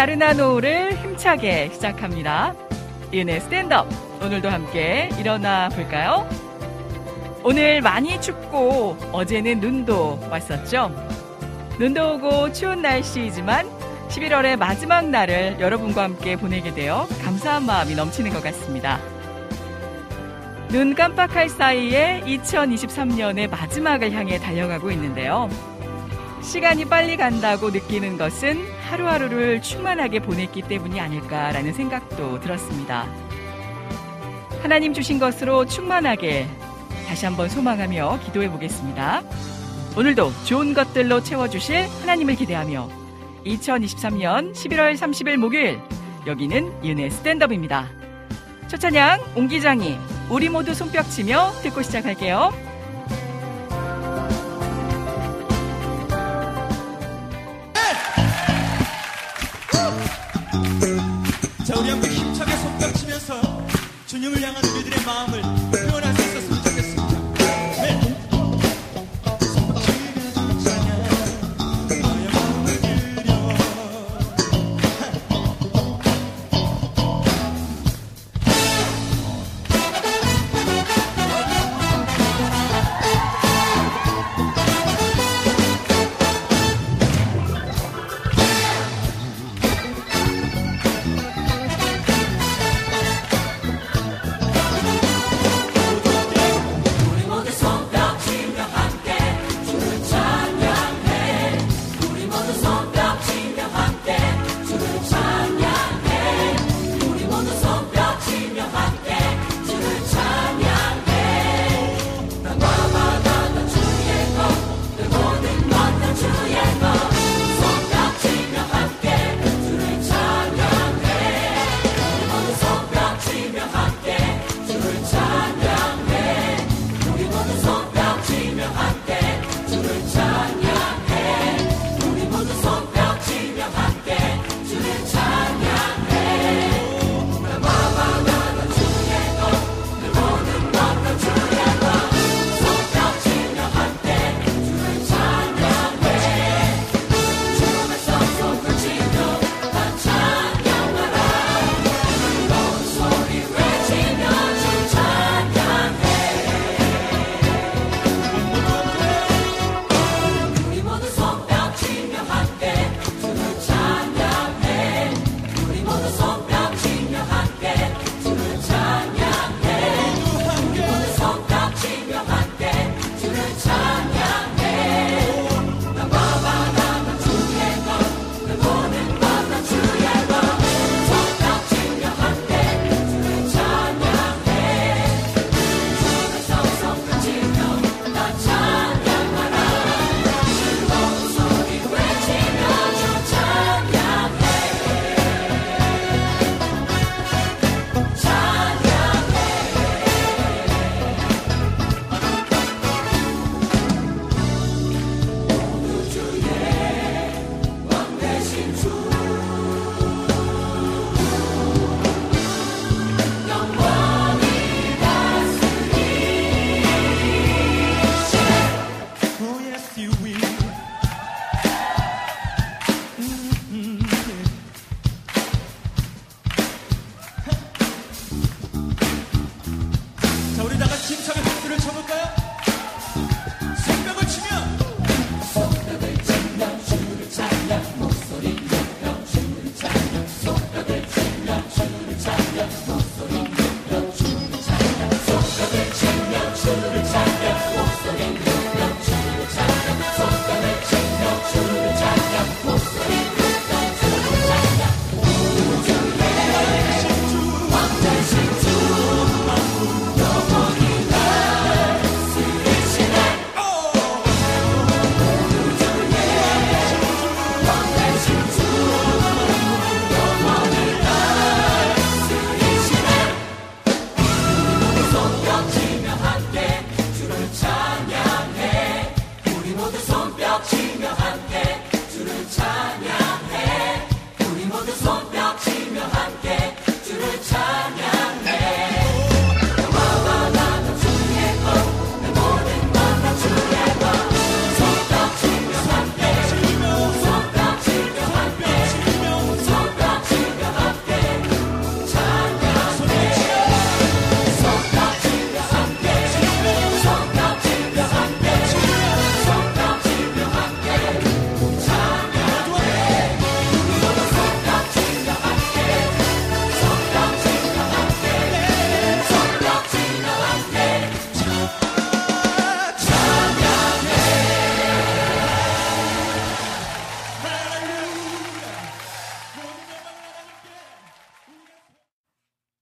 오후를 힘차게 시작합니다. 이은의 스탠드업. 오늘도 함께 일어나 볼까요? 오늘 많이 춥고 어제는 눈도 왔었죠? 눈도 오고 추운 날씨이지만 11월의 마지막 날을 여러분과 함께 보내게 되어 감사한 마음이 넘치는 것 같습니다. 눈 깜빡할 사이에 2023년의 마지막을 향해 달려가고 있는데요. 시간이 빨리 간다고 느끼는 것은 하루하루를 충만하게 보냈기 때문이 아닐까라는 생각도 들었습니다. 하나님 주신 것으로 충만하게 다시 한번 소망하며 기도해 보겠습니다. 오늘도 좋은 것들로 채워주실 하나님을 기대하며 2023년 11월 30일 목요일 여기는 윤의 스탠드업입니다. 첫 찬양 옹기장이 우리 모두 손뼉 치며 듣고 시작할게요. 주님을 향한 우리들의 마음을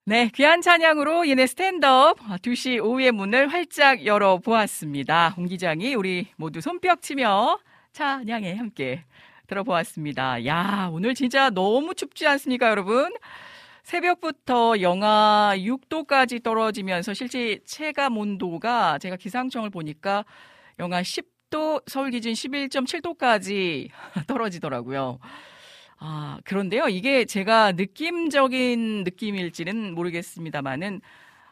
네, 귀한 찬양으로 얘네 스탠드업 2시 오후의 문을 활짝 열어보았습니다. 홍 기장이 우리 모두 손뼉 치며 찬양에 함께 들어보았습니다. 야, 오늘 진짜 너무 춥지 않습니까, 여러분? 새벽부터 영하 6도까지 떨어지면서 실제 체감 온도가 제가 기상청을 보니까 영하 10도, 서울 기준 11.7도까지 떨어지더라고요. 아, 그런데요. 이게 제가 느낌적인 느낌일지는 모르겠습니다만은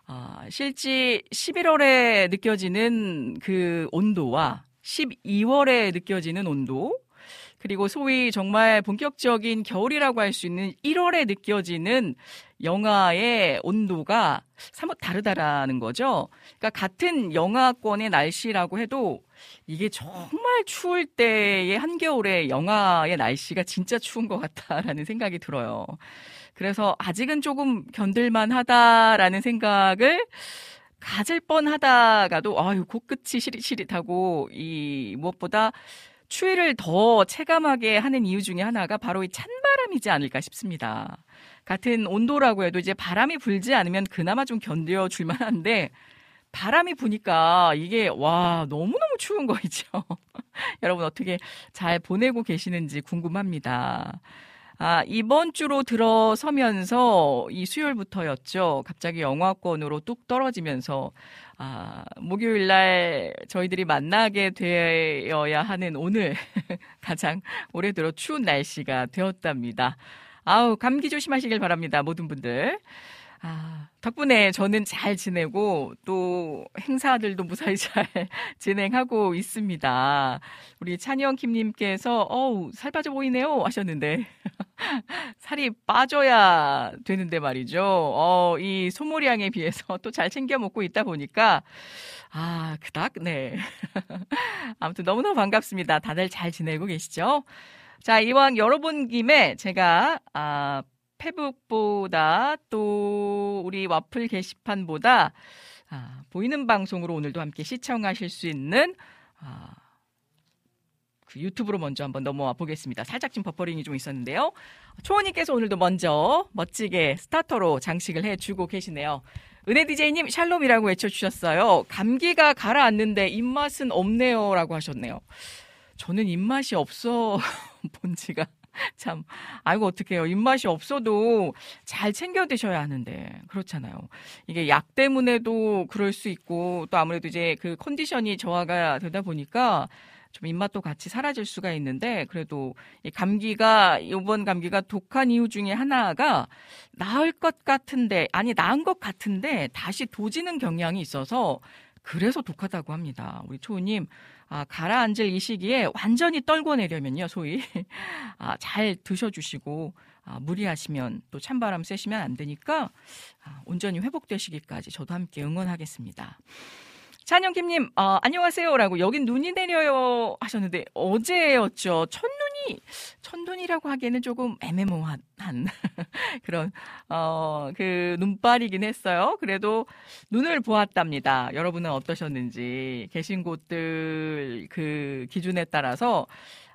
아, 실제 11월에 느껴지는 그 온도와 12월에 느껴지는 온도 그리고 소위 정말 본격적인 겨울이라고 할 수 있는 1월에 느껴지는 영하의 온도가 사뭇 다르다라는 거죠. 그러니까 같은 영하권의 날씨라고 해도 이게 정말 추울 때의 한겨울의 영하의 날씨가 진짜 추운 것 같다라는 생각이 들어요. 그래서 아직은 조금 견딜만 하다라는 생각을 가질 뻔 하다가도, 아유, 코끝이 시릿시릿하고, 이, 무엇보다 추위를 더 체감하게 하는 이유 중에 하나가 바로 이 찬바람이지 않을까 싶습니다. 같은 온도라고 해도 이제 바람이 불지 않으면 그나마 좀 견뎌 줄 만한데 바람이 부니까 이게 와 너무너무 추운 거 있죠. 여러분 어떻게 잘 보내고 계시는지 궁금합니다. 아, 이번 주로 들어서면서 이 수요일부터였죠. 갑자기 영화권으로 뚝 떨어지면서 아, 목요일 날 저희들이 만나게 되어야 하는 오늘 가장 올해 들어 추운 날씨가 되었답니다. 아우, 감기 조심하시길 바랍니다. 모든 분들. 아, 덕분에 저는 잘 지내고 또 행사들도 무사히 잘 진행하고 있습니다. 우리 찬영 김님께서 어우 살 빠져 보이네요 하셨는데 살이 빠져야 되는데 말이죠. 어, 이 소모량에 비해서 또 잘 챙겨 먹고 있다 보니까 아 그닥 네 아무튼 너무너무 반갑습니다. 다들 잘 지내고 계시죠? 자 이왕 열어본 김에 제가 아 페북보다 또 우리 와플 게시판보다 아, 보이는 방송으로 오늘도 함께 시청하실 수 있는 아, 그 유튜브로 먼저 한번 넘어와 보겠습니다. 살짝 지금 버퍼링이 좀 있었는데요. 초원님께서 오늘도 먼저 멋지게 스타터로 장식을 해주고 계시네요. 은혜 디제이님 샬롬이라고 외쳐주셨어요. 감기가 가라앉는데 입맛은 없네요 라고 하셨네요. 저는 입맛이 없어 본 지가 참, 아이고, 어떡해요. 입맛이 없어도 잘 챙겨 드셔야 하는데, 그렇잖아요. 이게 약 때문에도 그럴 수 있고, 또 아무래도 이제 그 컨디션이 저하가 되다 보니까, 좀 입맛도 같이 사라질 수가 있는데 그래도 이 감기가 이번 감기가 독한 이유 중에 하나가 나을 것 같은데 아니 나은 것 같은데 다시 도지는 경향이 있어서 그래서 독하다고 합니다. 우리 초우님 아, 가라앉을 이 시기에 완전히 떨궈 내려면요, 소위 아, 잘 드셔주시고 아, 무리하시면 또 찬바람 쐬시면 안 되니까 아, 온전히 회복되시기까지 저도 함께 응원하겠습니다. 찬영김님, 어, 안녕하세요라고 여긴 눈이 내려요 하셨는데 어제였죠. 첫눈이 첫눈이라고 하기에는 조금 애매모호한 그런 어, 그 눈발이긴 했어요. 그래도 눈을 보았답니다. 여러분은 어떠셨는지 계신 곳들 그 기준에 따라서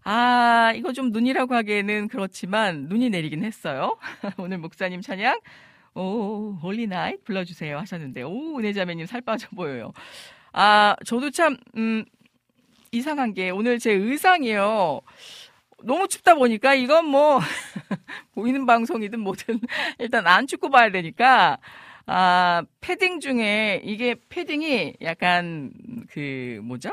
아, 이거 좀 눈이라고 하기에는 그렇지만 눈이 내리긴 했어요. 오늘 목사님 찬양 O Holy Night 불러주세요 하셨는데, 오, 은혜자매님 살 빠져 보여요. 아, 저도 참, 음, 이상한 게 오늘 제 의상이요. 너무 춥다 보니까 이건 뭐, 보이는 방송이든 뭐든 일단 안 춥고 봐야 되니까, 아, 패딩 중에 이게 패딩이 약간 그 뭐죠?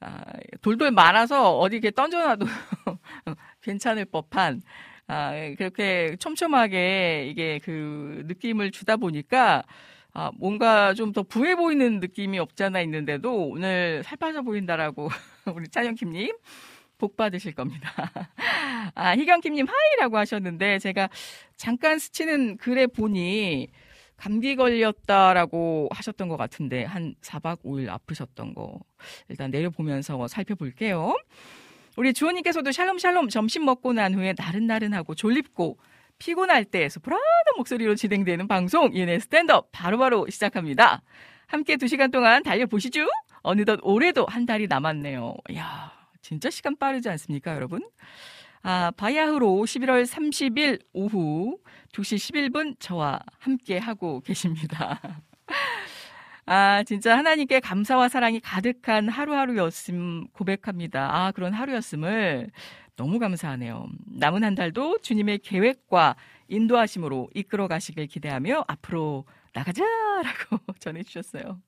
아, 돌돌 말아서 어디 이렇게 던져놔도 괜찮을 법한 아, 그렇게 촘촘하게 이게 그 느낌을 주다 보니까 아, 뭔가 좀 더 부해 보이는 느낌이 없잖아 있는데도 오늘 살 빠져 보인다라고 우리 찬영킴님 복 받으실 겁니다. 아, 희경킴님 하이라고 하셨는데 제가 잠깐 스치는 글에 보니 감기 걸렸다라고 하셨던 것 같은데 한 4박 5일 아프셨던 거 일단 내려보면서 살펴볼게요. 우리 주호님께서도 샬롬샬롬 점심 먹고 난 후에 나른나른하고 졸립고 피곤할 때 소프라노 목소리로 진행되는 방송 이은혜 스탠드업 바로바로 시작합니다. 함께 두 시간 동안 달려보시죠. 어느덧 올해도 한 달이 남았네요. 이야 진짜 시간 빠르지 않습니까 여러분? 아, 바야흐로 11월 30일 오후 2시 11분 저와 함께 하고 계십니다. 아, 진짜 하나님께 감사와 사랑이 가득한 하루하루였음 고백합니다. 아, 그런 하루였음을 너무 감사하네요. 남은 한 달도 주님의 계획과 인도하심으로 이끌어 가시길 기대하며 앞으로 나가자라고 전해주셨어요.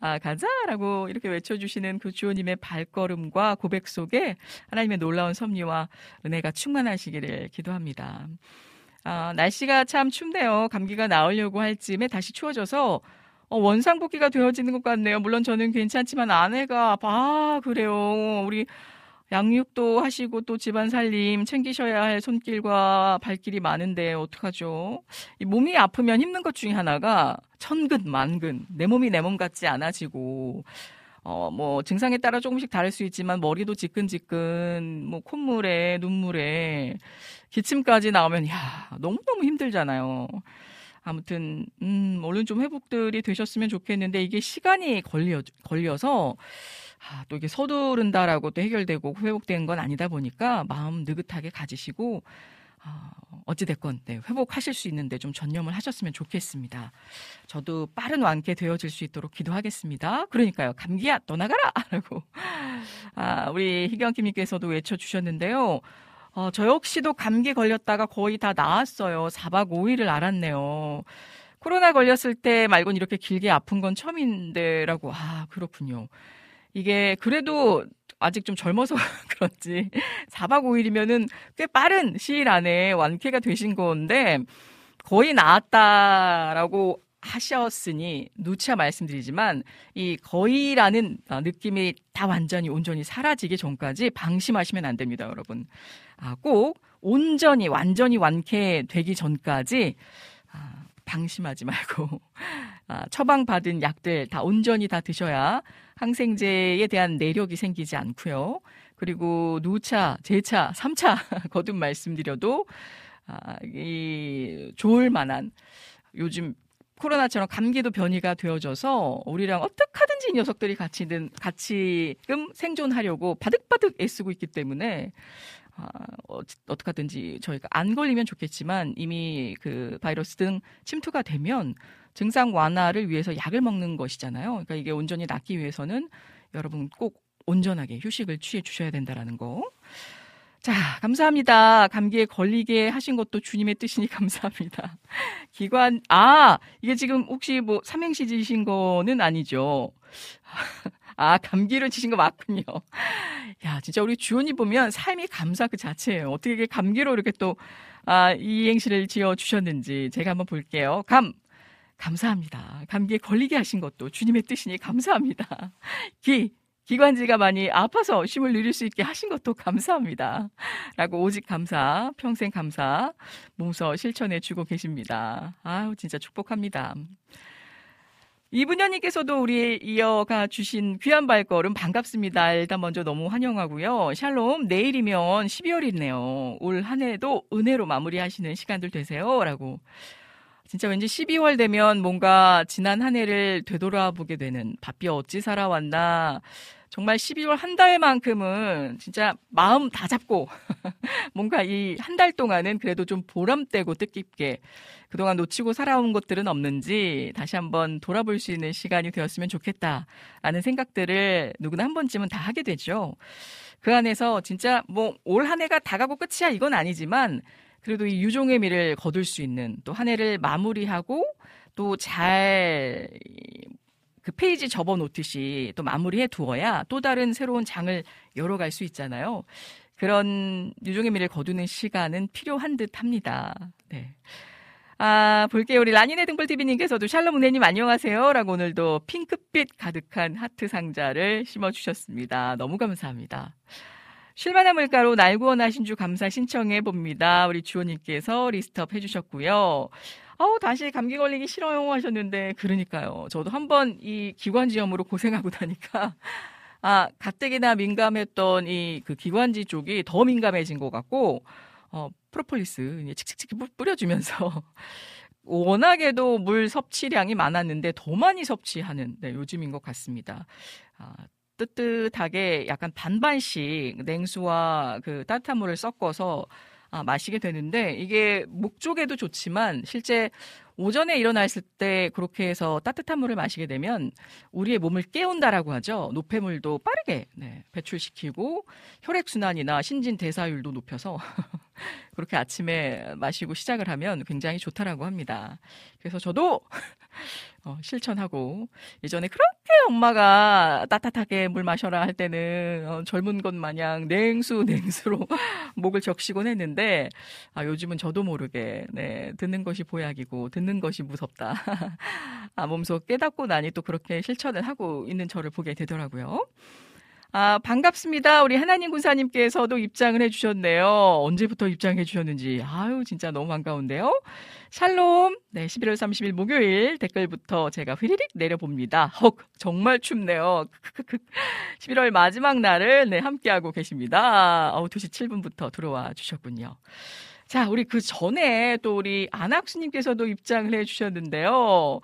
아, 가자라고 이렇게 외쳐주시는 그 주호님의 발걸음과 고백 속에 하나님의 놀라운 섭리와 은혜가 충만하시기를 기도합니다. 아, 날씨가 참 춥네요. 감기가 나으려고 할 쯤에 다시 추워져서 어, 원상복귀가 되어지는 것 같네요. 물론 저는 괜찮지만 아내가 아 그래요. 우리 양육도 하시고 또 집안 살림 챙기셔야 할 손길과 발길이 많은데 어떡하죠? 이 몸이 아프면 힘든 것 중에 하나가 천근 만근 내 몸이 내 몸 같지 않아지고 어 뭐 증상에 따라 조금씩 다를 수 있지만 머리도 지끈지끈 뭐 콧물에 눈물에 기침까지 나오면 야 너무너무 힘들잖아요. 아무튼 음 얼른 좀 회복들이 되셨으면 좋겠는데 이게 시간이 걸려 걸려서 아, 또 이게 서두른다라고 또 해결되고 회복된 건 아니다 보니까 마음 느긋하게 가지시고 어, 어찌됐건 네, 회복하실 수 있는데 좀 전념을 하셨으면 좋겠습니다. 저도 빠른 완쾌 되어질 수 있도록 기도하겠습니다. 그러니까요. 감기야 떠나가라! 라고 아, 우리 희경킴님께서도 외쳐주셨는데요. 어, 저 역시도 감기 걸렸다가 거의 다 나았어요. 4박 5일을 알았네요. 코로나 걸렸을 때 말곤 이렇게 길게 아픈 건 처음인데라고. 아, 그렇군요. 이게 그래도 아직 좀 젊어서 그렇지. 4박 5일이면은 꽤 빠른 시일 안에 완쾌가 되신 건데 거의 나았다라고 하셨으니 누차 말씀드리지만 이 거의라는 느낌이 다 완전히 온전히 사라지기 전까지 방심하시면 안 됩니다, 여러분. 아, 꼭 온전히 완전히 완쾌되기 전까지 아, 방심하지 말고 아, 처방받은 약들 다 온전히 다 드셔야 항생제에 대한 내력이 생기지 않고요. 그리고 누차, 제차, 삼차 거듭 말씀드려도 아, 이 좋을 만한 요즘 코로나처럼 감기도 변이가 되어져서 우리랑 어떻게 하든지 이 녀석들이 같이든 같이금 생존하려고 바득바득 애쓰고 있기 때문에 아, 어, 어떻게 하든지 저희가 안 걸리면 좋겠지만 이미 그 바이러스 등 침투가 되면 증상 완화를 위해서 약을 먹는 것이잖아요. 그러니까 이게 온전히 낫기 위해서는 여러분 꼭 온전하게 휴식을 취해 주셔야 된다라는 거. 자, 감사합니다. 감기에 걸리게 하신 것도 주님의 뜻이니 감사합니다. 기관, 아, 이게 지금 혹시 뭐 삼행시 지신 거는 아니죠? 아, 감기를 지신 거 맞군요. 야, 진짜 우리 주원이 보면 삶이 감사 그 자체예요. 어떻게 감기로 이렇게 또, 아, 이행시를 지어 주셨는지 제가 한번 볼게요. 감, 감사합니다. 감기에 걸리게 하신 것도 주님의 뜻이니 감사합니다. 기, 기관지가 많이 아파서 쉼을 누릴 수 있게 하신 것도 감사합니다. 라고 오직 감사, 평생 감사, 몸서 실천해 주고 계십니다. 아유, 진짜 축복합니다. 이분녀님께서도 우리 이어가 주신 귀한 발걸음 반갑습니다. 일단 먼저 너무 환영하고요. 샬롬, 내일이면 12월이네요. 올 한 해도 은혜로 마무리하시는 시간들 되세요. 라고. 진짜 왠지 12월 되면 뭔가 지난 한 해를 되돌아보게 되는 바삐 어찌 살아왔나 정말 12월 한 달만큼은 진짜 마음 다 잡고 뭔가 이 한 달 동안은 그래도 좀 보람되고 뜻깊게 그동안 놓치고 살아온 것들은 없는지 다시 한번 돌아볼 수 있는 시간이 되었으면 좋겠다라는 생각들을 누구나 한 번쯤은 다 하게 되죠. 그 안에서 진짜 뭐 올 한 해가 다 가고 끝이야 이건 아니지만 그래도 이 유종의 미를 거둘 수 있는 또 한 해를 마무리하고 또 잘 그 페이지 접어 놓듯이 또 마무리해 두어야 또 다른 새로운 장을 열어갈 수 있잖아요. 그런 유종의 미를 거두는 시간은 필요한 듯 합니다. 네. 아, 볼게요. 우리 라니네 등불TV님께서도 샬롬 은혜님 안녕하세요. 라고 오늘도 핑크빛 가득한 하트 상자를 심어주셨습니다. 너무 감사합니다. 쉴만한 물가로 날 구원하신 주 감사 신청해 봅니다. 우리 주호님께서 list up 해주셨고요. 아우 다시 감기 걸리기 싫어요 하셨는데 그러니까요. 저도 한번 이 기관지염으로 고생하고 나니까 아 가뜩이나 민감했던 이 그 기관지 쪽이 더 민감해진 것 같고 어 프로폴리스 칙칙칙 뿌려주면서 워낙에도 물 섭취량이 많았는데 더 많이 섭취하는 네, 요즘인 것 같습니다. 아, 뜨뜻하게 약간 반반씩 냉수와 그 따뜻한 물을 섞어서 아, 마시게 되는데 이게 목 쪽에도 좋지만 실제 오전에 일어났을 때 그렇게 해서 따뜻한 물을 마시게 되면 우리의 몸을 깨운다라고 하죠. 노폐물도 빠르게 네, 배출시키고 혈액순환이나 신진대사율도 높여서 그렇게 아침에 마시고 시작을 하면 굉장히 좋다라고 합니다. 그래서 저도 어, 실천하고 예전에 그렇게 엄마가 따뜻하게 물 마셔라 할 때는 어, 젊은 것 마냥 냉수 냉수로 목을 적시곤 했는데 아, 요즘은 저도 모르게 네, 듣는 것이 보약이고 듣는 것이 무섭다. 아, 몸속 깨닫고 나니 또 그렇게 실천을 하고 있는 저를 보게 되더라고요. 아, 반갑습니다. 우리 하나님 군사님께서도 입장을 해주셨네요. 언제부터 입장해 주셨는지. 아유, 진짜 너무 반가운데요. 샬롬. 네, 11월 30일 목요일 댓글부터 제가 휘리릭 내려봅니다. 헉, 정말 춥네요. 11월 마지막 날을 네, 함께하고 계십니다. 어우, 2시 7분부터 들어와 주셨군요. 자, 우리 그 전에 또 우리 안학수님께서도 입장을 해 주셨는데요.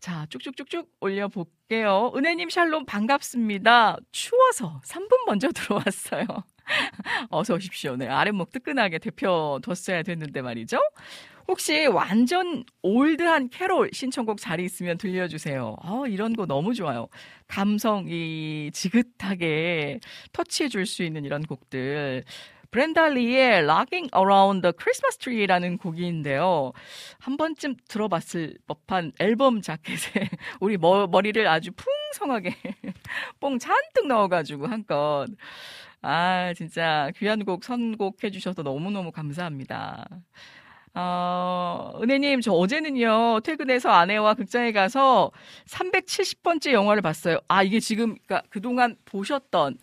자, 쭉쭉쭉쭉 올려볼게요. 은혜님 샬롬 반갑습니다. 추워서 3분 먼저 들어왔어요. 어서 오십시오. 네, 아랫목 뜨끈하게 데펴뒀어야 됐는데 말이죠. 혹시 완전 올드한 캐롤 신청곡 자리 있으면 들려주세요. 어, 이런 거 너무 좋아요. 감성이 지긋하게 터치해 줄 수 있는 이런 곡들. 브렌달리의 Locking Around the Christmas Tree라는 곡인데요. 한 번쯤 들어봤을 법한 앨범 자켓에 우리 머, 머리를 아주 풍성하게 뽕 잔뜩 넣어가지고 한껏 아 진짜 귀한 곡 선곡해 주셔서 너무너무 감사합니다. 어, 은혜님, 저 어제는요, 퇴근해서 아내와 극장에 가서 370번째 영화를 봤어요. 아, 이게 지금, 그니까 그동안 보셨던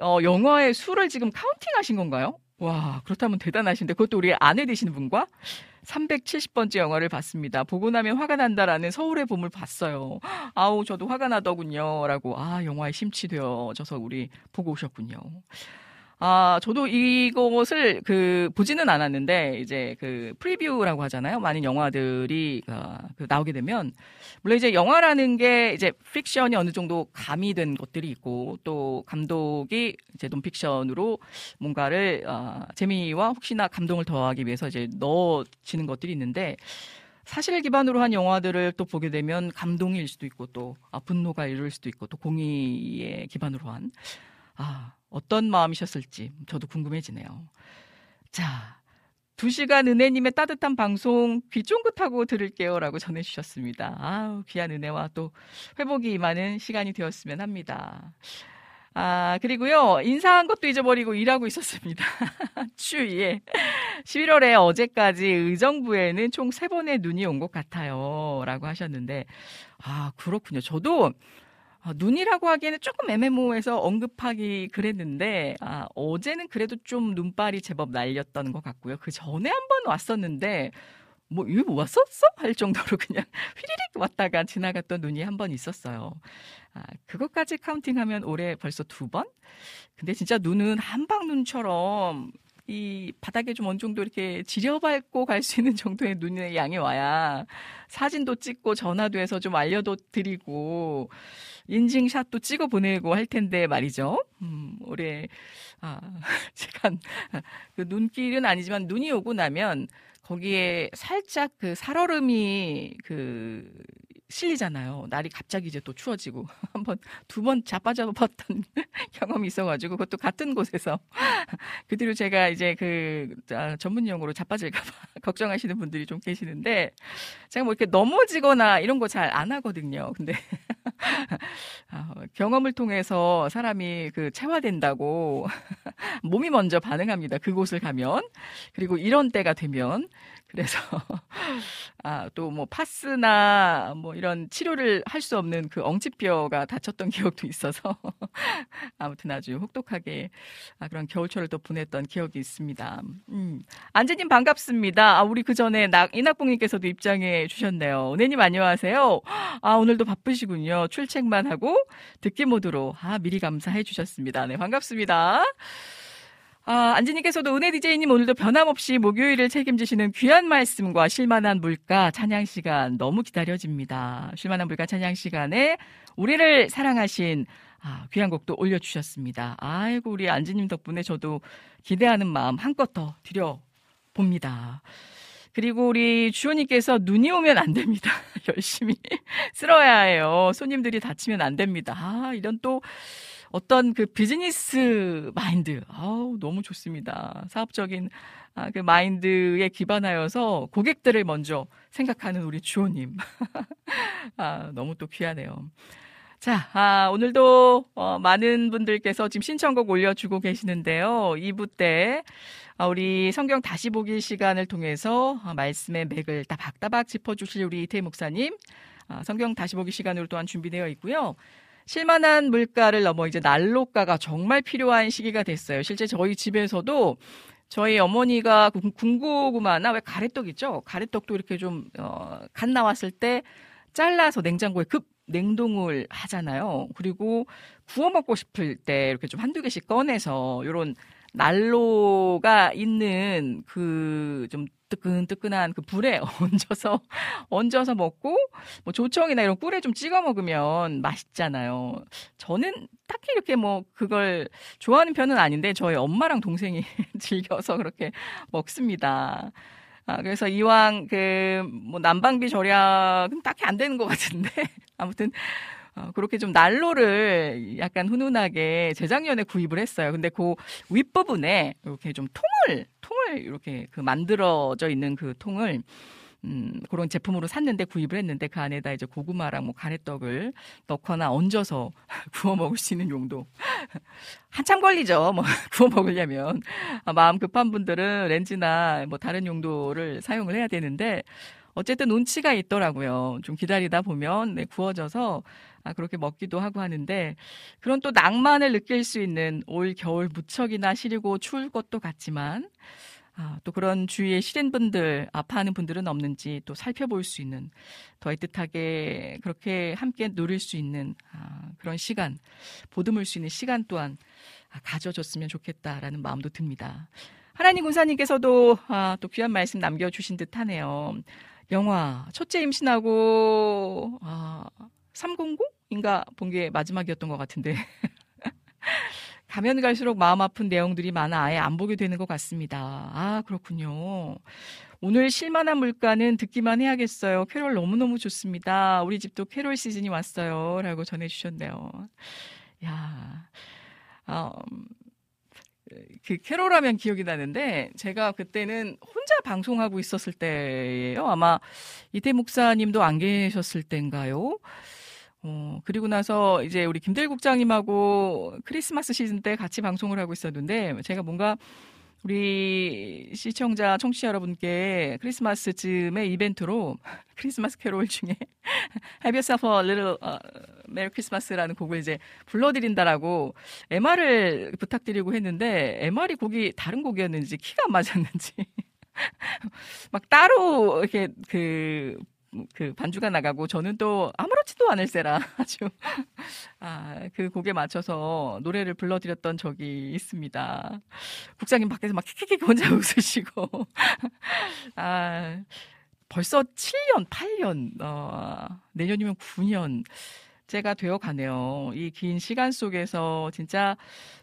어, 영화의 수를 지금 counting 하신 건가요? 와, 그렇다면 대단하신데, 그것도 우리 아내 되시는 분과 370번째 영화를 봤습니다. 보고 나면 화가 난다라는 서울의 봄을 봤어요. 아우, 저도 화가 나더군요. 라고, 아, 영화에 심취되어져서 우리 보고 오셨군요. 아, 저도 이것을 그 보지는 않았는데 이제 그 preview라고 하잖아요. 많은 영화들이 어, 그 나오게 되면 물론 이제 영화라는 게 이제 픽션이 어느 정도 가미된 것들이 있고 또 감독이 이제 논픽션으로 뭔가를 어, 재미와 혹시나 감동을 더하기 위해서 이제 넣어지는 것들이 있는데 사실을 기반으로 한 영화들을 또 보게 되면 감동일 수도 있고 또 아, 분노가 이룰 수도 있고 또 공의에 기반으로 한 아, 어떤 마음이셨을지 저도 궁금해지네요. 자, 두 시간 은혜님의 따뜻한 방송 귀 쫑긋하고 들을게요 라고 전해주셨습니다. 아우, 귀한 은혜와 또 회복이 임하는 시간이 되었으면 합니다. 아, 그리고요, 인사한 것도 잊어버리고 일하고 있었습니다. 추위에. 11월에 어제까지 의정부에는 총 세번의 눈이 온 것 같아요. 라고 하셨는데, 아, 그렇군요. 저도 아, 눈이라고 하기에는 조금 애매모호해서 언급하기 그랬는데 아, 어제는 그래도 좀 눈발이 제법 날렸던 것 같고요. 그 전에 한 번 왔었는데 뭐 이거 뭐 왔었어? 할 정도로 그냥 휘리릭 왔다가 지나갔던 눈이 한 번 있었어요. 아, 그것까지 카운팅하면 올해 벌써 두 번? 근데 진짜 눈은 한방눈처럼 이 바닥에 좀 어느 정도 이렇게 지려밟고 갈 수 있는 정도의 눈의 양이 와야 사진도 찍고 전화도 해서 좀 알려도 드리고 인증샷도 찍어 보내고 할 텐데 말이죠. 음, 올해 아, 제가 그 눈길은 아니지만 눈이 오고 나면 거기에 살짝 그 살얼음이 그 실리잖아요. 날이 갑자기 이제 또 추워지고 한 번 두 번 자빠져 봤던 경험이 있어가지고 그것도 같은 곳에서 그 뒤로 제가 이제 그 아, 전문 용어로 자빠질까봐 걱정하시는 분들이 좀 계시는데 제가 뭐 이렇게 넘어지거나 이런 거 잘 안 하거든요. 근데 아, 경험을 통해서 사람이 그 체화된다고 몸이 먼저 반응합니다. 그곳을 가면 그리고 이런 때가 되면 그래서 아, 또 뭐 파스나 뭐 이런 치료를 할 수 없는 그 엉치뼈가 다쳤던 기억도 있어서 아무튼 아주 혹독하게 아, 그런 겨울철을 또 보냈던 기억이 있습니다. 음. 안재님 반갑습니다. 아, 우리 그 전에 이낙봉님께서도 입장해 주셨네요. 은혜님 안녕하세요. 아, 오늘도 바쁘시군요. 출첵만 하고 듣기 모드로 아, 미리 감사해 주셨습니다. 네, 반갑습니다. 아, 안지님께서도 은혜 디제이님 오늘도 변함없이 목요일을 책임지시는 귀한 말씀과 실만한 물가 찬양 시간 너무 기다려집니다. 실만한 물가 찬양 시간에 우리를 사랑하신 아, 귀한 곡도 올려주셨습니다. 아이고, 우리 안지님 덕분에 저도 기대하는 마음 한껏 더 드려봅니다. 그리고 우리 주호님께서 눈이 오면 안 됩니다. 열심히 쓸어야 해요. 손님들이 다치면 안 됩니다. 아, 이런 또 어떤 그 비즈니스 마인드. 아우, 너무 좋습니다. 사업적인 아, 그 마인드에 기반하여서 고객들을 먼저 생각하는 우리 주호님. 아, 너무 또 귀하네요. 자, 아, 오늘도 어, 많은 분들께서 지금 신청곡 올려주고 계시는데요. 2부 때 아, 우리 성경 다시 보기 시간을 통해서 아, 말씀의 맥을 따박따박 짚어주실 우리 이태 목사님, 아, 성경 다시 보기 시간으로 또한 준비되어 있고요. 실만한 물가를 넘어 이제 난로가가 정말 필요한 시기가 됐어요. 실제 저희 집에서도 저희 어머니가 군고구마나 왜 가래떡 있죠? 가래떡도 이렇게 좀, 어, 간 나왔을 때 잘라서 냉장고에 급 냉동을 하잖아요. 그리고 구워 먹고 싶을 때 이렇게 좀 한두 개씩 꺼내서 요런 난로가 있는 그 좀 뜨끈뜨끈한 그 불에 얹어서 얹어서 먹고 뭐 조청이나 이런 꿀에 좀 찍어 먹으면 맛있잖아요. 저는 딱히 이렇게 뭐 그걸 좋아하는 편은 아닌데 저희 엄마랑 동생이 즐겨서 그렇게 먹습니다. 아, 그래서 이왕 그 뭐 난방비 절약은 딱히 안 되는 것 같은데 아무튼 어, 그렇게 좀 난로를 약간 훈훈하게 재작년에 구입을 했어요. 근데 그 윗부분에 이렇게 좀 통을 통을 이렇게 그 만들어져 있는 그 통을 음, 그런 제품으로 샀는데 구입을 했는데 그 안에다 이제 고구마랑 뭐 가래떡을 넣거나 얹어서 구워 먹을 수 있는 용도. 한참 걸리죠. 뭐 구워 먹으려면. 아, 마음 급한 분들은 렌즈나 뭐 다른 용도를 사용을 해야 되는데 어쨌든 운치가 있더라고요. 좀 기다리다 보면 네, 구워져서 아, 그렇게 먹기도 하고 하는데 그런 또 낭만을 느낄 수 있는 올 겨울 무척이나 시리고 추울 것도 같지만 아, 또 그런 주위에 시린 분들, 아파하는 분들은 없는지 또 살펴볼 수 있는 더 애틋하게 그렇게 함께 누릴 수 있는 아, 그런 시간, 보듬을 수 있는 시간 또한 아, 가져줬으면 좋겠다라는 마음도 듭니다. 하나님 군사님께서도 아, 또 귀한 말씀 남겨주신 듯 하네요. 영화 첫째 임신하고 아, 309인가 본 게 마지막이었던 것 같은데 가면 갈수록 마음 아픈 내용들이 많아 아예 안 보게 되는 것 같습니다. 아, 그렇군요. 오늘 실만한 물가는 듣기만 해야겠어요. 캐롤 너무너무 좋습니다. 우리 집도 캐롤 시즌이 왔어요. 라고 전해주셨네요. 야, 아, 그 캐롤 하면 기억이 나는데 제가 그때는 혼자 방송하고 있었을 때예요. 아마 이태 목사님도 안 계셨을 때인가요? 어, 그리고 나서 이제 우리 김대일 국장님하고 크리스마스 시즌 때 같이 방송을 하고 있었는데 제가 뭔가 우리 시청자, 청취자 여러분께 크리스마스쯤의 이벤트로 크리스마스 캐롤 중에 Have yourself a little uh, Merry Christmas라는 곡을 이제 불러드린다라고 MR을 부탁드리고 했는데 MR이 곡이 다른 곡이었는지 키가 안 맞았는지 막 따로 이렇게 그 그 반주가 나가고 저는 또 아무렇지도 않을세라 아주. 아 그 곡에 맞춰서 노래를 불러드렸던 적이 있습니다. 국장님 밖에서 막 키키키 혼자 웃으시고. 아 벌써 7년, 8년, 어, 내년이면 9년 제가 되어 가네요. 이 긴 시간 속에서 진짜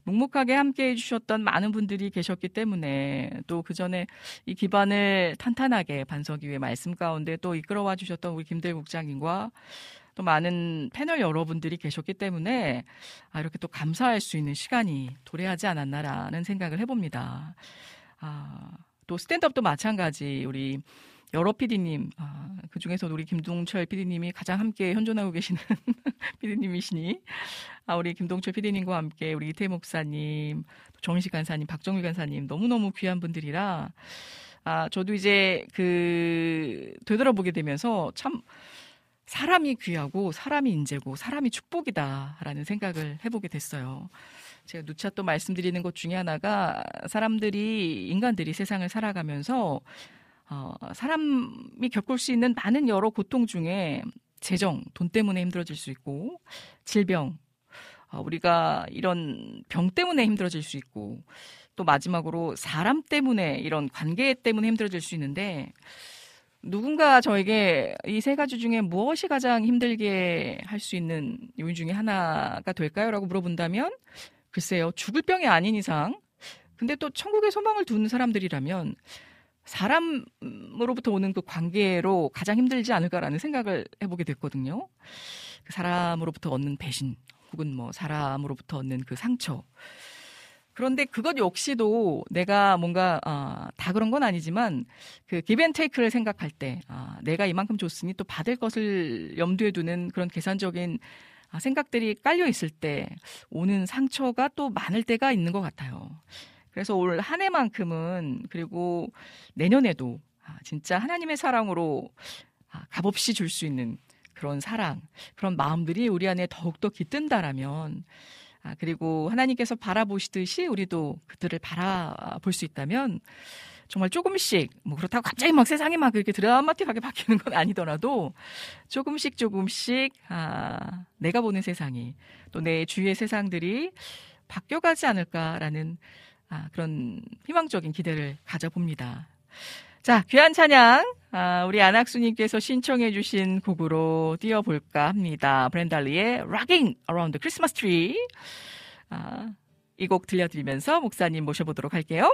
묵묵하게 함께 해주셨던 많은 분들이 계셨기 때문에 또 그 전에 이 기반을 탄탄하게 반석 위에 말씀 가운데 또 이끌어와 주셨던 우리 김대 국장님과 또 많은 패널 여러분들이 계셨기 때문에 아, 이렇게 또 감사할 수 있는 시간이 도래하지 않았나라는 생각을 해봅니다. 아, 또 스탠드업도 마찬가지 우리 여러 PD님, 아, 그 중에서 우리 김동철 PD님이 가장 함께 현존하고 계시는 PD님이시니, 아, 우리 김동철 PD님과 함께 우리 이태 목사님, 정식 간사님, 박정일 간사님, 너무너무 귀한 분들이라, 아, 저도 이제 그, 되돌아보게 되면서 참, 사람이 귀하고, 사람이 인재고, 사람이 축복이다라는 생각을 해보게 됐어요. 제가 누차 또 말씀드리는 것 중에 하나가 사람들이, 인간들이 세상을 살아가면서 어, 사람이 겪을 수 있는 많은 여러 고통 중에 재정, 돈 때문에 힘들어질 수 있고, 질병, 어, 우리가 이런 병 때문에 힘들어질 수 있고, 또 마지막으로 사람 때문에 이런 관계 때문에 힘들어질 수 있는데, 누군가 저에게 이 세 가지 중에 무엇이 가장 힘들게 할 수 있는 요인 중에 하나가 될까요? 라고 물어본다면 글쎄요. 죽을 병이 아닌 이상 근데 또 천국에 소망을 두는 사람들이라면 사람으로부터 오는 그 관계로 가장 힘들지 않을까라는 생각을 해보게 됐거든요. 그 사람으로부터 얻는 배신 혹은 뭐 사람으로부터 얻는 그 상처 그런데 그것 역시도 내가 뭔가 어, 다 그런 건 아니지만 그 기벤테이크를 생각할 때 아, 내가 이만큼 줬으니 또 받을 것을 염두에 두는 그런 계산적인 아, 생각들이 깔려 있을 때 오는 상처가 또 많을 때가 있는 것 같아요. 그래서 올 한 해만큼은 그리고 내년에도 아, 진짜 하나님의 사랑으로 아, 값없이 줄 수 있는 그런 사랑, 그런 마음들이 우리 안에 더욱더 깃든다라면 아, 그리고 하나님께서 바라보시듯이 우리도 그들을 바라볼 수 있다면 정말 조금씩 뭐 그렇다고 갑자기 막 세상이 막 그렇게 드라마틱하게 바뀌는 건 아니더라도 조금씩 조금씩 아, 내가 보는 세상이 또 내 주위의 세상들이 바뀌어가지 않을까라는 아, 그런 희망적인 기대를 가져봅니다. 자, 귀한 찬양, 아, 우리 안학수님께서 신청해주신 곡으로 띄워볼까 합니다. 브랜달리의 Rocking Around the Christmas Tree. 아, 이 곡 들려드리면서 목사님 모셔보도록 할게요.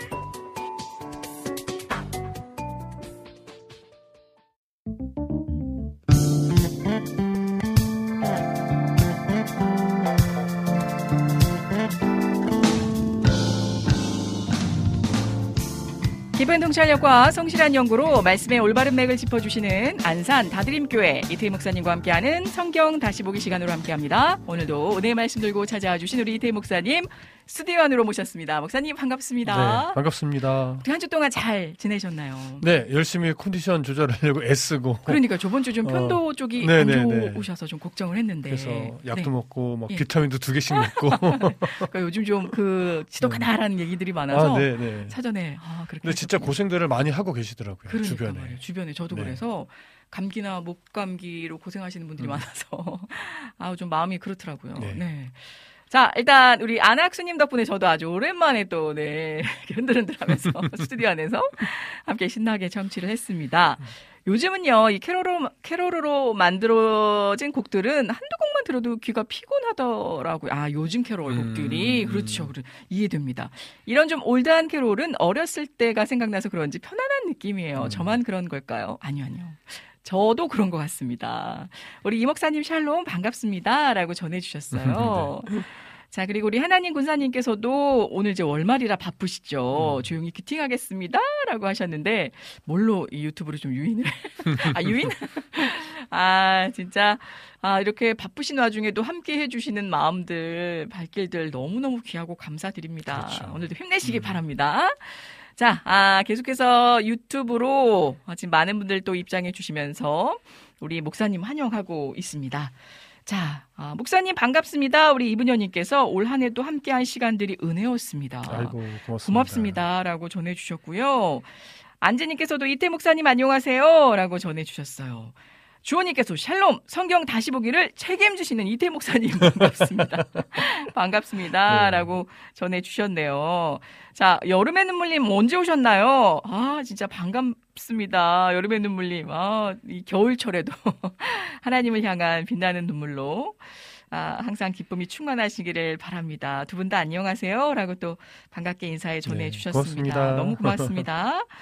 기본 통찰력과 성실한 연구로 말씀의 올바른 맥을 짚어주시는 안산 다드림교회 이태희 목사님과 함께하는 성경 다시 보기 시간으로 함께합니다. 오늘도 은혜의 말씀 들고 찾아와 주신 우리 이태희 목사님 스튜디오 안으로 모셨습니다. 목사님 반갑습니다. 네, 반갑습니다. 한주 동안 잘 지내셨나요? 네, 열심히 컨디션 조절하려고 애쓰고. 그러니까 저번 주좀 어, 편도 쪽이 네, 안 네, 네. 좋으셔서 좀 걱정을 했는데. 그래서 약도 네. 먹고 막 예. 비타민도 두 개씩 먹고. 그러니까 요즘 좀 그 지독하다라는 얘기들이 많아서 아, 네, 네. 사전에 아 그렇게. 근데 진짜. 고생들을 많이 하고 계시더라고요. 그러니까 주변에. 말이에요. 주변에 저도 네. 그래서 감기나 목 감기로 고생하시는 분들이 음. 많아서 아우 좀 마음이 그렇더라고요. 네. 네. 자, 일단 우리 안학수님 덕분에 저도 아주 오랜만에 또 네, 이렇게 흔들흔들 하면서 스튜디오 안에서 함께 신나게 청취를 했습니다. 요즘은요, 이 캐롤로, 캐롤로 만들어진 곡들은 한두 곡만 들어도 귀가 피곤하더라고요. 아, 요즘 캐롤 음, 곡들이. 음. 그렇죠. 그래, 이해됩니다. 이런 좀 올드한 캐롤은 어렸을 때가 생각나서 그런지 편안한 느낌이에요. 음. 저만 그런 걸까요? 아니요, 아니요. 저도 그런 것 같습니다. 우리 이 목사님 샬롬 반갑습니다. 라고 전해주셨어요. 자, 그리고 우리 하나님 군사님께서도 오늘 이제 월말이라 바쁘시죠. 음. 조용히 기팅하겠습니다. 라고 하셨는데, 뭘로 이 유튜브로 좀 유인을. 아, 유인? 아, 진짜. 아, 이렇게 바쁘신 와중에도 함께 해주시는 마음들, 발길들 너무너무 귀하고 감사드립니다. 그렇죠. 오늘도 힘내시기 음. 바랍니다. 자, 아, 계속해서 유튜브로 지금 많은 분들 또 입장해 주시면서 우리 목사님 환영하고 있습니다. 자, 아, 목사님 반갑습니다. 우리 이분현님께서 올 한 해도 함께한 시간들이 은혜였습니다. 아이고, 고맙습니다. 고맙습니다. 라고 전해주셨고요. 안재님께서도 이태 목사님 안녕하세요. 라고 전해주셨어요. 주호님께서 샬롬 성경 다시 보기를 책임지시는 이태 목사님 반갑습니다. 반갑습니다. 네. 라고 전해주셨네요. 자, 여름의 눈물님 언제 오셨나요? 아, 진짜 반갑습니다. 여름의 눈물님. 아, 이 겨울철에도 하나님을 향한 빛나는 눈물로 아, 항상 기쁨이 충만하시기를 바랍니다. 두 분 다 안녕하세요. 라고 또 반갑게 인사해 전해 주셨습니다. 고맙습니다. 너무 고맙습니다.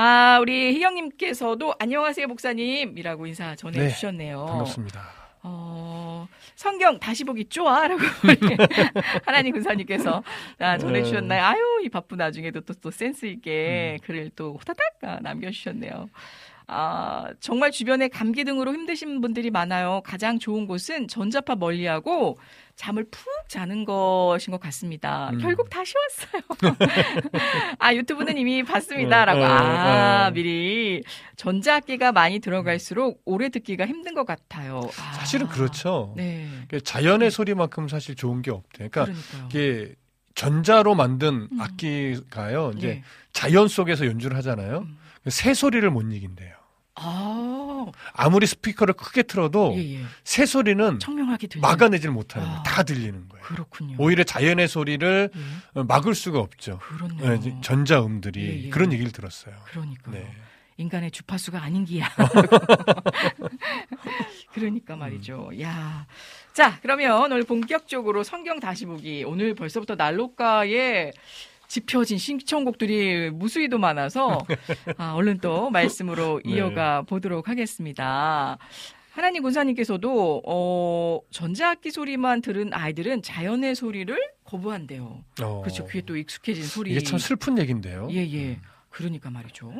아, 우리 희영님께서도 안녕하세요, 목사님이라고 인사 전해주셨네요. 반갑습니다. 어, 성경 다시 보기 좋아. 라고 우리 하나님 군사님께서 아, 전해주셨나요? 아유, 이 바쁜 와중에도 또, 또 센스있게 글을 또 호다닥 아, 남겨주셨네요. 아, 정말 주변에 감기 등으로 힘드신 분들이 많아요. 가장 좋은 곳은 전자파 멀리하고 잠을 푹 자는 것인 것 같습니다. 음. 결국 다시 왔어요. 아, 유튜브는 이미 봤습니다. 라고. 어, 어, 아, 어. 미리. 전자악기가 많이 들어갈수록 오래 듣기가 힘든 것 같아요. 아. 사실은 그렇죠. 네. 자연의 소리만큼 사실 좋은 게 없대. 그러니까 그러니까요. 이게 전자로 만든 음. 악기가요. 이제 예. 자연 속에서 연주를 하잖아요. 음. 새 소리를 못 이긴대요. 아, 아무리 스피커를 크게 틀어도 예, 예. 새 소리는 청명하게 들리 막아내질 못하는 거예요. 아. 다 들리는 거예요. 그렇군요. 오히려 자연의 소리를 예. 어, 막을 수가 없죠. 그렇네요. 어, 이제 전자음들이 예, 예. 그런 얘기를 들었어요. 그러니까요. 네. 인간의 주파수가 아닌 기야. 그러니까 말이죠. 야. 자, 그러면 오늘 본격적으로 성경 다시 보기. 오늘 벌써부터 난로가에 집혀진 신청곡들이 무수히도 많아서 아, 얼른 또 말씀으로 네. 이어가 보도록 하겠습니다. 하나님 군사님께서도 어, 전자악기 소리만 들은 아이들은 자연의 소리를 거부한대요. 어, 그렇죠. 귀에 또 익숙해진 소리. 이게 참 슬픈 얘기인데요. 예, 예. 그러니까 말이죠.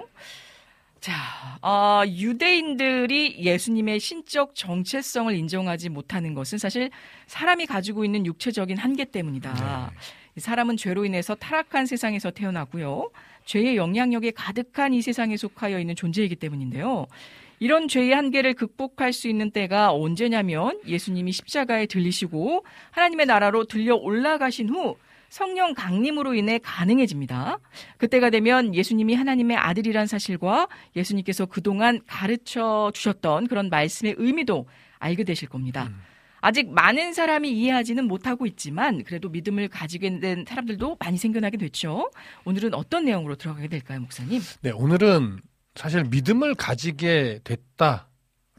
자, 어, 유대인들이 예수님의 신적 정체성을 인정하지 못하는 것은 사실 사람이 가지고 있는 육체적인 한계 때문이다. 네. 이 사람은 죄로 인해서 타락한 세상에서 태어나고요. 죄의 영향력에 가득한 이 세상에 속하여 있는 존재이기 때문인데요. 이런 죄의 한계를 극복할 수 있는 때가 언제냐면 예수님이 십자가에 들리시고 하나님의 나라로 들려 올라가신 후 성령 강림으로 인해 가능해집니다. 그때가 되면 예수님이 하나님의 아들이란 사실과 예수님께서 그동안 가르쳐 주셨던 그런 말씀의 의미도 알게 되실 겁니다. 음. 아직 많은 사람이 이해하지는 못하고 있지만 그래도 믿음을 가지게 된 사람들도 많이 생겨나게 됐죠. 오늘은 어떤 내용으로 들어가게 될까요, 목사님? 네, 오늘은 사실 믿음을 가지게 됐다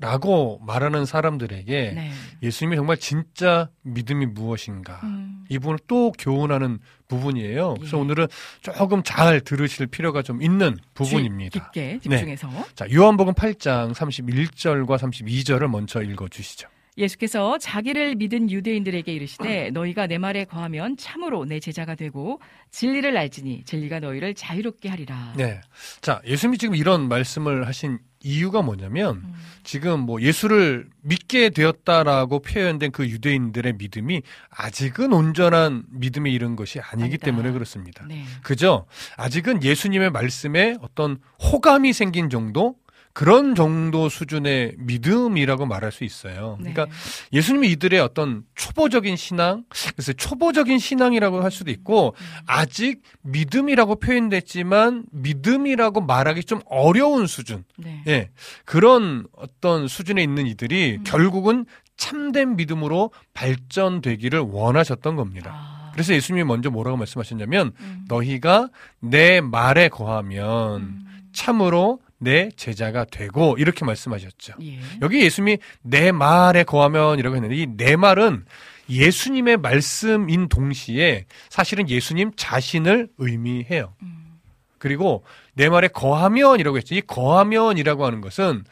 라고 말하는 사람들에게 네. 예수님이 정말 진짜 믿음이 무엇인가 음, 이 부분을 또 교훈하는 부분이에요. 그래서 예. 오늘은 조금 잘 들으실 필요가 좀 있는 부분입니다. 네. 깊게 집중해서 자, 요한복음 8장 31절과 32절을 먼저 읽어 주시죠. 예수께서 자기를 믿은 유대인들에게 이르시되 너희가 내 말에 거하면 참으로 내 제자가 되고 진리를 알지니 진리가 너희를 자유롭게 하리라. 네. 자, 예수님이 지금 이런 말씀을 하신 이유가 뭐냐면 음. 지금 뭐 예수를 믿게 되었다라고 표현된 그 유대인들의 믿음이 아직은 온전한 믿음에 이른 것이 아니기 아니다. 때문에 그렇습니다. 네. 그죠? 아직은 예수님의 말씀에 어떤 호감이 생긴 정도? 그런 정도 수준의 믿음이라고 말할 수 있어요. 네. 그러니까 예수님이 이들의 어떤 초보적인 신앙, 그래서 초보적인 신앙이라고 할 수도 있고, 음. 아직 믿음이라고 표현됐지만, 믿음이라고 말하기 좀 어려운 수준. 네. 예. 그런 어떤 수준에 있는 이들이 음. 결국은 참된 믿음으로 발전되기를 원하셨던 겁니다. 아. 그래서 예수님이 먼저 뭐라고 말씀하셨냐면, 음. 너희가 내 말에 거하면 음. 참으로 내 제자가 되고 이렇게 말씀하셨죠. 예. 여기 예수님이 내 말에 거하면 이라고 했는데 이 내 말은 예수님의 말씀인 동시에 사실은 예수님 자신을 의미해요. 음. 그리고 내 말에 거하면이라고 했죠. 이 거하면이라고 하는 것은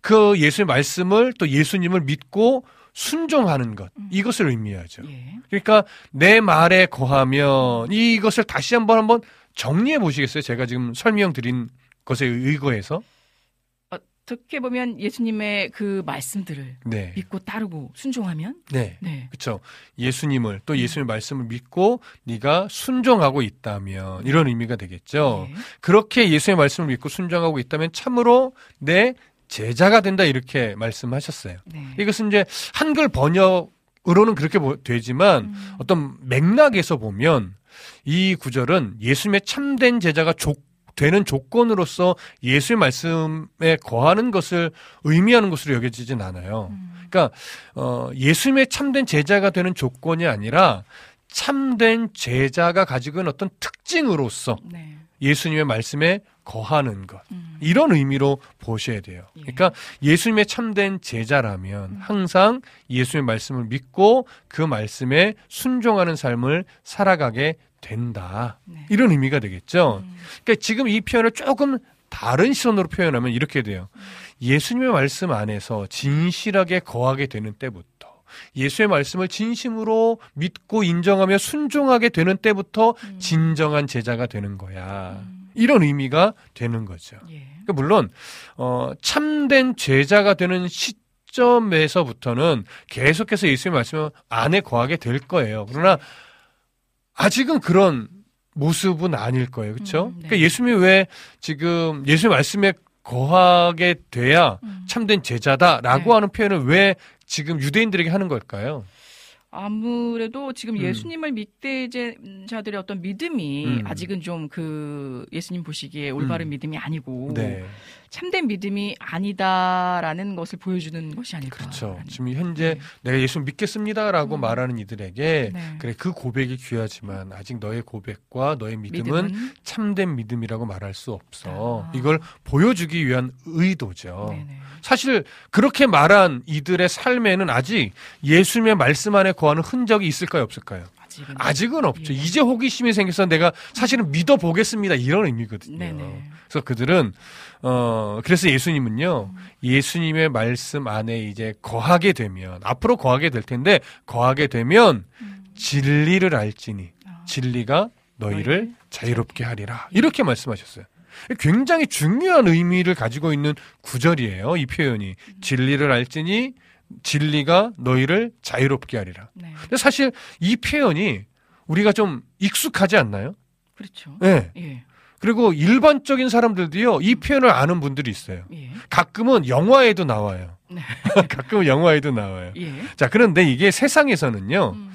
그 예수의 말씀을 또 예수님을 믿고 순종하는 것 이것을 의미하죠. 예. 그러니까 내 말에 거하면 이것을 다시 한번 한번 정리해 보시겠어요? 제가 지금 설명 드린 것에 의거해서 어떻게 보면 예수님의 그 말씀들을 네, 믿고 따르고 순종하면 네, 네. 그렇죠. 예수님을 또 예수님의 말씀을 믿고 네가 순종하고 있다면 이런 의미가 되겠죠. 예. 그렇게 예수의 말씀을 믿고 순종하고 있다면 참으로 내 제자가 된다 이렇게 말씀하셨어요. 네. 이것은 이제 한글 번역으로는 그렇게 보- 되지만 음. 어떤 맥락에서 보면 이 구절은 예수님의 참된 제자가 조- 되는 조건으로서 예수의 말씀에 거하는 것을 의미하는 것으로 여겨지진 않아요. 음. 그러니까 어, 예수님의 참된 제자가 되는 조건이 아니라 참된 제자가 가지고 있는 어떤 특징으로서 네. 예수님의 말씀에 거하는 것 음. 이런 의미로 보셔야 돼요. 예. 그러니까 예수님의 참된 제자라면 음. 항상 예수님의 말씀을 믿고 그 말씀에 순종하는 삶을 살아가게 된다. 네. 이런 의미가 되겠죠. 음. 그러니까 지금 이 표현을 조금 다른 시선으로 표현하면 이렇게 돼요. 예수님의 말씀 안에서 진실하게 거하게 되는 때부터 예수의 말씀을 진심으로 믿고 인정하며 순종하게 되는 때부터 음. 진정한 제자가 되는 거야. 음. 이런 의미가 되는 거죠. 예. 그러니까 물론 어, 참된 제자가 되는 시 점에서부터는 계속해서 예수의 말씀 안에 거하게 될 거예요. 그러나 아직은 그런 모습은 아닐 거예요. 그렇죠? 음, 네. 그러니까 예수님이 왜 지금 예수의 말씀에 거하게 돼야 음. 참된 제자다라고 네. 하는 표현을 왜 지금 유대인들에게 하는 걸까요? 아무래도 지금 음. 예수님을 믿대 자들의 어떤 믿음이 음. 아직은 좀 그 예수님 보시기에 올바른 음. 믿음이 아니고 네. 참된 믿음이 아니다라는 것을 보여주는 것이 아닐까. 그렇죠. 지금 현재 내가 예수 믿겠습니다라고 음. 말하는 이들에게 네. 그래 그 고백이 귀하지만 아직 너의 고백과 너의 믿음은, 믿음은 참된 믿음이라고 말할 수 없어. 아. 이걸 보여주기 위한 의도죠. 네네. 사실 그렇게 말한 이들의 삶에는 아직 예수님의 말씀 안에 거하는 흔적이 있을까요, 없을까요? 아직은 아직은 없죠. 예. 이제 호기심이 생겨서 내가 사실은 믿어 보겠습니다. 이런 의미거든요. 네네. 그래서 그들은 어 그래서 예수님은요. 음. 예수님의 말씀 안에 이제 거하게 되면 앞으로 거하게 될 텐데 거하게 되면 음. 진리를 알지니 아. 진리가 너희를 너희를 자유롭게 하리라. 이렇게 말씀하셨어요. 굉장히 중요한 의미를 가지고 있는 구절이에요. 이 표현이 진리를 알지니 진리가 너희를 자유롭게 하리라. 네. 근데 사실 이 표현이 우리가 좀 익숙하지 않나요? 그렇죠. 네. 예. 그리고 일반적인 사람들도요, 이 표현을 아는 분들이 있어요. 예. 가끔은 영화에도 나와요. 네. 가끔은 영화에도 나와요. 예. 자, 그런데 이게 세상에서는요, 음.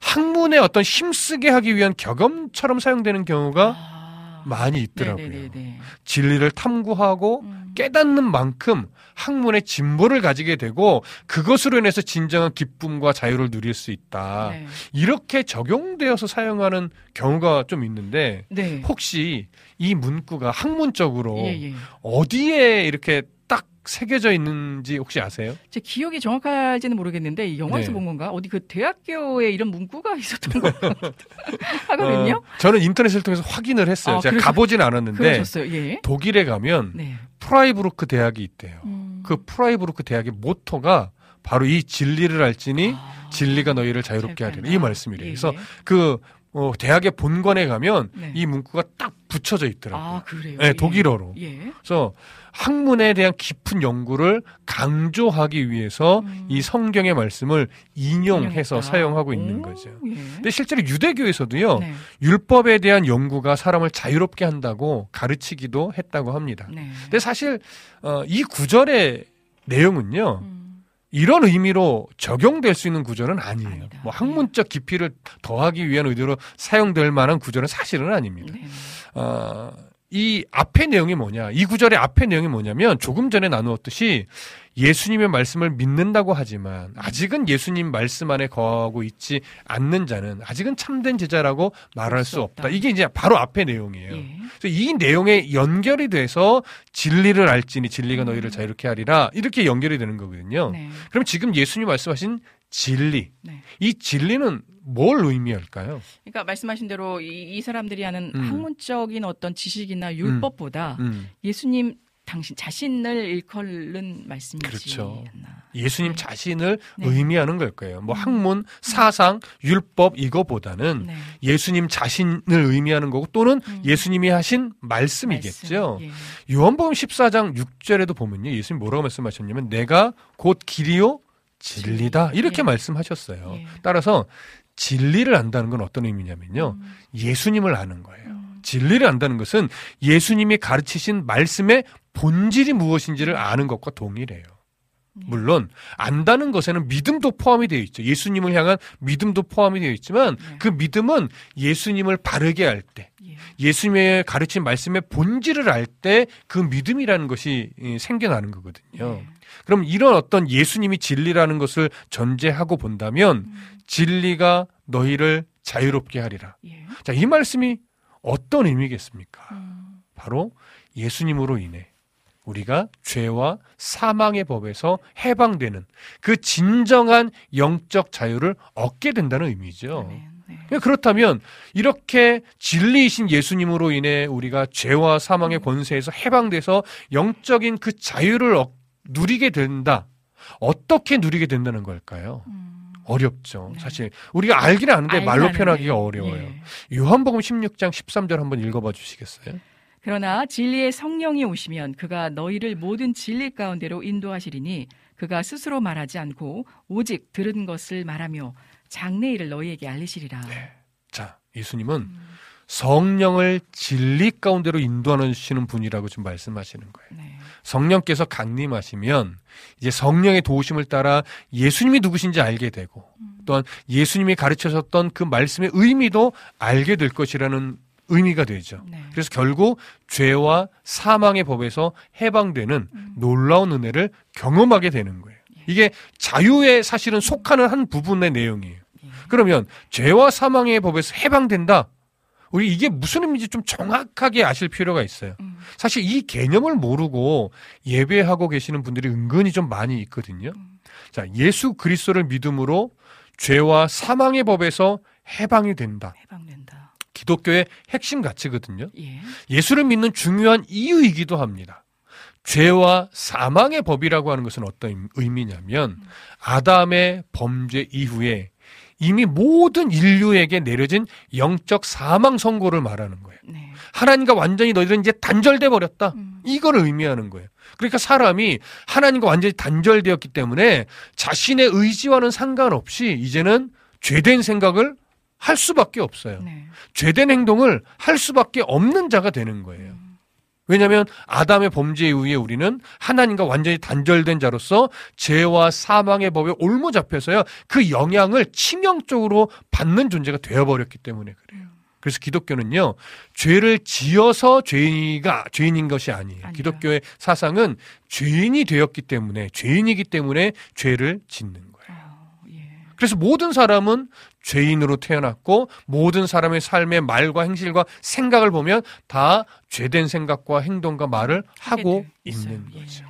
학문에 어떤 힘쓰게 하기 위한 격언처럼 사용되는 경우가 아. 많이 있더라고요. 네네네. 진리를 탐구하고 음. 깨닫는 만큼 학문의 진보를 가지게 되고 그것으로 인해서 진정한 기쁨과 자유를 누릴 수 있다. 네. 이렇게 적용되어서 사용하는 경우가 좀 있는데 네. 혹시 이 문구가 학문적으로 예, 예. 어디에 이렇게 딱 새겨져 있는지 혹시 아세요? 제 기억이 정확할지는 모르겠는데 이 영화에서 네. 본 건가? 어디 그 대학교에 이런 문구가 있었던 것 하거든요. 어, 저는 인터넷을 통해서 확인을 했어요. 아, 제가 그러셨- 가보진 않았는데. 예. 독일에 가면 네. 프라이부르크 대학이 있대요. 음. 그 프라이부르크 대학의 모토가 바로 이 진리를 알지니 아. 진리가 너희를 자유롭게 하리라 이 말씀이래요. 예, 그래서 예. 그 어, 대학의 본관에 가면 네. 이 문구가 딱 붙여져 있더라고요. 아, 그래요. 네, 예. 독일어로. 예. 그래서 학문에 대한 깊은 연구를 강조하기 위해서 음. 이 성경의 말씀을 인용해서 인용했다. 사용하고 있는 오, 거죠. 예. 근데 실제로 유대교에서도요, 네. 율법에 대한 연구가 사람을 자유롭게 한다고 가르치기도 했다고 합니다. 네. 근데 사실 어, 이 구절의 내용은요, 음, 이런 의미로 적용될 수 있는 구절은 아니에요. 아니다. 뭐 학문적 깊이를 더하기 위한 의도로 사용될 만한 구절은 사실은 아닙니다. 네. 어, 이 앞의 내용이 뭐냐? 이 구절의 앞의 내용이 뭐냐면 조금 전에 나누었듯이 예수님의 말씀을 믿는다고 하지만 아직은 예수님 말씀 안에 거하고 있지 않는 자는 아직은 참된 제자라고 말할 수수 없다. 없다. 이게 이제 바로 앞의 내용이에요. 예. 그래서 이 내용에 연결이 돼서 진리를 알지니 진리가 너희를 자유롭게 하리라 이렇게 연결이 되는 거거든요. 음. 네. 그럼 지금 예수님 말씀하신 진리, 네. 이 진리는 뭘 의미할까요? 그러니까 말씀하신 대로 이, 이 사람들이 하는 음. 학문적인 어떤 지식이나 율법보다 음. 예수님 당신 자신을 일컬는 말씀이지 그렇죠. 않나. 예수님 네. 자신을 네. 의미하는 걸 거예요. 뭐 음. 학문, 사상, 율법 이거보다는 네. 예수님 자신을 의미하는 거고 또는 음. 예수님이 하신 말씀이겠죠. 말씀. 예. 요한복음 14장 6절에도 보면요. 예수님 뭐라고 말씀하셨냐면 내가 곧 길이요 진리다 이렇게 예. 말씀하셨어요. 예. 따라서 진리를 안다는 건 어떤 의미냐면요. 음. 예수님을 아는 거예요. 음. 진리를 안다는 것은 예수님이 가르치신 말씀의 본질이 무엇인지를 아는 것과 동일해요. 네. 물론 안다는 것에는 믿음도 포함이 되어 있죠. 예수님을 향한 믿음도 포함이 되어 있지만 네. 그 믿음은 예수님을 바르게 할 때, 예. 예수님의 가르친 말씀의 본질을 알 때 그 믿음이라는 것이 이, 생겨나는 거거든요. 예. 그럼 이런 어떤 예수님이 진리라는 것을 전제하고 본다면 음. 진리가 너희를 자유롭게 하리라. 예. 자, 이 말씀이 어떤 의미겠습니까? 음. 바로 예수님으로 인해 우리가 죄와 사망의 법에서 해방되는 그 진정한 영적 자유를 얻게 된다는 의미죠. 네. 그러니까 그렇다면 이렇게 진리이신 예수님으로 인해 우리가 죄와 사망의 권세에서 해방돼서 영적인 그 자유를 얻- 누리게 된다. 어떻게 누리게 된다는 걸까요? 음. 어렵죠. 네. 사실 우리가 알긴 아는데 말로 표현하기가 어려워요. 예. 요한복음 16장 13절 한번 읽어봐 주시겠어요? 그러나 진리의 성령이 오시면 그가 너희를 모든 진리 가운데로 인도하시리니 그가 스스로 말하지 않고 오직 들은 것을 말하며 장래일을 너희에게 알리시리라. 네. 자, 예수님은 음. 성령을 진리 가운데로 인도하시는 분이라고 지금 말씀하시는 거예요. 네. 성령께서 강림하시면 이제 성령의 도우심을 따라 예수님이 누구신지 알게 되고 또한 예수님이 가르쳐줬던 그 말씀의 의미도 알게 될 것이라는 의미가 되죠. 네. 그래서 결국 죄와 사망의 법에서 해방되는 음. 놀라운 은혜를 경험하게 되는 거예요. 이게 자유에 사실은 속하는 한 부분의 내용이에요. 예. 그러면 죄와 사망의 법에서 해방된다. 우리 이게 무슨 의미인지 좀 정확하게 아실 필요가 있어요. 음. 사실 이 개념을 모르고 예배하고 계시는 분들이 은근히 좀 많이 있거든요. 자, 예수 그리스도를 믿음으로 죄와 사망의 법에서 해방이 된다. 해방된다. 기독교의 핵심 가치거든요. 예. 예수를 믿는 중요한 이유이기도 합니다. 죄와 사망의 법이라고 하는 것은 어떤 의미냐면 아담의 범죄 이후에 이미 모든 인류에게 내려진 영적 사망 선고를 말하는 거예요. 네. 하나님과 완전히 너희들은 이제 단절돼 버렸다. 음. 이걸 의미하는 거예요. 그러니까 사람이 하나님과 완전히 단절되었기 때문에 자신의 의지와는 상관없이 이제는 죄된 생각을 할 수밖에 없어요. 네. 죄된 행동을 할 수밖에 없는 자가 되는 거예요. 왜냐하면 아담의 범죄 이후에 우리는 하나님과 완전히 단절된 자로서 죄와 사망의 법에 올무 잡혀서요 그 영향을 치명적으로 받는 존재가 되어버렸기 때문에 그래요. 그래서 기독교는요 죄를 지어서 죄인이가 죄인인 것이 아니에요. 아니라. 기독교의 사상은 죄인이 되었기 때문에 죄인이기 때문에 죄를 짓는 거예요. 어, 예. 그래서 모든 사람은 죄인으로 태어났고 모든 사람의 삶의 말과 행실과 생각을 보면 다 죄된 생각과 행동과 말을 하고 돼 있어요. 있는 예. 거죠.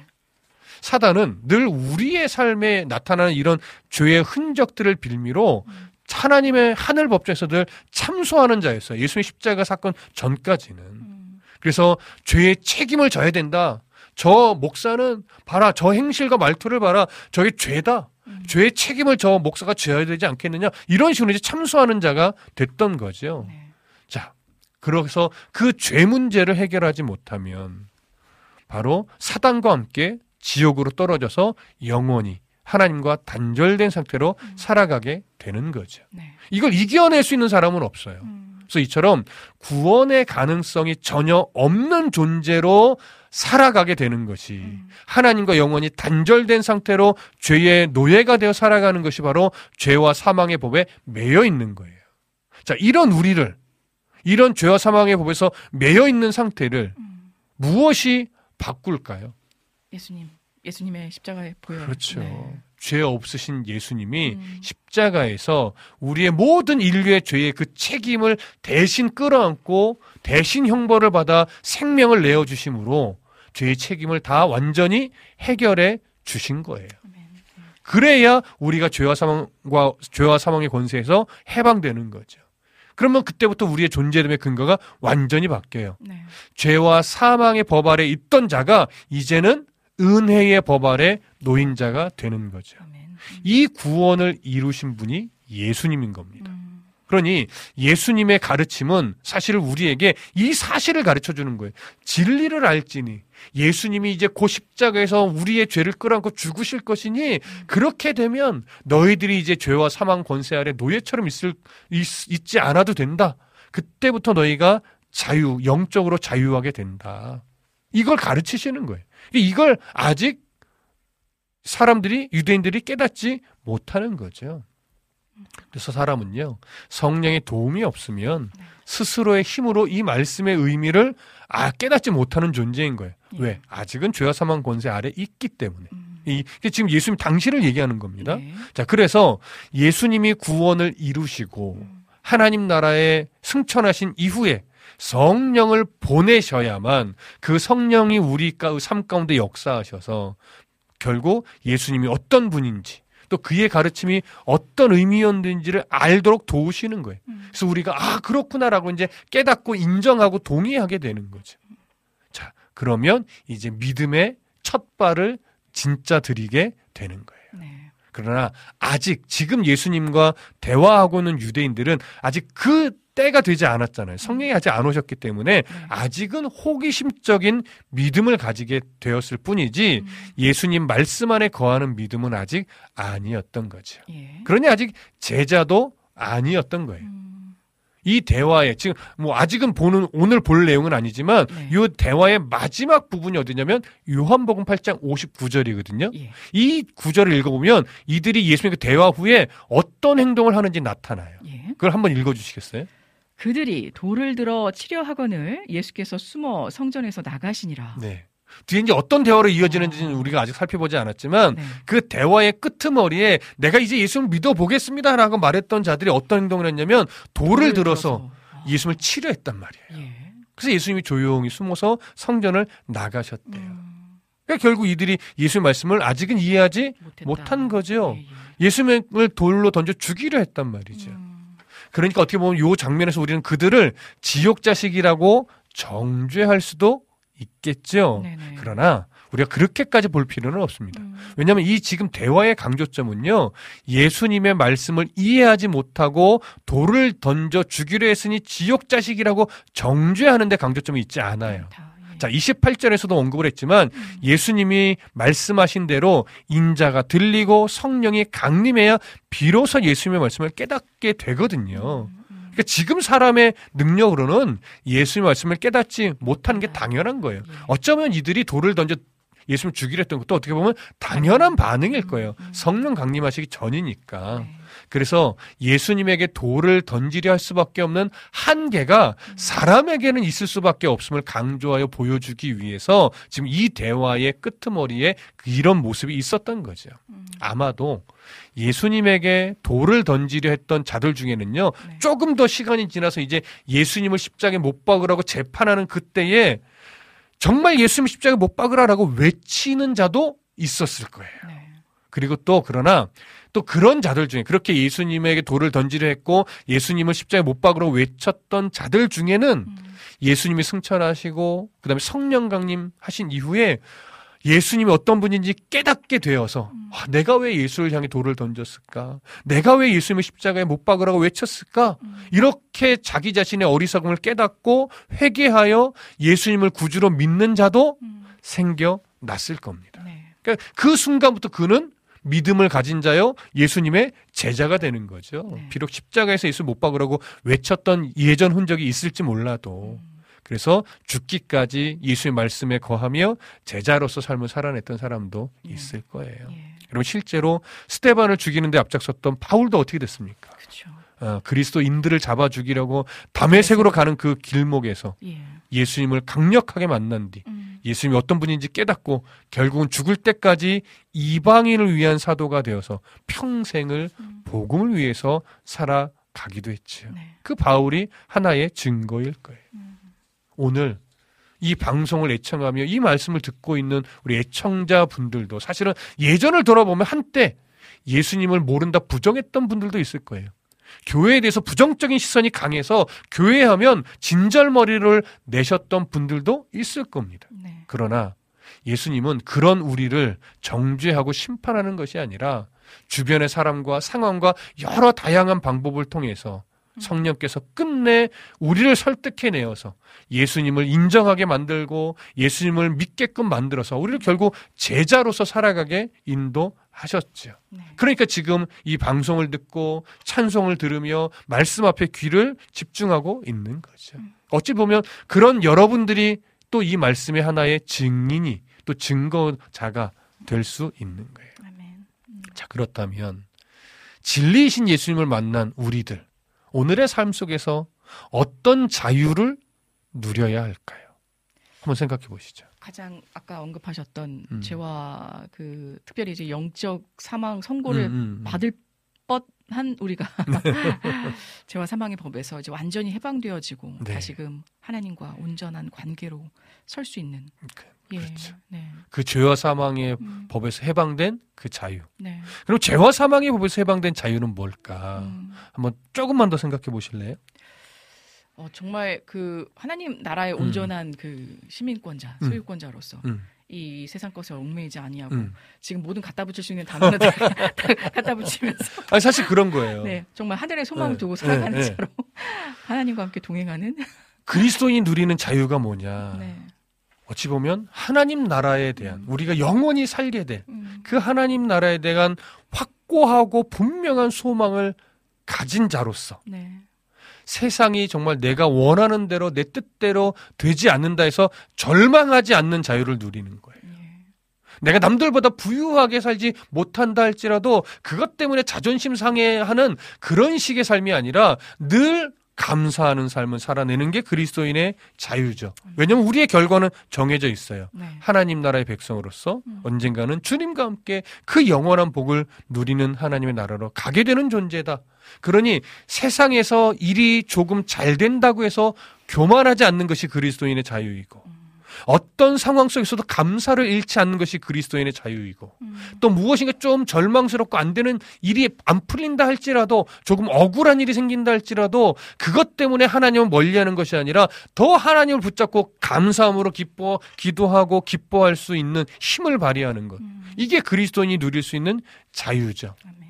사단은 늘 우리의 삶에 나타나는 이런 죄의 흔적들을 빌미로 음. 하나님의 하늘 법정에서 늘 참소하는 자였어요. 예수의 십자가 사건 전까지는. 음. 그래서 죄의 책임을 져야 된다. 저 목사는 봐라. 저 행실과 말투를 봐라. 저게 죄다. 음. 죄의 책임을 저 목사가 져야 되지 않겠느냐. 이런 식으로 이제 참소하는 자가 됐던 거죠. 네. 자, 그래서 그 죄 문제를 해결하지 못하면 바로 사단과 함께 지옥으로 떨어져서 영원히 하나님과 단절된 상태로 살아가게 되는 거죠. 네. 이걸 이겨낼 수 있는 사람은 없어요. 음. 그래서 이처럼 구원의 가능성이 전혀 없는 존재로 살아가게 되는 것이 음. 하나님과 영원히 단절된 상태로 죄의 노예가 되어 살아가는 것이 바로 죄와 사망의 법에 매여 있는 거예요. 자, 이런 우리를 이런 죄와 사망의 법에서 매여 있는 상태를 음. 무엇이 바꿀까요? 예수님, 예수님의 십자가에 보여요. 그렇죠. 네. 죄 없으신 예수님이 음. 십자가에서 우리의 모든 인류의 죄의 그 책임을 대신 끌어안고 대신 형벌을 받아 생명을 내어 주심으로 죄의 책임을 다 완전히 해결해 주신 거예요. 그래야 우리가 죄와 사망과 죄와 사망의 권세에서 해방되는 거죠. 그러면 그때부터 우리의 존재됨의 근거가 완전히 바뀌어요. 네. 죄와 사망의 법 아래 있던 자가 이제는 은혜의 법 아래 놓인 자가 되는 거죠. 음. 이 구원을 이루신 분이 예수님인 겁니다. 음. 그러니 예수님의 가르침은 사실 우리에게 이 사실을 가르쳐 주는 거예요. 진리를 알지니 예수님이 이제 고 십자가에서 우리의 죄를 끌어안고 죽으실 것이니 그렇게 되면 너희들이 이제 죄와 사망 권세 아래 노예처럼 있을 있, 지 않아도 된다. 그때부터 너희가 자유 영적으로 자유하게 된다. 이걸 가르치시는 거예요. 이걸 아직 사람들이 유대인들이 깨닫지 못하는 거죠. 그래서 사람은요 성령의 도움이 없으면 스스로의 힘으로 이 말씀의 의미를 아 깨닫지 못하는 존재인 거예요. 예. 왜? 아직은 죄와 사망 권세 아래 있기 때문에. 음. 이 지금 예수님 당신을 얘기하는 겁니다. 네. 자 그래서 예수님이 구원을 이루시고 음. 하나님 나라에 승천하신 이후에 성령을 보내셔야만 그 성령이 우리 가- 삶 가운데 역사하셔서 결국 예수님이 어떤 분인지 또 그의 가르침이 어떤 의미였는지를 알도록 도우시는 거예요. 음. 그래서 우리가 아 그렇구나라고 이제 깨닫고 인정하고 동의하게 되는 거죠. 자 그러면 이제 믿음의 첫 발을 진짜 드리게 되는 거예요. 네. 그러나 아직 지금 예수님과 대화하고 있는 유대인들은 아직 그 때가 되지 않았잖아요. 성령이 아직 안 오셨기 때문에 네. 아직은 호기심적인 믿음을 가지게 되었을 뿐이지 음. 예수님 말씀 안에 거하는 믿음은 아직 아니었던 거죠. 예. 그러니 아직 제자도 아니었던 거예요. 음. 이 대화에 지금 뭐 아직은 보는 오늘 볼 내용은 아니지만 네. 이 대화의 마지막 부분이 어디냐면 요한복음 8장 59절이거든요. 예. 이 구절을 읽어보면 이들이 예수님과 대화 후에 어떤 행동을 하는지 나타나요. 예. 그걸 한번 읽어주시겠어요? 그들이 돌을 들어 치려 하거늘 예수께서 숨어 성전에서 나가시니라. 네. 뒤에 이제 어떤 대화로 이어지는지는 우리가 아직 살펴보지 않았지만 네. 그 대화의 끄트머리에 내가 이제 예수를 믿어보겠습니다라고 말했던 자들이 어떤 행동을 했냐면 돌을 들어서 아. 예수님을 치려 했단 말이에요. 예. 그래서 예수님이 조용히 숨어서 성전을 나가셨대요. 음, 그러니까 결국 이들이 예수의 말씀을 아직은 이해하지 못했다. 못한 거죠. 예, 예. 예수님을 돌로 던져 죽이려 했단 말이죠. 음, 그러니까 어떻게 보면 요 장면에서 우리는 그들을 지옥 자식이라고 정죄할 수도 있겠죠. 네네. 그러나 우리가 그렇게까지 볼 필요는 없습니다. 음, 왜냐하면 이 지금 대화의 강조점은요, 예수님의 말씀을 이해하지 못하고 돌을 던져 죽이려 했으니 지옥 자식이라고 정죄하는데 강조점이 있지 않아요. 다, 예. 자, 28절에서도 언급을 했지만 음, 예수님이 말씀하신 대로 인자가 들리고 성령이 강림해야 비로소 예수님의 말씀을 깨닫게 되거든요. 음, 음, 그러니까 지금 사람의 능력으로는 예수님의 말씀을 깨닫지 못하는 게 당연한 거예요. 예. 어쩌면 이들이 돌을 던져 예수님을 죽이려 했던 것도 어떻게 보면 당연한 반응일 거예요. 성령 강림하시기 전이니까. 네. 그래서 예수님에게 돌을 던지려 할 수밖에 없는 한계가 사람에게는 있을 수밖에 없음을 강조하여 보여주기 위해서 지금 이 대화의 끄트머리에 이런 모습이 있었던 거죠. 음, 아마도 예수님에게 돌을 던지려 했던 자들 중에는요, 네. 조금 더 시간이 지나서 이제 예수님을 십자가에 못 박으라고 재판하는 그때에 정말 예수님 십자가에 못 박으라라고 외치는 자도 있었을 거예요. 네. 그리고 또 그러나 또 그런 자들 중에 그렇게 예수님에게 돌을 던지려 했고 예수님을 십자가에 못 박으라고 외쳤던 자들 중에는 음, 예수님이 승천하시고 그다음에 성령 강림 하신 이후에 예수님이 어떤 분인지 깨닫게 되어서 아, 내가 왜 예수를 향해 돌을 던졌을까? 내가 왜 예수님을 십자가에 못 박으라고 외쳤을까? 이렇게 자기 자신의 어리석음을 깨닫고 회개하여 예수님을 구주로 믿는 자도 음. 생겨났을 겁니다. 네. 그러니까 그 순간부터 그는 믿음을 가진 자요 예수님의 제자가 되는 거죠. 네. 비록 십자가에서 예수 못 박으라고 외쳤던 예전 흔적이 있을지 몰라도 음. 그래서 죽기까지 예수의 말씀에 거하며 제자로서 삶을 살아냈던 사람도 예. 있을 거예요. 예. 여러분 실제로 스테반을 죽이는데 앞장섰던 바울도 어떻게 됐습니까? 그렇죠. 어, 그리스도인들을 잡아 죽이려고 담에색으로 가는 그 길목에서 예. 예수님을 강력하게 만난 뒤 음. 예수님이 어떤 분인지 깨닫고 결국은 죽을 때까지 이방인을 위한 사도가 되어서 평생을 음. 복음을 위해서 살아가기도 했지요. 네. 그 바울이 하나의 증거일 거예요. 음. 오늘 이 방송을 애청하며 이 말씀을 듣고 있는 우리 애청자 분들도 사실은 예전을 돌아보면 한때 예수님을 모른다 부정했던 분들도 있을 거예요. 교회에 대해서 부정적인 시선이 강해서 교회 하면 진절머리를 내셨던 분들도 있을 겁니다. 네. 그러나 예수님은 그런 우리를 정죄하고 심판하는 것이 아니라 주변의 사람과 상황과 여러 다양한 방법을 통해서 성령께서 끝내 우리를 설득해내어서 예수님을 인정하게 만들고 예수님을 믿게끔 만들어서 우리를 결국 제자로서 살아가게 인도 하셨죠. 네. 그러니까 지금 이 방송을 듣고 찬송을 들으며 말씀 앞에 귀를 집중하고 있는 거죠. 어찌 보면 그런 여러분들이 또 이 말씀의 하나의 증인이 또 증거자가 될 수 있는 거예요. 아멘. 자, 그렇다면 진리이신 예수님을 만난 우리들 오늘의 삶 속에서 어떤 자유를 누려야 할까요? 한번 생각해 보시죠. 가장 아까 언급하셨던 음. 죄와 그 특별히 이제 영적 사망 선고를 음, 음, 음. 받을 뻔한 우리가 죄와 사망의 법에서 이제 완전히 해방되어지고 네. 다시금 하나님과 온전한 관계로 설 수 있는 예, 그렇죠. 네, 그 죄와 사망의 음, 법에서 해방된 그 자유. 네, 그럼 죄와 사망의 법에서 해방된 자유는 뭘까? 음, 한번 조금만 더 생각해 보실래요? 어, 정말 그 하나님 나라의 음. 온전한 그 시민권자, 음. 소유권자로서 음, 이 세상 것을 얽매이지 아니하고 음. 지금 모든 갖다 붙일 수 있는 단어를 다 갖다 붙이면서 아니 사실 그런 거예요. 네, 정말 하늘의 소망을 네, 두고 살아가는 네, 네. 자로 하나님과 함께 동행하는 그리스도인이 누리는 자유가 뭐냐? 네. 어찌 보면 하나님 나라에 대한 우리가 영원히 살게 될그 음, 하나님 나라에 대한 확고하고 분명한 소망을 가진 자로서 네. 세상이 정말 내가 원하는 대로 내 뜻대로 되지 않는다 해서 절망하지 않는 자유를 누리는 거예요. 예. 내가 남들보다 부유하게 살지 못한다 할지라도 그것 때문에 자존심 상해하는 그런 식의 삶이 아니라 늘 감사하는 삶을 살아내는 게 그리스도인의 자유죠. 왜냐하면 우리의 결과는 정해져 있어요. 네. 하나님 나라의 백성으로서 음. 언젠가는 주님과 함께 그 영원한 복을 누리는 하나님의 나라로 가게 되는 존재다. 그러니 세상에서 일이 조금 잘 된다고 해서 교만하지 않는 것이 그리스도인의 자유이고 어떤 상황 속에서도 감사를 잃지 않는 것이 그리스도인의 자유이고 음, 또 무엇인가 좀 절망스럽고 안 되는 일이 안 풀린다 할지라도 조금 억울한 일이 생긴다 할지라도 그것 때문에 하나님을 멀리하는 것이 아니라 더 하나님을 붙잡고 감사함으로 기뻐 기도하고 기뻐할 수 있는 힘을 발휘하는 것 음. 이게 그리스도인이 누릴 수 있는 자유죠. 아멘.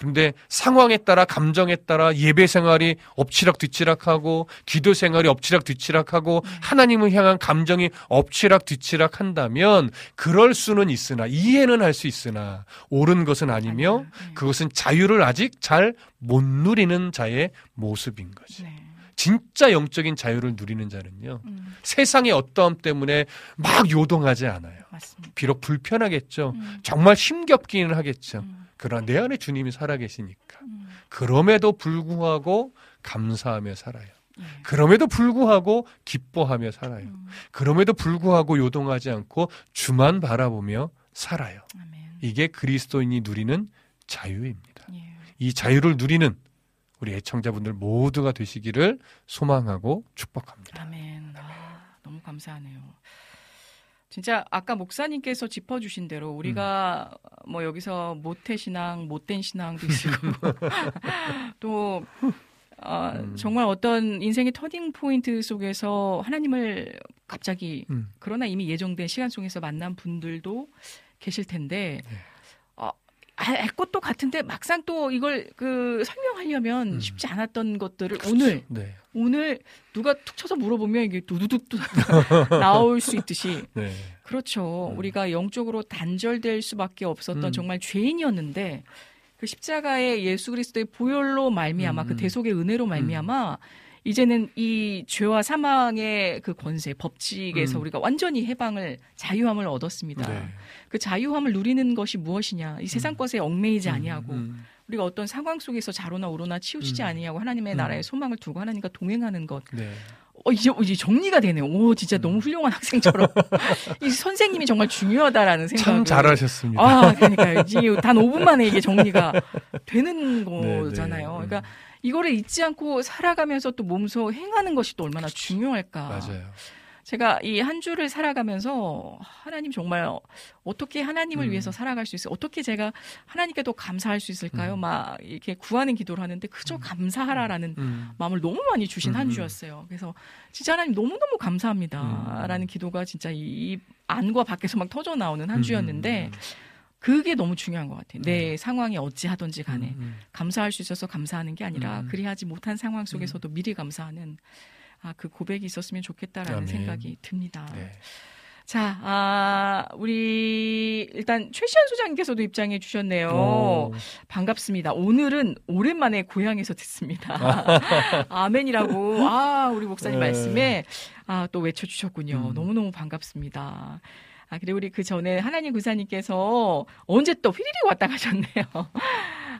예. 그런데 상황에 따라 감정에 따라 예배 생활이 엎치락 뒤치락하고 기도 생활이 엎치락 뒤치락하고 하나님을 향한 감정이 엎치락 뒤치락 한다면 그럴 수는 있으나 이해는 할 수 있으나 옳은 것은 아니며. 예. 그것은 자유를 아직 잘 못 누리는 자의 모습인 거지. 네. 진짜 영적인 자유를 누리는 자는요. 음, 세상의 어떠함 때문에 막 요동하지 않아요. 맞습니다. 비록 불편하겠죠. 음, 정말 힘겹기는 하겠죠. 음, 그러나 내 안에 주님이 살아계시니까. 음, 그럼에도 불구하고 감사하며 살아요. 예. 그럼에도 불구하고 기뻐하며 살아요. 음, 그럼에도 불구하고 요동하지 않고 주만 바라보며 살아요. 아멘. 이게 그리스도인이 누리는 자유입니다. 예. 이 자유를 누리는 우리 애청자분들 모두가 되시기를 소망하고 축복합니다. 아멘. 아, 너무 감사하네요. 진짜 아까 목사님께서 짚어주신 대로 우리가 뭐 여기서 모태 신앙, 못된 신앙도 있고 또 어, 음. 정말 어떤 인생의 터닝 포인트 속에서 하나님을 갑자기 음. 그러나 이미 예정된 시간 속에서 만난 분들도 계실 텐데 네. 어, 알, 알 것도 같은데 막상 또 이걸 그 설명하려면 음. 쉽지 않았던 것들을 오늘 네. 오늘 누가 툭 쳐서 물어보면 이게 두두둑 나올 수 있듯이 네. 그렇죠. 음. 우리가 영적으로 단절될 수밖에 없었던 음. 정말 죄인이었는데 그 십자가의 예수 그리스도의 보혈로 말미암아 음, 그 음. 대속의 은혜로 말미암아 이제는 이 죄와 사망의 그 권세 법칙에서 음. 우리가 완전히 해방을 자유함을 얻었습니다. 네. 그 자유함을 누리는 것이 무엇이냐? 이 세상 것에 얽매이지 아니하고 음, 우리가 어떤 상황 속에서 자로나 우로나 치우치지 음. 아니하고 하나님의 음. 나라의 소망을 두고 하나님과 동행하는 것. 네. 어, 이제, 이제 정리가 되네요. 오, 진짜 음. 너무 훌륭한 학생처럼. 이 선생님이 정말 중요하다라는 생각을. 참 잘하셨습니다. 아, 그러니까요. 이제 단 5분 만에 이게 정리가 되는 네, 거잖아요. 네. 그러니까 이거를 잊지 않고 살아가면서 또 몸소 행하는 것이 또 얼마나 중요할까. 맞아요. 제가 이 한 주를 살아가면서 하나님 정말 어떻게 하나님을 음. 위해서 살아갈 수 있어요? 어떻게 제가 하나님께 더 감사할 수 있을까요? 음. 막 이렇게 구하는 기도를 하는데 그저 감사하라라는 음. 마음을 너무 많이 주신 음, 한 음. 주였어요. 그래서 진짜 하나님 너무너무 감사합니다라는 음. 기도가 진짜 이, 이 안과 밖에서 막 터져 나오는 한 주였는데 음. 그게 너무 중요한 것 같아요. 내 상황이 어찌하든지 간에 음. 감사할 수 있어서 감사하는 게 아니라 음. 그리하지 못한 상황 속에서도 미리 감사하는 아, 그 고백이 있었으면 좋겠다라는 아멘. 생각이 듭니다. 네. 자, 아, 우리 일단 최시현 소장님께서도 입장해 주셨네요. 오. 반갑습니다. 오늘은 오랜만에 고향에서 듣습니다. 아멘이라고 아 우리 목사님 네. 말씀에 아 또 외쳐 주셨군요. 음. 너무너무 반갑습니다. 아 그리고 우리 그 전에 하나님 구사님께서 언제 또 휘리릭 왔다 가셨네요.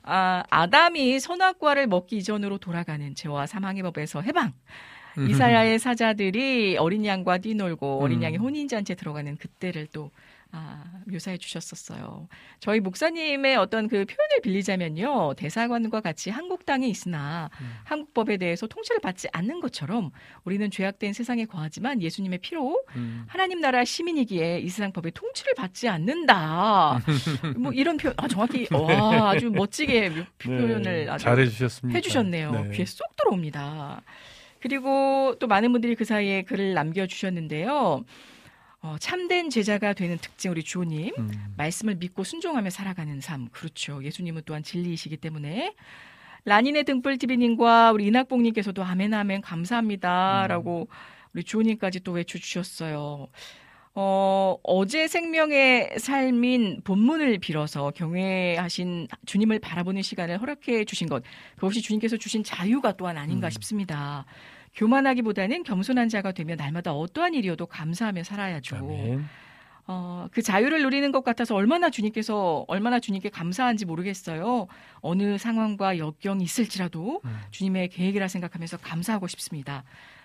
아 아담이 선악과를 먹기 이전으로 돌아가는 죄와 사망의 법에서 해방. 이사야의 사자들이 어린 양과 뛰놀고 어린 음. 양이 혼인잔치에 들어가는 그때를 또 아, 묘사해 주셨었어요. 저희 목사님의 어떤 그 표현을 빌리자면요. 대사관과 같이 한국 땅에 있으나 음. 한국법에 대해서 통치를 받지 않는 것처럼 우리는 죄악된 세상에 거하지만 예수님의 피로 음. 하나님 나라 시민이기에 이 세상 법의 통치를 받지 않는다. 뭐 이런 표현, 아, 정확히, 와, 아주 멋지게 묘- 표현을 아주 잘해 주셨습니다. 해 주셨네요. 네. 귀에 쏙 들어옵니다. 그리고 또 많은 분들이 그 사이에 글을 남겨주셨는데요. 어, 참된 제자가 되는 특징 우리 주호님 음. 말씀을 믿고 순종하며 살아가는 삶 그렇죠. 예수님은 또한 진리이시기 때문에 라니네 등불 TV님과 우리 이낙봉님께서도 아멘 아멘 감사합니다라고 우리 주호님까지 또 외쳐 주셨어요. 어, 어제 생명의 삶인 본문을 빌어서 경외하신 주님을 바라보는 시간을 허락해 주신 것, 그것이 주님께서 주신 자유가 또한 아닌가 음. 싶습니다. 교만하기보다는 겸손한 자가 되며 날마다 어떠한 일이어도 감사하며 살아야죠. 아멘. 어, 그 자유를 누리는 것 같아서 얼마나 주님께서 얼마나 주님께 감사한지 모르겠어요. 어느 상황과 역경이 있을지라도 음. 주님의 계획이라 생각하면서 감사하고 싶습니다.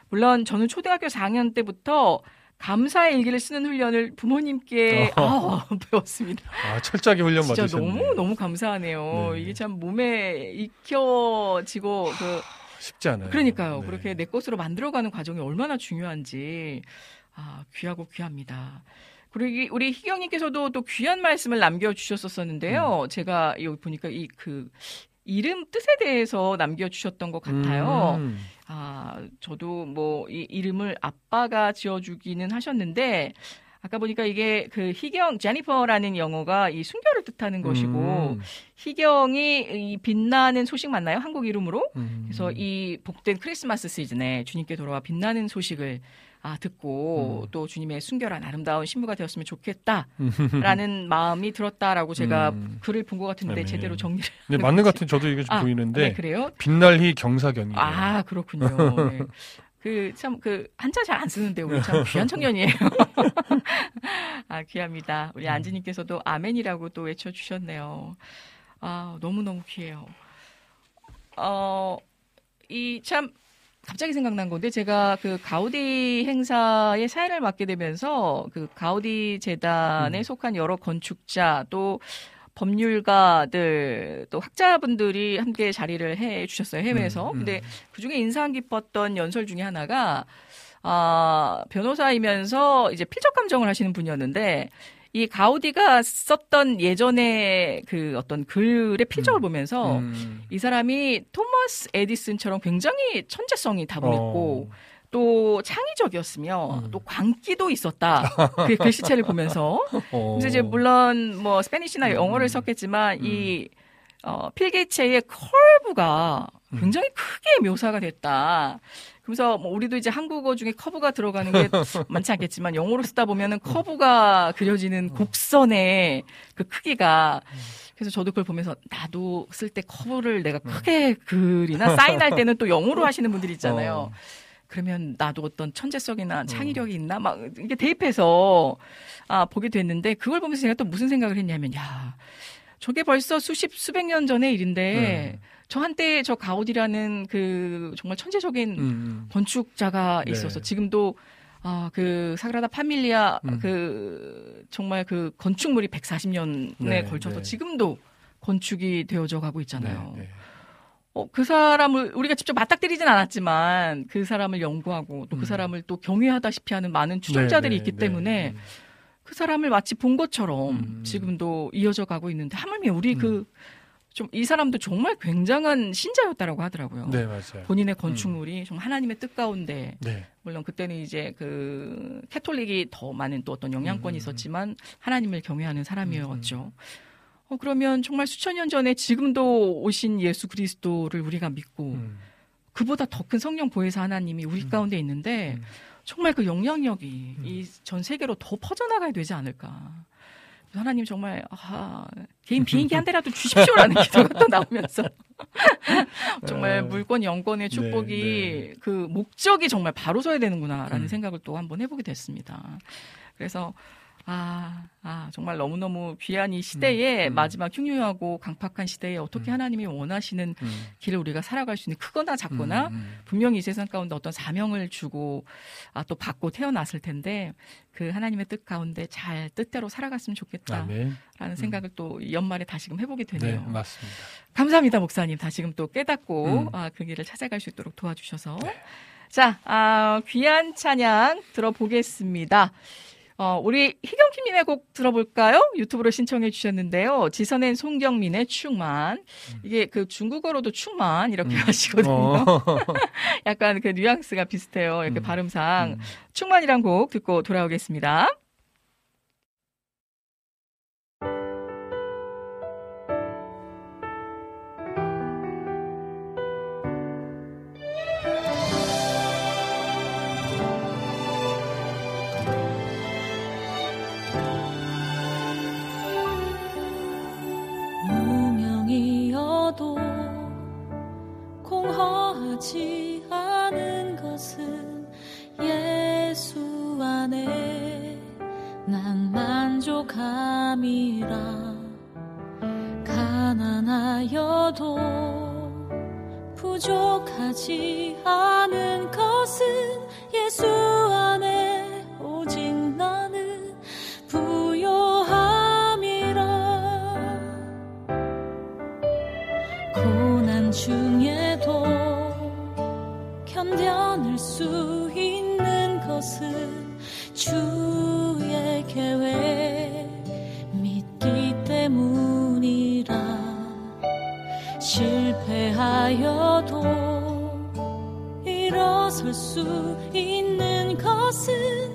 물론 저는 초등학교 4학년 때부터 감사의 일기를 쓰는 훈련을 부모님께 아, 배웠습니다. 아, 철저하게 훈련 진짜 받으셨네. 너무 너무 감사하네요. 네. 이게 참 몸에 익혀지고 그 쉽지 않아요. 그러니까요. 네. 그렇게 내 것으로 만들어가는 과정이 얼마나 중요한지 아 귀하고 귀합니다. 그리고 이- 우리 희경님께서도 또 귀한 말씀을 남겨주셨었는데요. 음. 제가 여기 보니까 이 그 이름 뜻에 대해서 남겨주셨던 것 같아요. 음. 아 저도 뭐 이 이름을 아빠가 지어주기는 하셨는데 아까 보니까 이게 그 희경 제니퍼라는 영어가 이 순결을 뜻하는 것이고 음. 희경이 이 빛나는 소식 맞나요? 한국 이름으로? 음. 그래서 이 복된 크리스마스 시즌에 주님께 돌아와 빛나는 소식을 아, 듣고 음. 또 주님의 순결한 아름다운 신부가 되었으면 좋겠다라는 마음이 들었다라고 제가 음. 글을 본 것 같은데 아멘. 제대로 정리를 네, 맞는 것 같은 저도 이게 좀 아, 보이는데 네, 그래요? 빛날희 경사경이에요. 아 그렇군요. 네. 그 참 그 한자 잘 안 쓰는데 우리 참 귀한 청년이에요. 아 귀합니다. 우리 안지님께서도 아멘이라고 또 외쳐주셨네요. 아 너무 너무 귀해요. 어 이 참 갑자기 생각난 건데 제가 그 가우디 행사의 사회를 맡게 되면서 그 가우디 재단에 음. 속한 여러 건축자 또 법률가들 또 학자분들이 함께 자리를 해 주셨어요 해외에서. 음, 음. 근데 그 중에 인상 깊었던 연설 중에 하나가 아 변호사이면서 이제 필적 감정을 하시는 분이었는데 이 가우디가 썼던 예전에 그 어떤 글의 필적을 음. 보면서 음. 이 사람이 토마스 에디슨처럼 굉장히 천재성이 다분했고 어. 또 창의적이었으며 음. 또 광기도 있었다. 그 글씨체를 보면서. 어. 이제 물론 뭐 스페니쉬나 음. 영어를 썼겠지만 이 어, 필기체의 커브가 음. 굉장히 크게 묘사가 됐다. 그래서 뭐 우리도 이제 한국어 중에 커브가 들어가는 게 많지 않겠지만 영어로 쓰다 보면은 커브가 그려지는 곡선의 그 크기가 그래서 저도 그걸 보면서 나도 쓸 때 커브를 내가 크게 그리나 사인할 때는 또 영어로 하시는 분들이 있잖아요. 어. 그러면 나도 어떤 천재성이나 창의력이 있나 막 이게 대입해서 아 보게 됐는데 그걸 보면서 제가 또 무슨 생각을 했냐면 야 저게 벌써 수십 수백 년 전의 일인데 음. 저 한때 저 가우디라는 그 정말 천재적인 음, 음. 건축자가 네. 있어서 지금도 아 그 사그라다 파밀리아 음. 그 정말 그 건축물이 140년에 네, 걸쳐서 네. 지금도 건축이 되어져 가고 있잖아요. 네, 네. 어, 그 사람을 우리가 직접 맞닥뜨리진 않았지만 그 사람을 연구하고 또그 음. 사람을 또 경외하다시피 하는 많은 추종자들이 네, 있기 네, 때문에 네. 그 사람을 마치 본 것처럼 음. 지금도 이어져 가고 있는데 하물며 우리 음. 그 좀 이 사람도 정말 굉장한 신자였다라고 하더라고요. 네, 맞아요. 본인의 건축물이 정말 하나님의 뜻 가운데 네. 물론 그때는 이제 그 캐톨릭이 더 많은 또 어떤 영향권이 음. 있었지만 하나님을 경외하는 사람이었죠. 어, 그러면 정말 수천 년 전에 지금도 오신 예수 그리스도를 우리가 믿고 음. 그보다 더 큰 성령 보혜사 하나님이 우리 음. 가운데 있는데 음. 정말 그 영향력이 음. 이전 세계로 더 퍼져나가야 되지 않을까. 하나님 정말 아, 개인 비행기 한 대라도 주십시오라는 기도가 또 나오면서 정말 어. 물권 영권의 네, 축복이 그 목적이 정말 바로 서야 되는구나라는 음. 생각을 또 한번 해보게 됐습니다. 그래서 아, 아 정말 너무너무 귀한 이 시대에 음, 음. 마지막 흉흉하고 강팍한 시대에 어떻게 음. 하나님이 원하시는 음. 길을 우리가 살아갈 수 있는 크거나 작거나 음, 음. 분명히 이 세상 가운데 어떤 사명을 주고 아, 또 받고 태어났을 텐데 그 하나님의 뜻 가운데 잘 뜻대로 살아갔으면 좋겠다라는 아멘. 생각을 또이 연말에 다시금 해보게 네, 되네요. 맞습니다. 감사합니다, 목사님. 다시금 또 깨닫고 음. 아, 그 길을 찾아갈 수 있도록 도와주셔서. 네. 자, 아, 귀한 찬양 들어보겠습니다. 어, 우리 희경킴님의 곡 들어볼까요? 유튜브로 신청해 주셨는데요. 지선엔 송경민의 충만. 이게 그 중국어로도 충만 이렇게 음. 하시거든요. 어. 약간 그 뉘앙스가 비슷해요. 이렇게 음. 발음상. 음. 충만이란 곡 듣고 돌아오겠습니다. 공허하지 않은 것은 예수 안에 난 만족함이라. 가난하여도 부족하지 않은 것은 예수 안에 견뎌낼 수 있는 것은 주의 계획 믿기 때문이라. 실패하여도 일어설 수 있는 것은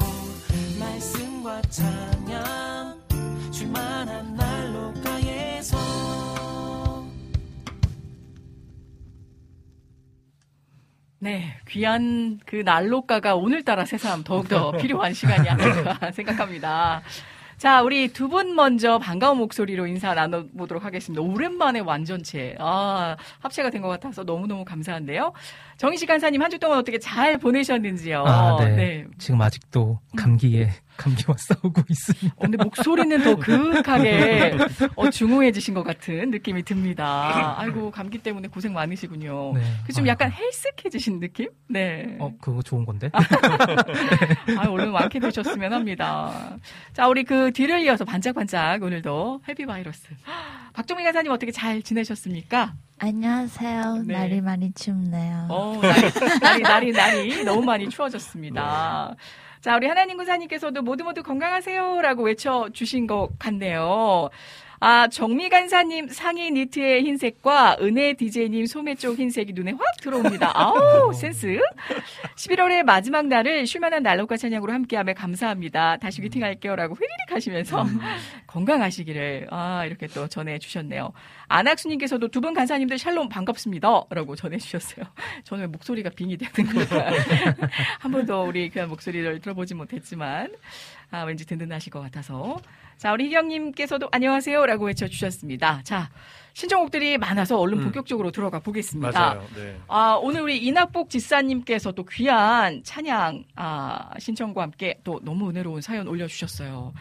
말씀과 찬양 줄만한 난로가에서 네, 귀한 그 난로가가 오늘따라 새삼 더욱더 필요한 시간이 아닐까 생각합니다. 자, 우리 두 분 먼저 반가운 목소리로 인사 나눠보도록 하겠습니다. 오랜만에 완전체. 아, 합체가 된 것 같아서 너무너무 감사한데요. 정희식 간사님 한 주 동안 어떻게 잘 보내셨는지요? 아, 네. 지금 아직도 감기에 감기와 싸우고 있습니다. 어, 근데 목소리는 더 그윽하게 어, 중후해지신 것 같은 느낌이 듭니다. 아이고 감기 때문에 고생 많으시군요. 네. 그좀 약간 헬스해지신 느낌? 네. 어, 그거 좋은 건데. 아, 얼른 완쾌되셨으면 합니다. 자, 우리 그 뒤를 이어서 반짝반짝 오늘도 해피 바이러스. 박종민 간사님 어떻게 잘 지내셨습니까? 안녕하세요. 네. 날이 많이 춥네요. 어, 날이, 날이, 날이, 날이 너무 많이 추워졌습니다. 자, 우리 하나님 군사님께서도 모두 모두 건강하세요라고 외쳐주신 것 같네요. 아, 정미 간사님 상의 니트의 흰색과 은혜 디제이님 소매 쪽 흰색이 눈에 확 들어옵니다. 아우, 센스. 11월의 마지막 날을 쉴만한 날로가 찬양으로 함께하며 감사합니다. 다시 미팅할게요 라고 휘리릭 하시면서 건강하시기를 아 이렇게 또 전해주셨네요. 안학수님께서도 두 분 간사님들 샬롬 반갑습니다라고 전해주셨어요. 저는 왜 목소리가 빙이 되는 걸까? 한 번도 우리 귀한 목소리를 들어보지 못했지만 아 왠지 든든하실 것 같아서 자 우리 희경님께서도 안녕하세요라고 외쳐주셨습니다. 자 신청곡들이 많아서 얼른 음. 본격적으로 들어가 보겠습니다. 맞아요. 네. 아, 오늘 우리 이낙복 지사님께서 또 귀한 찬양, 아, 신청과 함께 또 너무 은혜로운 사연 올려주셨어요.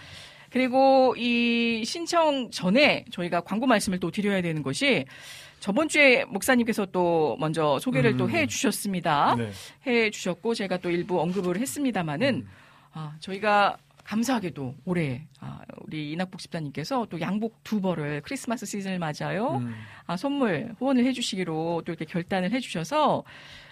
그리고 이 신청 전에 저희가 광고 말씀을 또 드려야 되는 것이 저번 주에 목사님께서 또 먼저 소개를 또 음. 해 주셨습니다. 네. 해 주셨고 제가 또 일부 언급을 했습니다마는 아, 저희가 감사하게도 올해 아, 우리 이낙복 집사님께서 또 양복 두 벌을 크리스마스 시즌을 맞아요. 음. 아, 선물 후원을 해주시기로 또 이렇게 결단을 해주셔서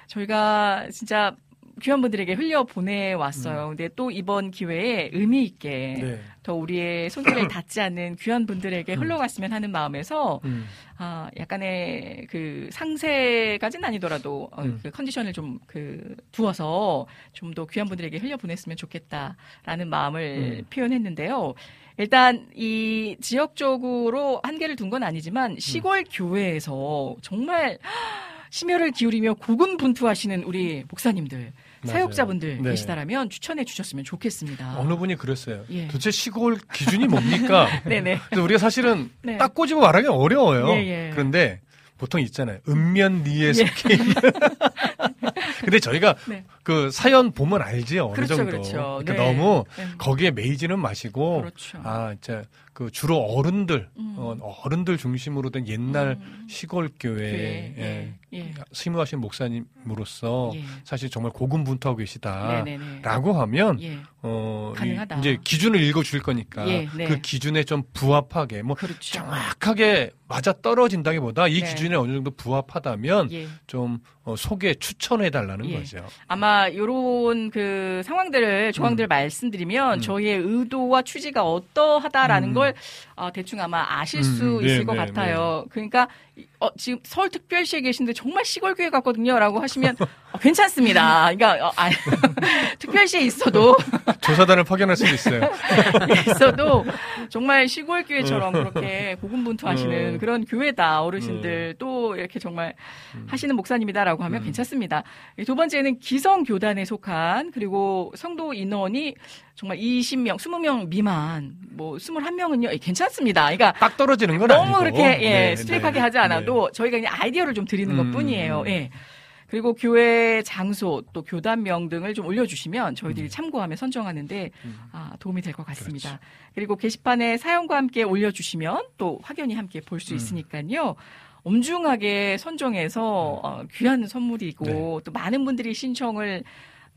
저희가 진짜 귀한 분들에게 흘려 보내왔어요. 근데 또 이번 기회에 의미 있게 네. 더 우리의 손길을 닿지 않는 귀한 분들에게 음. 흘러갔으면 하는 마음에서 음. 아, 약간의 그 상세까지는 아니더라도 어, 음. 그 컨디션을 좀 그 두어서 좀 더 귀한 분들에게 흘려 보냈으면 좋겠다라는 마음을 음. 표현했는데요. 일단 이 지역적으로 한계를 둔 건 아니지만 시골 교회에서 정말 심혈을 기울이며 고군분투하시는 우리 목사님들. 사역자분들 네. 계시다라면 추천해 주셨으면 좋겠습니다. 어느 분이 그랬어요. 예. 도대체 시골 기준이 뭡니까? 네네. 그래서 우리가 사실은 네. 딱 꼬집어 말하기 어려워요. 예, 예. 그런데 보통 있잖아요. 읍면리에 예. 속해 있는. 근데 저희가 네. 그 사연 보면 알지 어느 그렇죠, 정도. 그렇죠. 그러니까 네. 너무 네. 거기에 매이지는 마시고 그렇죠. 아 진짜 그 주로 어른들 음. 어, 어른들 중심으로 된 옛날 음. 시골 교회 교회, 예. 예. 스무하신 목사님으로서 예. 사실 정말 고군분투하고 계시다. 네네네. 라고 하면 예. 어 이- 가능하다. 이제 기준을 읽어 줄 거니까 예, 네. 그 기준에 좀 부합하게 뭐 그렇죠. 정확하게 맞아 떨어진다기보다 이 네. 기준에 어느 정도 부합하다면 예. 좀 어, 소개 추천해 달라는 예. 거죠. 아마 요런 그 상황들을 조항들 을 말씀드리면 음. 저희의 의도와 취지가 어떠하다라는 음. 걸 어, 대충 아마 아실 음, 수 네, 있을 것 네, 같아요. 그러니까 어, 지금 서울특별시에 계신데 정말 시골 교회 같거든요라고 하시면 어, 괜찮습니다. 그러니까 어, 아, 특별시에 있어도 조사단을 파견할 수도 있어요. 있어도 정말 시골 교회처럼 그렇게 고군분투하시는 음. 그런 교회다 어르신들 또 이렇게 정말 하시는 목사님이다라고 하면 음. 괜찮습니다. 이두 번째는 기성 교단에 속한 그리고 성도 인원이 정말 20명, 20명 미만, 뭐 21명은요 괜찮 습니다. 그러니까 딱 떨어지는 건 너무 아니고. 그렇게 예, 네, 스트릭하게 네. 하지 않아도 저희가 그냥 아이디어를 좀 드리는 음, 것뿐이에요. 음. 예. 그리고 교회 장소 또 교단명 등을 좀 올려주시면 저희들이 음. 참고하며 선정하는데 음. 아, 도움이 될 것 같습니다. 그렇죠. 그리고 게시판에 사연과 함께 올려주시면 또 확연히 함께 볼수 음. 있으니까요. 엄중하게 선정해서 어, 귀한 선물이고 네. 또 많은 분들이 신청을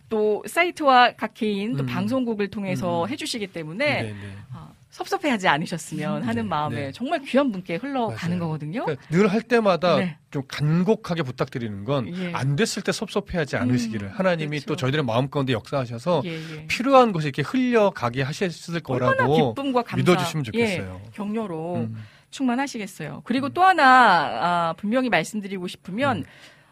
또 사이트와 각 개인 또 음. 방송국을 통해서 음. 해주시기 때문에 네, 네. 아, 섭섭해하지 않으셨으면 하는 네, 마음에 네. 정말 귀한 분께 흘러가는 맞아요. 거거든요. 그러니까 늘할 때마다 네. 좀 간곡하게 부탁드리는 건 예. 안 됐을 때 섭섭해하지 않으시기를 음, 하나님이 그렇죠. 또 저희들의 마음 가운데 역사하셔서 예, 예. 필요한 것이 이렇게 흘려가게 하셨을 거라고 감사, 믿어주시면 좋겠어요. 예, 격려로 음. 충만하시겠어요. 그리고 또 하나 아, 분명히 말씀드리고 싶으면 음.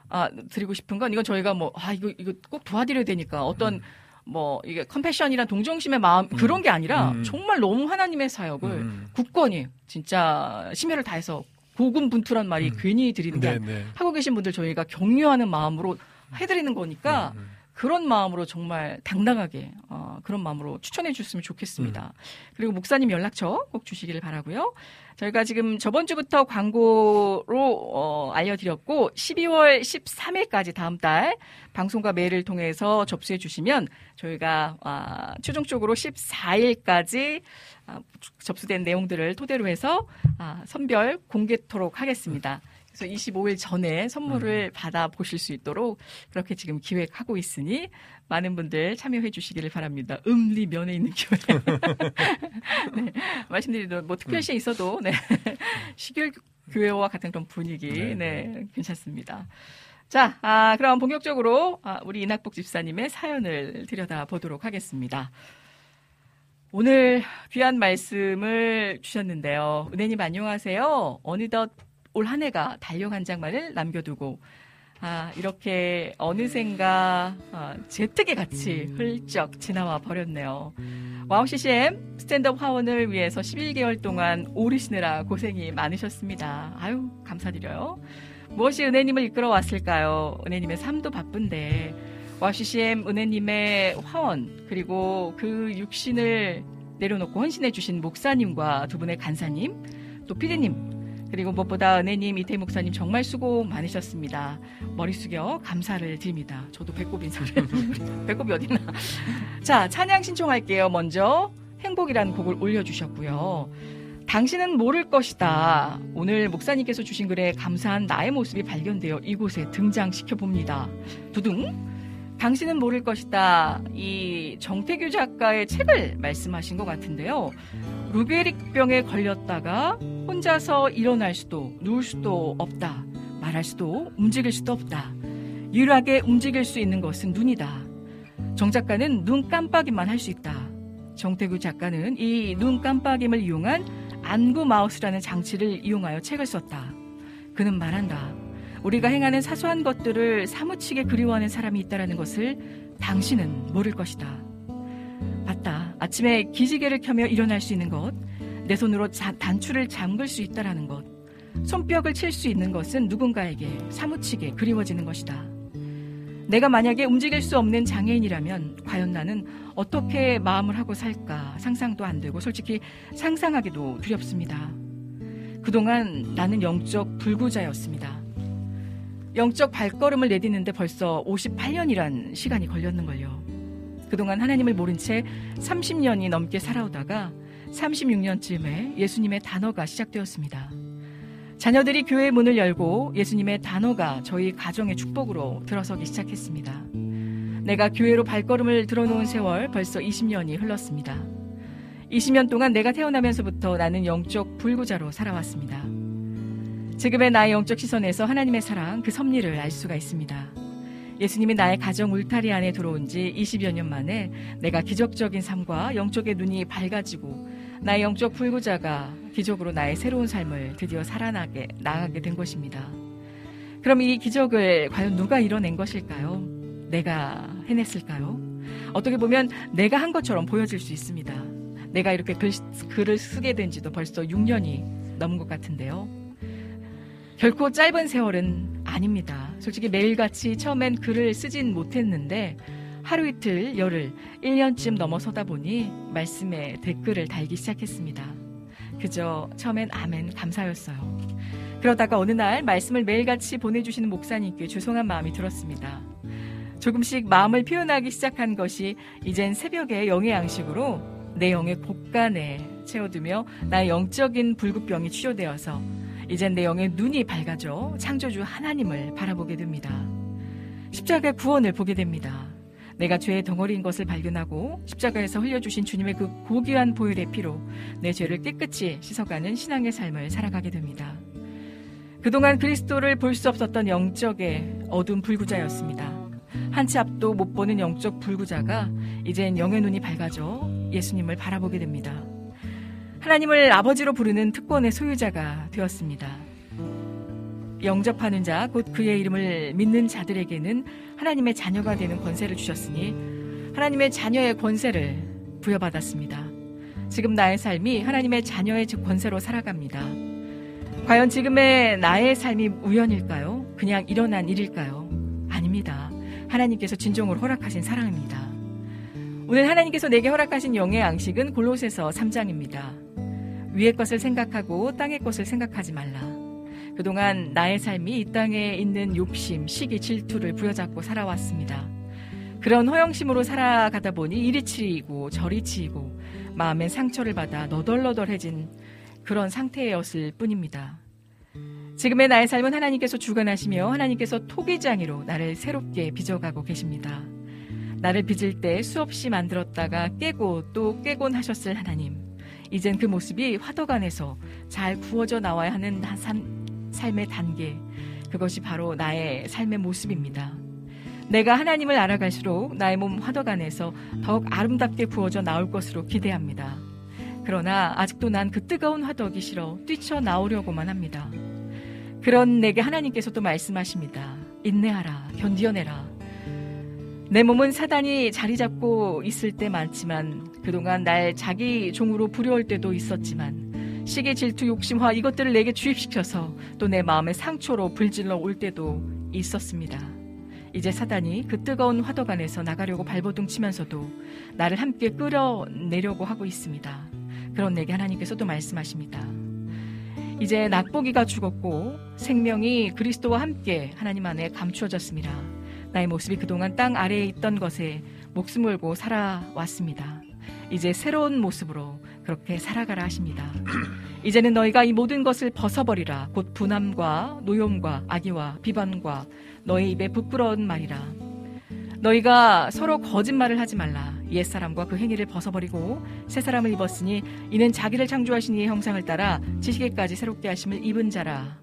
아, 드리고 싶은 건 이건 저희가 뭐 아 이거 이거 꼭 도와드려야 되니까 어떤 음. 뭐 이게 컴패션이란 동정심의 마음 그런 게 아니라 음. 정말 너무 하나님의 사역을 음. 굳건히 진짜 심혈을 다해서 고군분투란 말이 음. 괜히 드리는 게 네, 아니- 네. 하고 계신 분들 저희가 격려하는 마음으로 해드리는 거니까 음, 음. 그런 마음으로 정말 당당하게 어, 그런 마음으로 추천해 주셨으면 좋겠습니다. 음. 그리고 목사님 연락처 꼭 주시기를 바라고요. 저희가 지금 저번 주부터 광고로 어, 알려드렸고 12월 13일까지 다음 달 방송과 메일을 통해서 접수해 주시면 저희가 아, 최종적으로 14일까지 아, 접수된 내용들을 토대로 해서 아, 선별 공개토록 하겠습니다. 그래서 25일 전에 음. 선물을 받아 보실 수 있도록 그렇게 지금 기획하고 있으니 많은 분들 참여해 주시기를 바랍니다. 음리 면에 있는 교회. 네, 말씀드리도 뭐 특별 시에 있어도 네. 시골 교회와 같은 그런 분위기 네, 네, 괜찮습니다. 자, 아, 그럼 본격적으로 아, 우리 이낙복 집사님의 사연을 들여다 보도록 하겠습니다. 오늘 귀한 말씀을 주셨는데요. 은혜님 안녕하세요. 어느덧 올 한 해가 달력 한 장만을 남겨두고 아, 이렇게 어느샌가 아, 제트기 같이 훌쩍 지나와 버렸네요. 와우 CCM 스탠드업 화원을 위해서 11개월 동안 오르시느라 고생이 많으셨습니다. 아유, 감사드려요. 무엇이 은혜님을 이끌어 왔을까요? 은혜님의 삶도 바쁜데 wow CCM 은혜님의 화원 그리고 그 육신을 내려놓고 헌신해 주신 목사님과 두 분의 간사님 또 피디님 그리고 무엇보다 은혜님, 이태희 목사님 정말 수고 많으셨습니다. 머리 숙여 감사를 드립니다. 저도 배꼽 인사를. 배꼽이 어딨나. 자, 찬양 신청할게요. 먼저 행복이라는 곡을 올려주셨고요. 당신은 모를 것이다. 오늘 목사님께서 주신 글에 감사한 나의 모습이 발견되어 이곳에 등장시켜 봅니다. 두둥. 당신은 모를 것이다. 이 정태규 작가의 책을 말씀하신 것 같은데요. 루게릭병에 걸렸다가 혼자서 일어날 수도 누울 수도 없다. 말할 수도 움직일 수도 없다. 유일하게 움직일 수 있는 것은 눈이다. 정 작가는 눈 깜빡이만 할 수 있다. 정태규 작가는 이 눈 깜빡임을 이용한 안구 마우스라는 장치를 이용하여 책을 썼다. 그는 말한다. 우리가 행하는 사소한 것들을 사무치게 그리워하는 사람이 있다라는 것을 당신은 모를 것이다. 맞다. 아침에 기지개를 켜며 일어날 수 있는 것, 내 손으로 자- 단추를 잠글 수 있다라는 것, 손뼉을 칠 수 있는 것은 누군가에게 사무치게 그리워지는 것이다. 내가 만약에 움직일 수 없는 장애인이라면 과연 나는 어떻게 마음을 하고 살까 상상도 안 되고 솔직히 상상하기도 두렵습니다. 그동안 나는 영적 불구자였습니다. 영적 발걸음을 내딛는데 벌써 58년이란 시간이 걸렸는걸요. 그동안 하나님을 모른 채 30년이 넘게 살아오다가 36년쯤에 예수님의 단어가 시작되었습니다. 자녀들이 교회 문을 열고 예수님의 단어가 저희 가정의 축복으로 들어서기 시작했습니다. 내가 교회로 발걸음을 들어놓은 세월 벌써 20년이 흘렀습니다. 20년 동안 내가 태어나면서부터 나는 영적 불구자로 살아왔습니다. 지금의 나의 영적 시선에서 하나님의 사랑, 그 섭리를 알 수가 있습니다. 예수님이 나의 가정 울타리 안에 들어온 지 20여 년 만에 내가 기적적인 삶과 영적의 눈이 밝아지고 나의 영적 불구자가 기적으로 나의 새로운 삶을 드디어 살아나게 나가게 된 것입니다. 그럼 이 기적을 과연 누가 이뤄낸 것일까요? 내가 해냈을까요? 어떻게 보면 내가 한 것처럼 보여질 수 있습니다. 내가 이렇게 글, 글을 쓰게 된 지도 벌써 6년이 넘은 것 같은데요. 결코 짧은 세월은 아닙니다. 솔직히 매일같이 처음엔 글을 쓰진 못했는데 하루 이틀, 열흘, 1년쯤 넘어서다 보니 말씀에 댓글을 달기 시작했습니다. 그저 처음엔 아멘 감사였어요. 그러다가 어느 날 말씀을 매일같이 보내주시는 목사님께 죄송한 마음이 들었습니다. 조금씩 마음을 표현하기 시작한 것이 이젠 새벽에 영의 양식으로 내 영의 곳간에 채워두며 나의 영적인 불구병이 치료되어서 이젠 내 영의 눈이 밝아져 창조주 하나님을 바라보게 됩니다. 십자가의 구원을 보게 됩니다. 내가 죄의 덩어리인 것을 발견하고 십자가에서 흘려주신 주님의 그 고귀한 보혈의 피로 내 죄를 깨끗이 씻어가는 신앙의 삶을 살아가게 됩니다. 그동안 그리스도를 볼 수 없었던 영적의 어둠 불구자였습니다. 한 치 앞도 못 보는 영적 불구자가 이젠 영의 눈이 밝아져 예수님을 바라보게 됩니다. 하나님을 아버지로 부르는 특권의 소유자가 되었습니다. 영접하는 자, 곧 그의 이름을 믿는 자들에게는 하나님의 자녀가 되는 권세를 주셨으니 하나님의 자녀의 권세를 부여받았습니다. 지금 나의 삶이 하나님의 자녀의 권세로 살아갑니다. 과연 지금의 나의 삶이 우연일까요? 그냥 일어난 일일까요? 아닙니다. 하나님께서 진정으로 허락하신 사랑입니다. 오늘 하나님께서 내게 허락하신 영의 양식은 골로새서 3장입니다. 위의 것을 생각하고 땅의 것을 생각하지 말라. 그동안 나의 삶이 이 땅에 있는 욕심, 시기, 질투를 부여잡고 살아왔습니다. 그런 허영심으로 살아가다 보니 이리 치이고 저리 치이고 마음에 상처를 받아 너덜너덜해진 그런 상태였을 뿐입니다. 지금의 나의 삶은 하나님께서 주관하시며 하나님께서 토기장이로 나를 새롭게 빚어가고 계십니다. 나를 빚을 때 수없이 만들었다가 깨고 또 깨곤 하셨을 하나님. 이젠 그 모습이 화덕 안에서 잘 구워져 나와야 하는 삶의 단계, 그것이 바로 나의 삶의 모습입니다. 내가 하나님을 알아갈수록 나의 몸 화덕 안에서 더욱 아름답게 부어져 나올 것으로 기대합니다. 그러나 아직도 난 그 뜨거운 화덕이 싫어 뛰쳐나오려고만 합니다. 그런 내게 하나님께서도 말씀하십니다. 인내하라, 견디어내라. 내 몸은 사단이 자리 잡고 있을 때 많지만 그동안 날 자기 종으로 부려올 때도 있었지만 시기, 질투, 욕심화 이것들을 내게 주입시켜서 또 내 마음의 상처로 불질러 올 때도 있었습니다. 이제 사단이 그 뜨거운 화덕 안에서 나가려고 발버둥 치면서도 나를 함께 끌어내려고 하고 있습니다. 그런 내게 하나님께서도 말씀하십니다. 이제 낙보기가 죽었고 생명이 그리스도와 함께 하나님 안에 감추어졌습니다. 나의 모습이 그동안 땅 아래에 있던 것에 목숨 걸고 살아왔습니다. 이제 새로운 모습으로 그렇게 살아가라 하십니다. 이제는 너희가 이 모든 것을 벗어버리라. 곧 분함과 노염과 악의와 비반과 너희 입에 부끄러운 말이라. 너희가 서로 거짓말을 하지 말라. 옛 사람과 그 행위를 벗어버리고 새 사람을 입었으니 이는 자기를 창조하신 이의 형상을 따라 지식에까지 새롭게 하심을 입은 자라.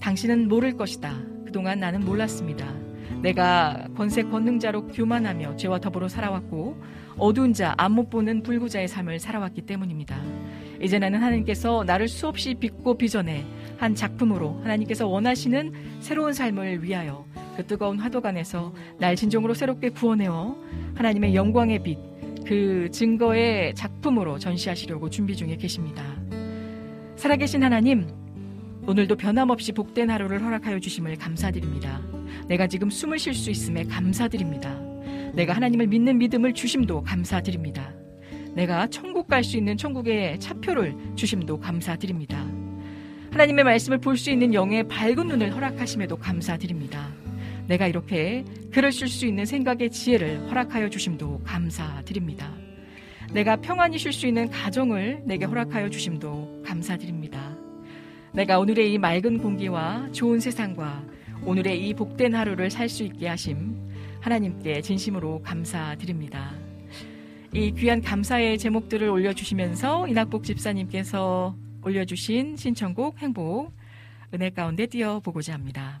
당신은 모를 것이다. 그동안 나는 몰랐습니다. 내가 권세 권능자로 교만하며 죄와 더불어 살아왔고 어두운 자, 안 못 보는 불구자의 삶을 살아왔기 때문입니다. 이제 나는 하나님께서 나를 수없이 빚고 빚어내 한 작품으로 하나님께서 원하시는 새로운 삶을 위하여 그 뜨거운 화덕 안에서 날 진정으로 새롭게 구원해어 하나님의 영광의 빛, 그 증거의 작품으로 전시하시려고 준비 중에 계십니다. 살아계신 하나님, 오늘도 변함없이 복된 하루를 허락하여 주심을 감사드립니다. 내가 지금 숨을 쉴 수 있음에 감사드립니다. 내가 하나님을 믿는 믿음을 주심도 감사드립니다. 내가 천국 갈 수 있는 천국의 차표를 주심도 감사드립니다. 하나님의 말씀을 볼 수 있는 영의 밝은 눈을 허락하심에도 감사드립니다. 내가 이렇게 글을 쓸 수 있는 생각의 지혜를 허락하여 주심도 감사드립니다. 내가 평안히 쉴 수 있는 가정을 내게 허락하여 주심도 감사드립니다. 내가 오늘의 이 맑은 공기와 좋은 세상과 오늘의 이 복된 하루를 살 수 있게 하심 하나님께 진심으로 감사드립니다. 이 귀한 감사의 제목들을 올려주시면서 이낙복 집사님께서 올려주신 신청곡 행복 은혜 가운데 띄어보고자 합니다.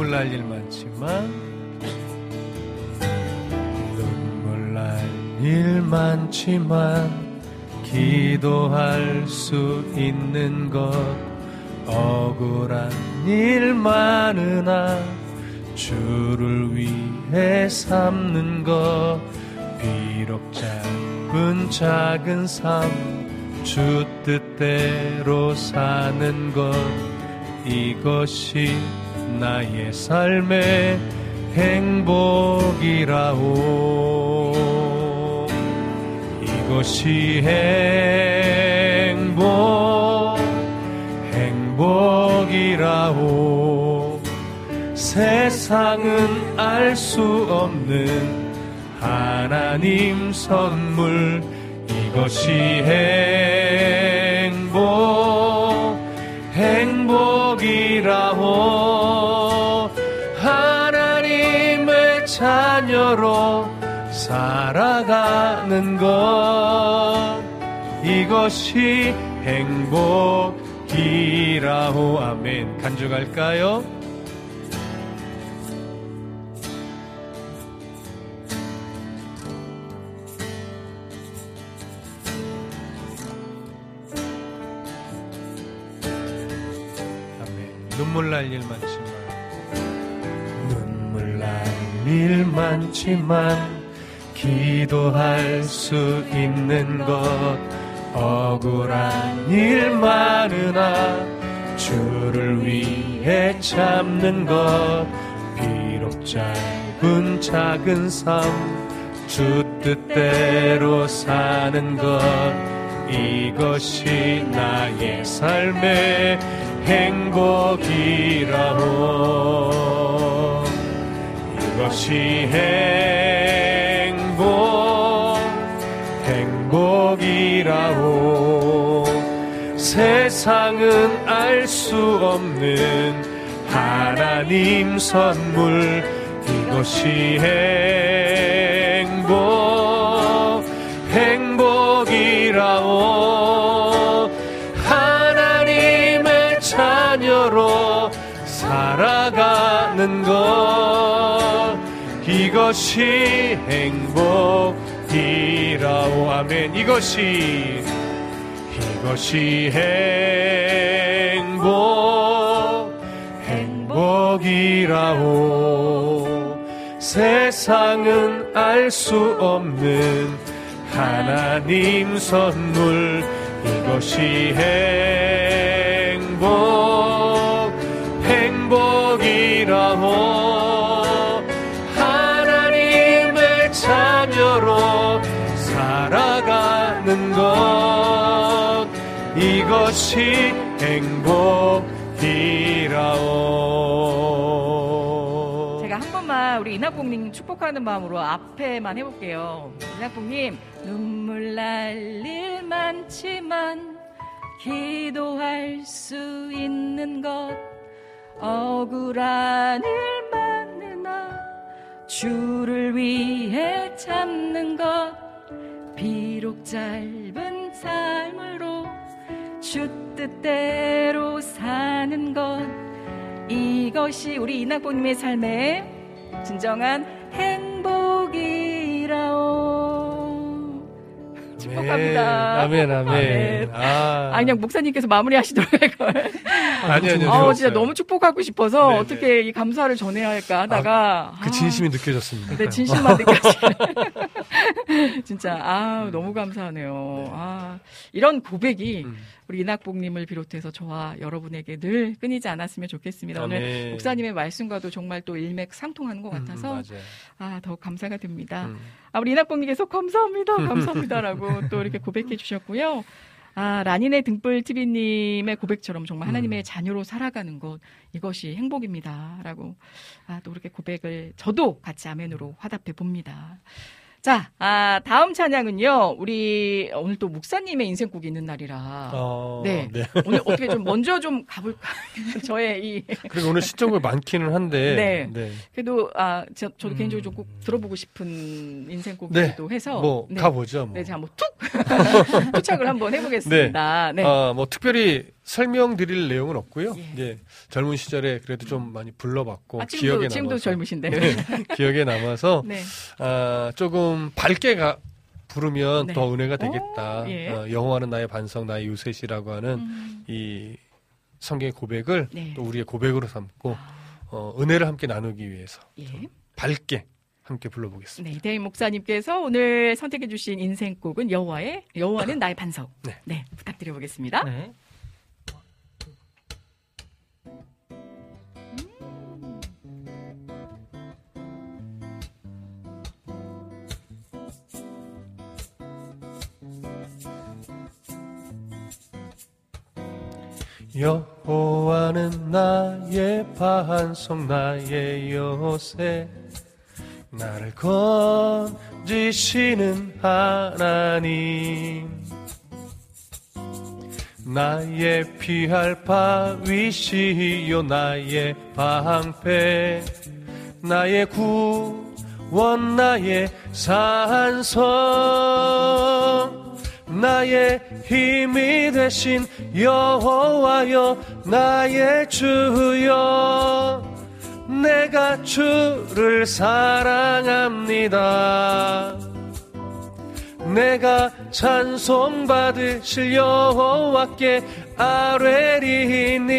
눈물 날 일 많지만 눈물 날 일 많지만 기도할 수 있는 것 억울한 일 많으나 주를 위해 삼는 것 비록 짧은 작은 삶 주 뜻대로 사는 것 이것이 나의 삶의 행복이라오. 이것이 행복 행복이라오. 세상은 알 수 없는 하나님 선물. 이것이 행복 행복이라오 하나님의 자녀로 살아가는 것. 이것이 행복이라오 아멘. 간주갈까요? 눈물 날 일 많지만 눈물 날 일 많지만 기도할 수 있는 것. 억울한 일 많으나 주를 위해 참는 것. 비록 짧은 작은 삶 주 뜻대로 사는 것. 이것이 나의 삶의 행복이라오 이것이 행복 행복이라오 세상은 알 수 없는 하나님 선물. 이것이 행복 행복이라오 살아가는 것. 이것이 행복이라오 아멘. 이것이 이것이 행복 행복이라오. 세상은 알 수 없는 하나님 선물. 이것이 행복 행복이라오 하나님의 자녀로 살아가는 것 이것이 행복이라오 제가 한 번만 우리 이낙봉님 축복하는 마음으로 앞에만 해볼게요. 이낙봉님, 눈물 날 일 많지만 기도할 수 있는 것 억울한 일 많으나 주를 위해 참는 것. 비록 짧은 삶으로 주 뜻대로 사는 것. 이것이 우리 이낙보님의 삶의 진정한 행복이라오 축복합니다. 아멘, 아멘. 아멘. 아, 아, 그냥 목사님께서 마무리하시도록 할 걸. 아니, 아니요. 아, 진짜. 너무 축복하고 싶어서 네네. 어떻게 이 감사를 전해야 할까 하다가 그 진심이 느껴졌습니다. 네, 진심만 느껴지네. 진짜 아 너무 감사하네요. 아 이런 고백이 음. 우리 이낙복님을 비롯해서 저와 여러분에게 늘 끊이지 않았으면 좋겠습니다. 오늘 아멘. 목사님의 말씀과도 정말 또 일맥상통하는 것 음, 같아서 맞아요. 아 더욱 감사가 됩니다. 음. 아, 우리 이낙봉님께서 감사합니다, 감사합니다라고 또 이렇게 고백해 주셨고요. 아, 라니네 등불 TV님의 고백처럼 정말 하나님의 음. 자녀로 살아가는 것, 이것이 행복입니다 라고, 아, 또 이렇게 고백을 저도 같이 아멘으로 화답해 봅니다. 자, 아, 다음 찬양은요, 우리, 오늘 또 목사님의 인생곡이 있는 날이라. 어, 네. 네. 오늘 어떻게 좀 먼저 좀 가볼까? 저의 이, 그리고 오늘 시점이 많기는 한데. 네. 네. 그래도, 아, 저, 저도 음. 개인적으로 좀 꼭 들어보고 싶은 인생곡이기도 해서. 뭐, 네. 가보죠. 뭐. 네, 제가 뭐 툭! 투착을 한번 해보겠습니다. 네. 아, 뭐 특별히 설명드릴 내용은 없고요. 예. 예. 젊은 시절에 그래도 좀 많이 불러봤고 아, 지금도, 기억에 지금도 남아서 젊으신데. 네, 기억에 남아서 네. 아, 조금 밝게 가, 부르면 네. 더 은혜가 되겠다. 오, 예. 어, 여호와는 나의 반석, 나의 요셋이라고 하는 음. 이 성경의 고백을 네. 또 우리의 고백으로 삼고 어, 은혜를 함께 나누기 위해서 예. 밝게 함께 불러보겠습니다. 네, 이대희 목사님께서 오늘 선택해주신 인생곡은 여호와의, 여호와는 나의 반석. 네. 네, 부탁드려보겠습니다. 여호와는 나의 반석 나의 요새. 나를 건지시는 하나님. 나의 피할 바위시요 나의 방패. 나의 구원 나의 산성 나의 힘이 되신 여호와여 나의 주여. 내가 주를 사랑합니다. 내가 찬송받으실 여호와께 아뢰리니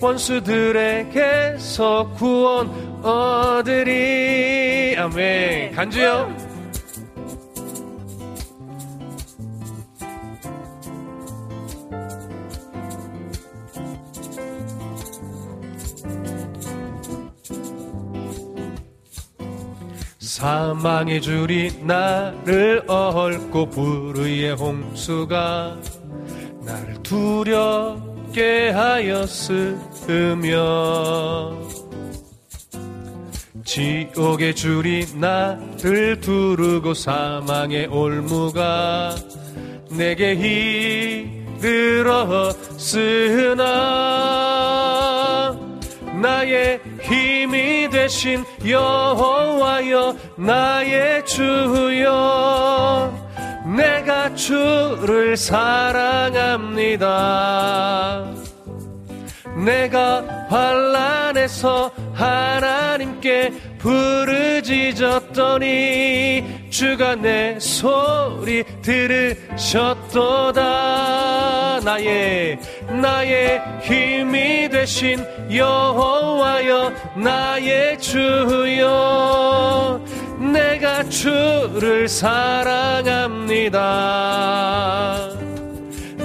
원수들에게서 구원 얻으리. 아멘. 간주요 사망의 줄이 나를 얽고 불의의 홍수가 나를 두렵게 하였으며 지옥의 줄이 나를 두르고 사망의 올무가 내게 이르렀으나 나의 힘이 되신 여호와여 나의 주여. 내가 주를 사랑합니다. 내가 환란에서 하나님께 부르짖었더니 주가 내 소리 들으셨도다. 나의 나의 힘이 되신 여호와여 나의 주여. 내가 주를 사랑합니다.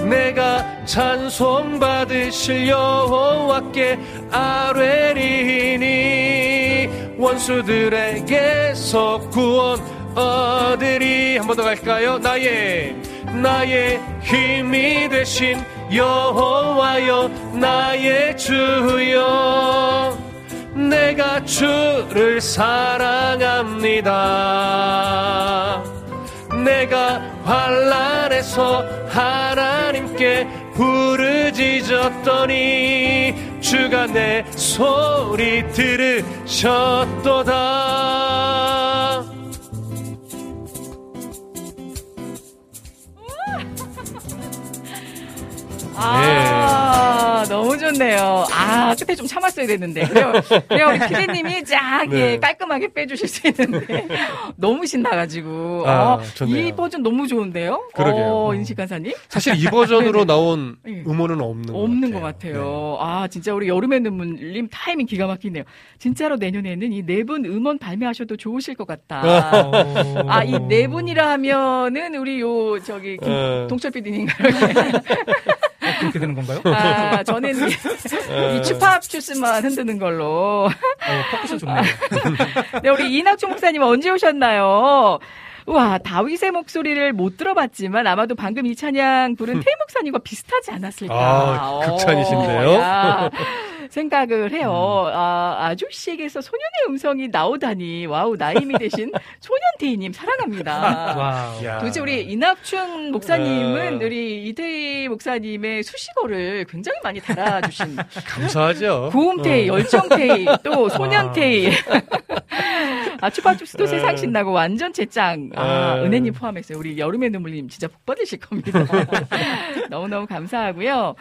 내가 찬송받으실 여호와께 아뢰리니 원수들에게서 구원 얻으리 한번 더 갈까요? 나의 나의 힘이 되신 여호와여 나의 주여 내가 주를 사랑합니다. 내가 환란에서 하나님께 부르짖었더니 주가 내 소리 들으셨도다. 아, 너무 좋네요. 아, 끝에 좀 참았어야 됐는데. 그래요, 그래요 우리 피디님이 쫙 예, 네. 깔끔하게 빼주실 수 있는데. 너무 신나가지고. 아, 어. 이 버전 너무 좋은데요? 그러게요. 어, 인식 간사님? 사실 이 버전으로 나온 예. 음원은 없는 것 없는 것 같아요. 같아요. 아, 진짜 우리 여름의 눈물님 타이밍 기가 막히네요. 진짜로 내년에는 이 네 분 음원 발매하셔도 좋으실 것 같다. 아, 이 네 분이라 하면은 우리 요, 저기, 김- 어. 동철 PD님인가요? 그렇게 되는 건가요? 아, 저는 이, 어. 이 추팝 주스만 흔드는 걸로. 어, 퍼쿠션 좋네요. 네, 우리 이낙준 목사님 언제 오셨나요? 우와, 다윗의 목소리를 못 들어봤지만 아마도 방금 이 찬양 부른 태희 목사님과 비슷하지 않았을까. 아, 극찬이신데요? 생각을 해요. 아, 아저씨에게서 소년의 음성이 나오다니. wow, 나임이 되신 소년태희님 사랑합니다. wow. 야. 도대체 우리 이낙춘 목사님은 어. 우리 이태희 목사님의 수식어를 굉장히 많이 달아주신 감사하죠. 고음테이, 어. 열정테이, 또 소년테이. 아, 추파춥스도 네. 세상 신나고 완전 제짱. 아, 네. 은혜님 포함해서 우리 여름의 눈물님 진짜 복 받으실 겁니다. 너무너무 감사하고요.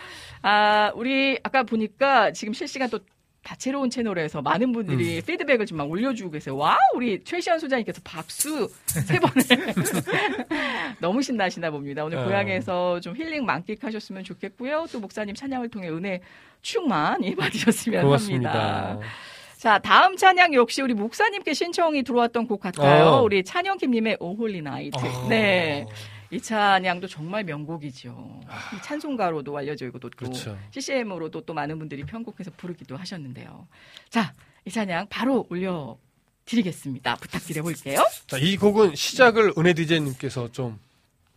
아, 우리 아까 보니까 지금 실시간 또 다채로운 채널에서 많은 분들이 피드백을 좀막 올려주고 계세요. 와, 우리 최시현 소장님께서 박수 세 번을. 너무 신나시나 봅니다. 오늘 네. 고향에서 좀 힐링 만끽하셨으면 좋겠고요. 또 목사님 찬양을 통해 은혜 충만히 받으셨으면 고맙습니다. 합니다. 자, 다음 찬양 역시 우리 목사님께 신청이 들어왔던 곡 같아요. 어. 우리 찬영킴님의 O Holy Night. 어. 네. 이 찬양도 정말 명곡이죠. 이 찬송가로도 알려져 있고 또, 또 그렇죠. CCM으로도 또 많은 분들이 편곡해서 부르기도 하셨는데요. 자, 이 찬양 바로 올려 드리겠습니다. 부탁드려 볼게요. 자, 이 곡은 시작을 은혜 디제이님께서 좀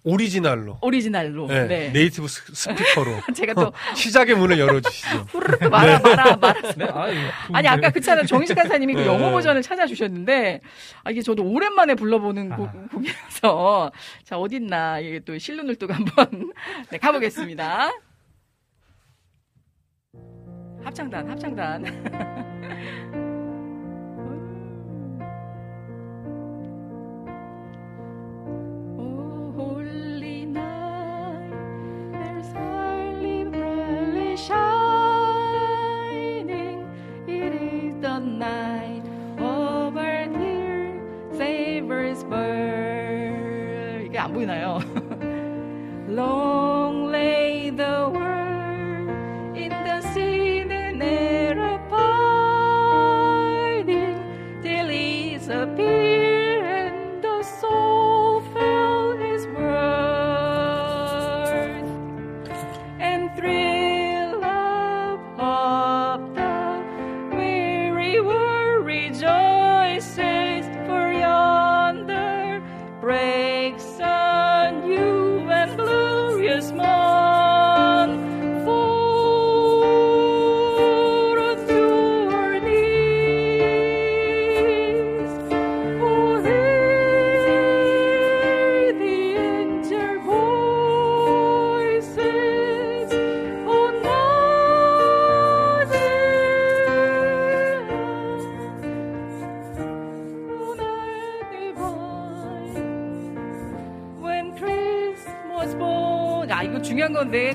오리지널로. 오리지널로. 네, 네. native s- speaker로 제가 또 시작의 문을 열어주시죠. 후루룩 말아 말아 말아. 네, 아니 아까 그 차는 정식 간사님이 그 네. 영어 버전을 찾아주셨는데 아, 이게 저도 오랜만에 불러보는 아. 곡, 곡이라서 자 어딨나 이게 또 실눈을 뜨고 한번 네, 가보겠습니다. 합창단 합창단. 보이나요? Long lay the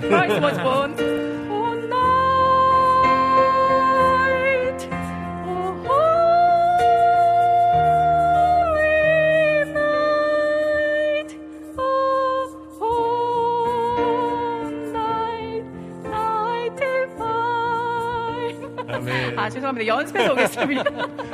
Christ was born. On night. Oh, holy night. Oh, whole night. Night divine. 아멘. 아, 죄송합니다. 연습해서 오겠습니다.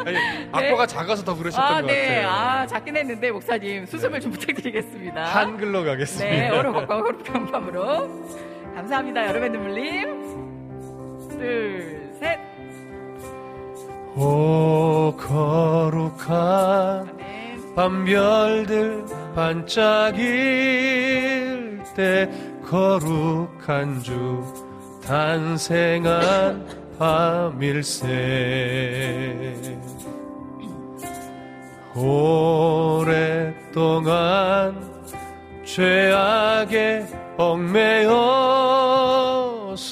아니, 악보가 작아서 더 그러셨던 아, 것 네. 같아요. 아, 작긴 했는데, 목사님. 수습을 좀 부탁드리겠습니다. 한글로 가겠습니다. 네, 어려움과 어렵감으로. 감사합니다, 여러분 눈물님. 둘, 셋. 오 거룩한 아멘. 밤별들 반짝일 때 거룩한 주 탄생한 밤일세 오랫동안 죄악에 얽매여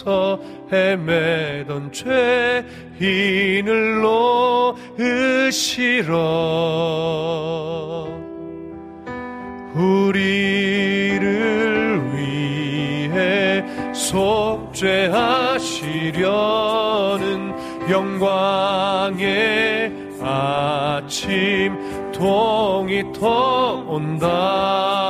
서 헤매던 죄인을 놓으시러 우리를 위해 속죄하시려는 영광의 아침 동이 터온다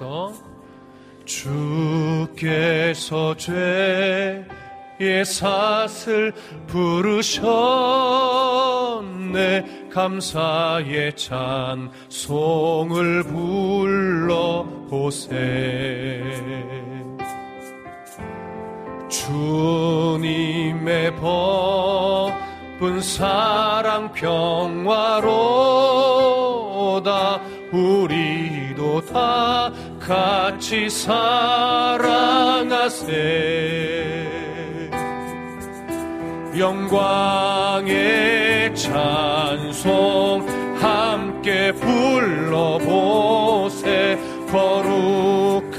주께서 주께서 죄의 삿을 부르셨네. 감사의 찬송을 불러보세. 주님의 법은 사랑 평화로다. 우리도 다 같이 사랑하세. 영광의 찬송 함께 불러보세. 거룩한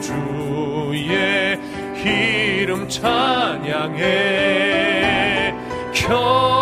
주의 이름 찬양해 경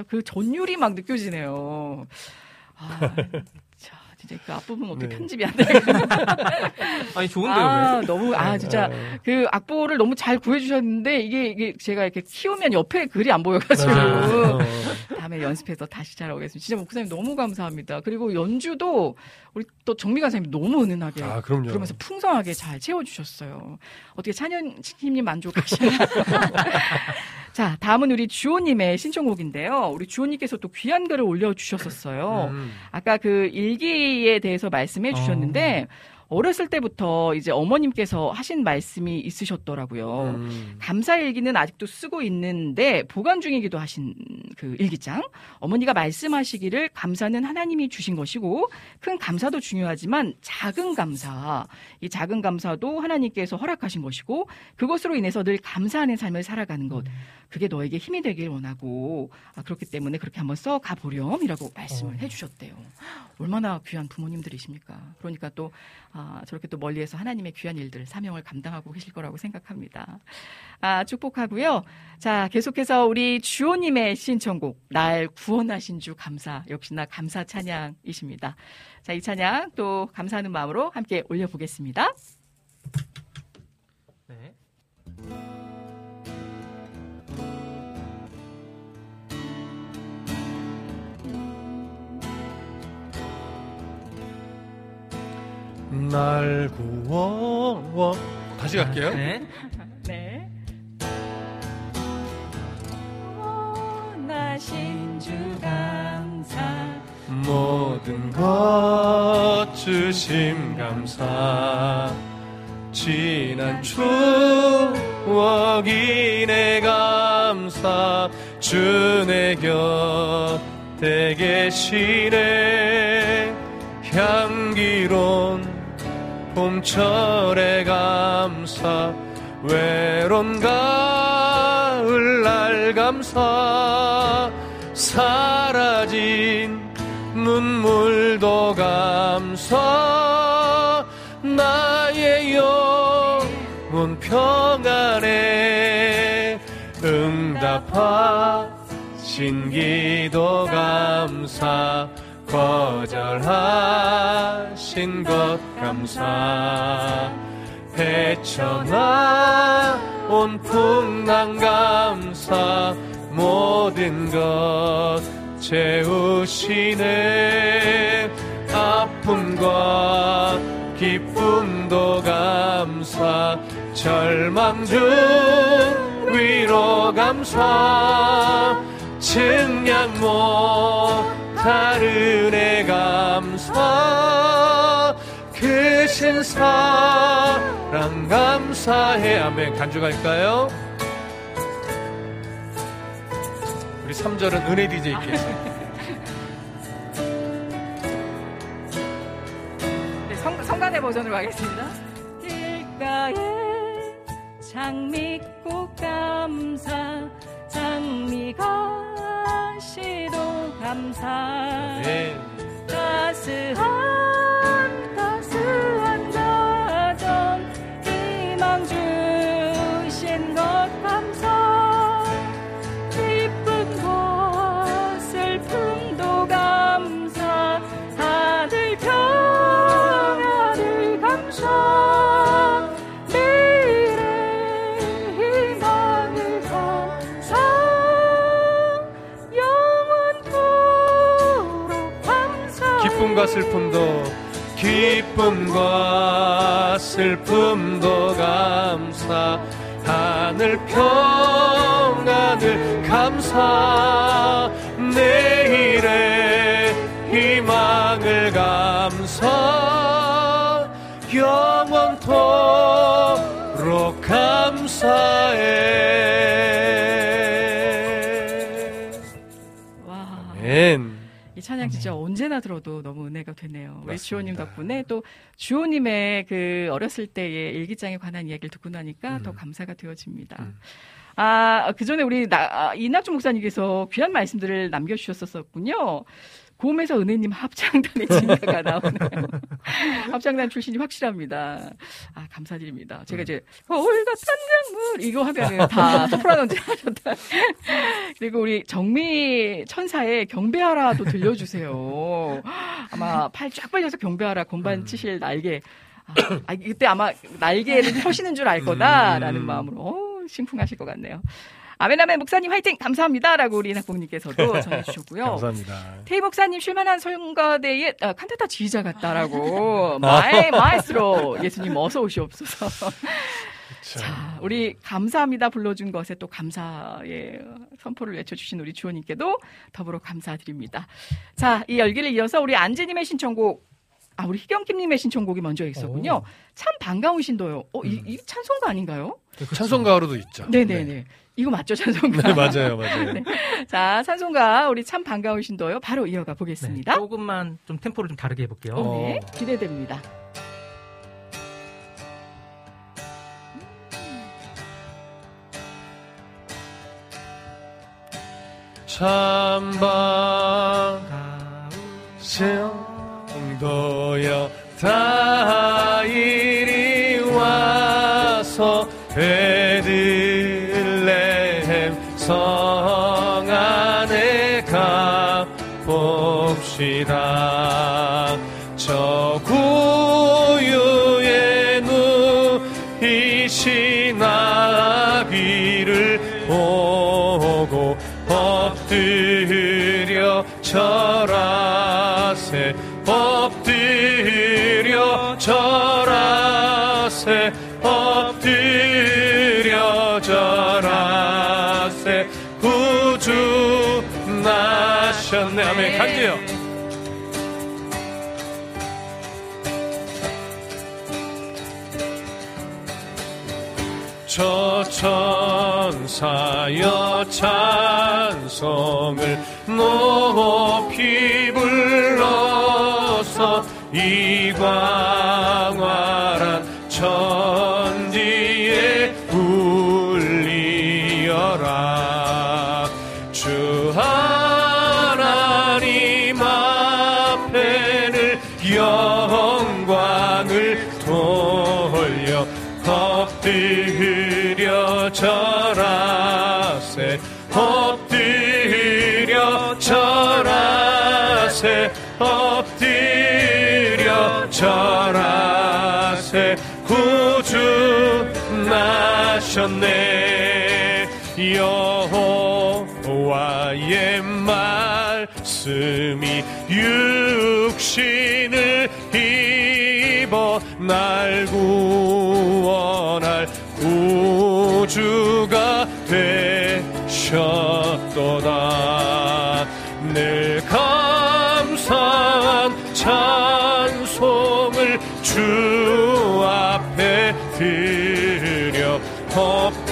진짜 그 전율이 막 느껴지네요. 아, 자, 진짜 그 앞부분 어떻게 네. 편집이 안 돼. 아니 좋은데요 아, 왜? 너무, 아, 진짜 네. 그 악보를 너무 잘 구해주셨는데 이게, 이게 제가 이렇게 키우면 옆에 글이 안 보여가지고. 맞아요. 다음에 연습해서 다시 잘하겠습니다. 진짜 목사님 너무 감사합니다. 그리고 연주도 우리 또 정미 간사님 너무 은은하게 아, 그럼요. 그러면서 풍성하게 잘 채워주셨어요. 어떻게 찬현님님 만족하시나요? 자, 다음은 우리 주호님의 신청곡인데요. 우리 주호님께서 또 귀한 글을 올려주셨었어요. 음. 아까 그 일기에 대해서 말씀해 주셨는데 어렸을 때부터 이제 어머님께서 하신 말씀이 있으셨더라고요. 음. 감사 일기는 아직도 쓰고 있는데 보관 중이기도 하신 그 일기장. 어머니가 말씀하시기를 감사는 하나님이 주신 것이고 큰 감사도 중요하지만 작은 감사, 이 작은 감사도 하나님께서 허락하신 것이고 그것으로 인해서 늘 감사하는 삶을 살아가는 것. 그게 너에게 힘이 되길 원하고 아, 그렇기 때문에 그렇게 한번 써 가 보렴이라고 말씀을 해주셨대요. 얼마나 귀한 부모님들이십니까? 그러니까 또 아, 저렇게 또 멀리에서 하나님의 귀한 일들 사명을 감당하고 계실 거라고 생각합니다. 아, 축복하고요. 자, 계속해서 우리 주호님의 신청곡 날 구원하신 주 감사 역시나 감사 찬양이십니다. 자, 이 찬양 또 감사하는 마음으로 함께 올려보겠습니다. 네. 날 구워 다시 갈게요. 네. 네. 원하신 주 감사 모든 것 주심 감사 지난 추억이 내 감사 주 내 곁에 계시네 향기로운 봄철의 감사 외로운 가을 날 감사. 사라진 눈물도 감사. 나의 영혼 평안에 응답하신 기도 감사 거절하신 것 감사. 헤쳐나 온 풍랑 감사. 모든 것 채우시네. 아픔과 기쁨도 감사. 절망 중 위로 감사. 증량 못 할 은혜 감사 크신 사랑 감사해 아멘 간주갈까요? 우리 3절은 은혜 DJ께서 네, 성, 성간의 버전으로 가겠습니다. 길가에 장미꽃 감사 장미가 시도 감사 네. 따스한 기쁨과 슬픔도 기쁨과 슬픔도 감사 하늘 평안을 감사. 내일의 희망을 감사. 영원토록 감사해. 와. 아멘 이 찬양 진짜 언제나 들어도 너무 은혜가 되네요. 우리 주호님 덕분에 또 주호님의 그 어렸을 때의 일기장에 관한 이야기를 듣고 나니까 더 감사가 되어집니다. 음. 아, 그 전에 우리 나, 아, 이낙준 목사님께서 귀한 말씀들을 남겨주셨었군요. 곰에서 은혜님 합창단의 진가가 나오네요. 합창단 출신이 확실합니다. 아, 감사드립니다. 제가 이제, 거울 같은 강물, 이거 하면은 다 소프라노인지 하셨다. 그리고 우리 정미 천사의 경배하라도 들려주세요. 아마 팔 쫙 벌려서 경배하라 건반 치실 날개. 아, 아, 이때 아마 날개를 펴시는 줄 알 거다라는 음. 마음으로 어, 심쿵하실 것 같네요. 아멘아멘 목사님 화이팅 감사합니다라고 우리 낙봉님께서도 전해주셨고요. 감사합니다 테이 목사님 쉴만한 선거대에 아, 칸타타 지휘자 같다라고 마에 마에스로 예수님 어서 오시옵소서. 자, 우리 감사합니다 불러준 것에 또 감사의 선포를 외쳐주신 우리 주호님께도 더불어 감사드립니다. 자, 이 열기를 이어서 우리 안지님의 신청곡, 아, 우리 희경김님의 신청곡이 먼저 있었군요. 참 반가운 신도요. 어, 이, 이 찬송가 아닌가요? 찬송가로도 있죠 네네네. 이거 맞죠, 찬송가? 네, 맞아요 맞아요 네. 자, 찬송가 우리 참 반가운 신도요. 바로 이어가 네, 보겠습니다. 조금만 좀 템포를 좀 다르게 해볼게요. 어, 네, 기대됩니다. 참방성도여 다이 성 안에 가 봅시다 나셨네 아멘 간제요. 저 천사여 찬송을 높이 불러서 이광 나셨네. 여호와의 말씀이 육신을 입어 날 구원할 구주가 되셨도다. 늘 감사한 찬송을 주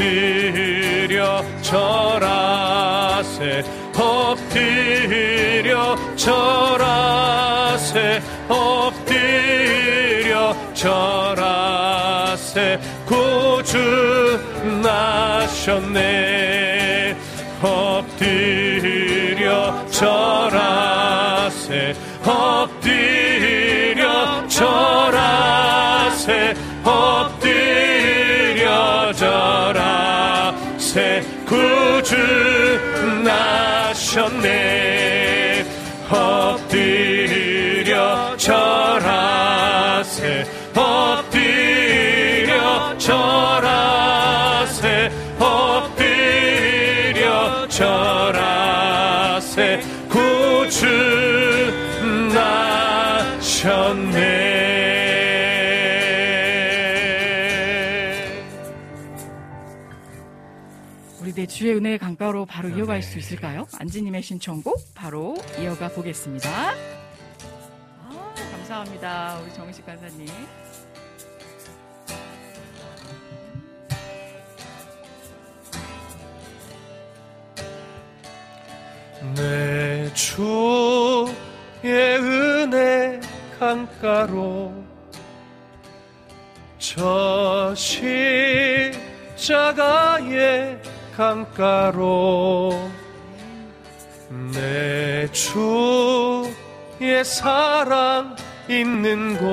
엎드려 절하세 엎드려 절하세 엎드려 절하세. 구주 나셨네. 엎드려 절하세 엎드려 절하세 엎드려 절하세 구주 나셨네. 엎드려 절하세 엎드려 절하세 엎드려 절하세 구주 나셨네 주의 은혜의 강가로 바로 이어갈 수 있을까요? 안지님의 신청곡 바로 이어가 보겠습니다. 아, 감사합니다. 우리 정식 간사님. 내 주의 은혜 강가로 저 십자가의 강가로. 내 주의 사랑 있는 곳.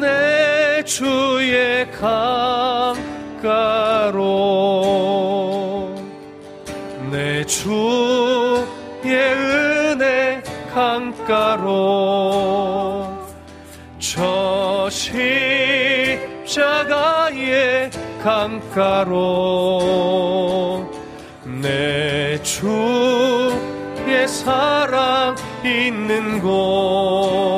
내 주의 강가로. 내 주의 은혜 강가로. 저 십자가의 강가로 내 주의 사랑 있는 곳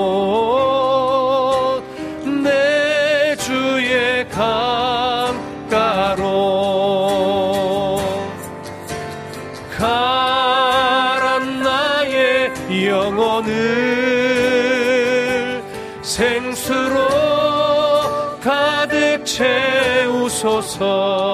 채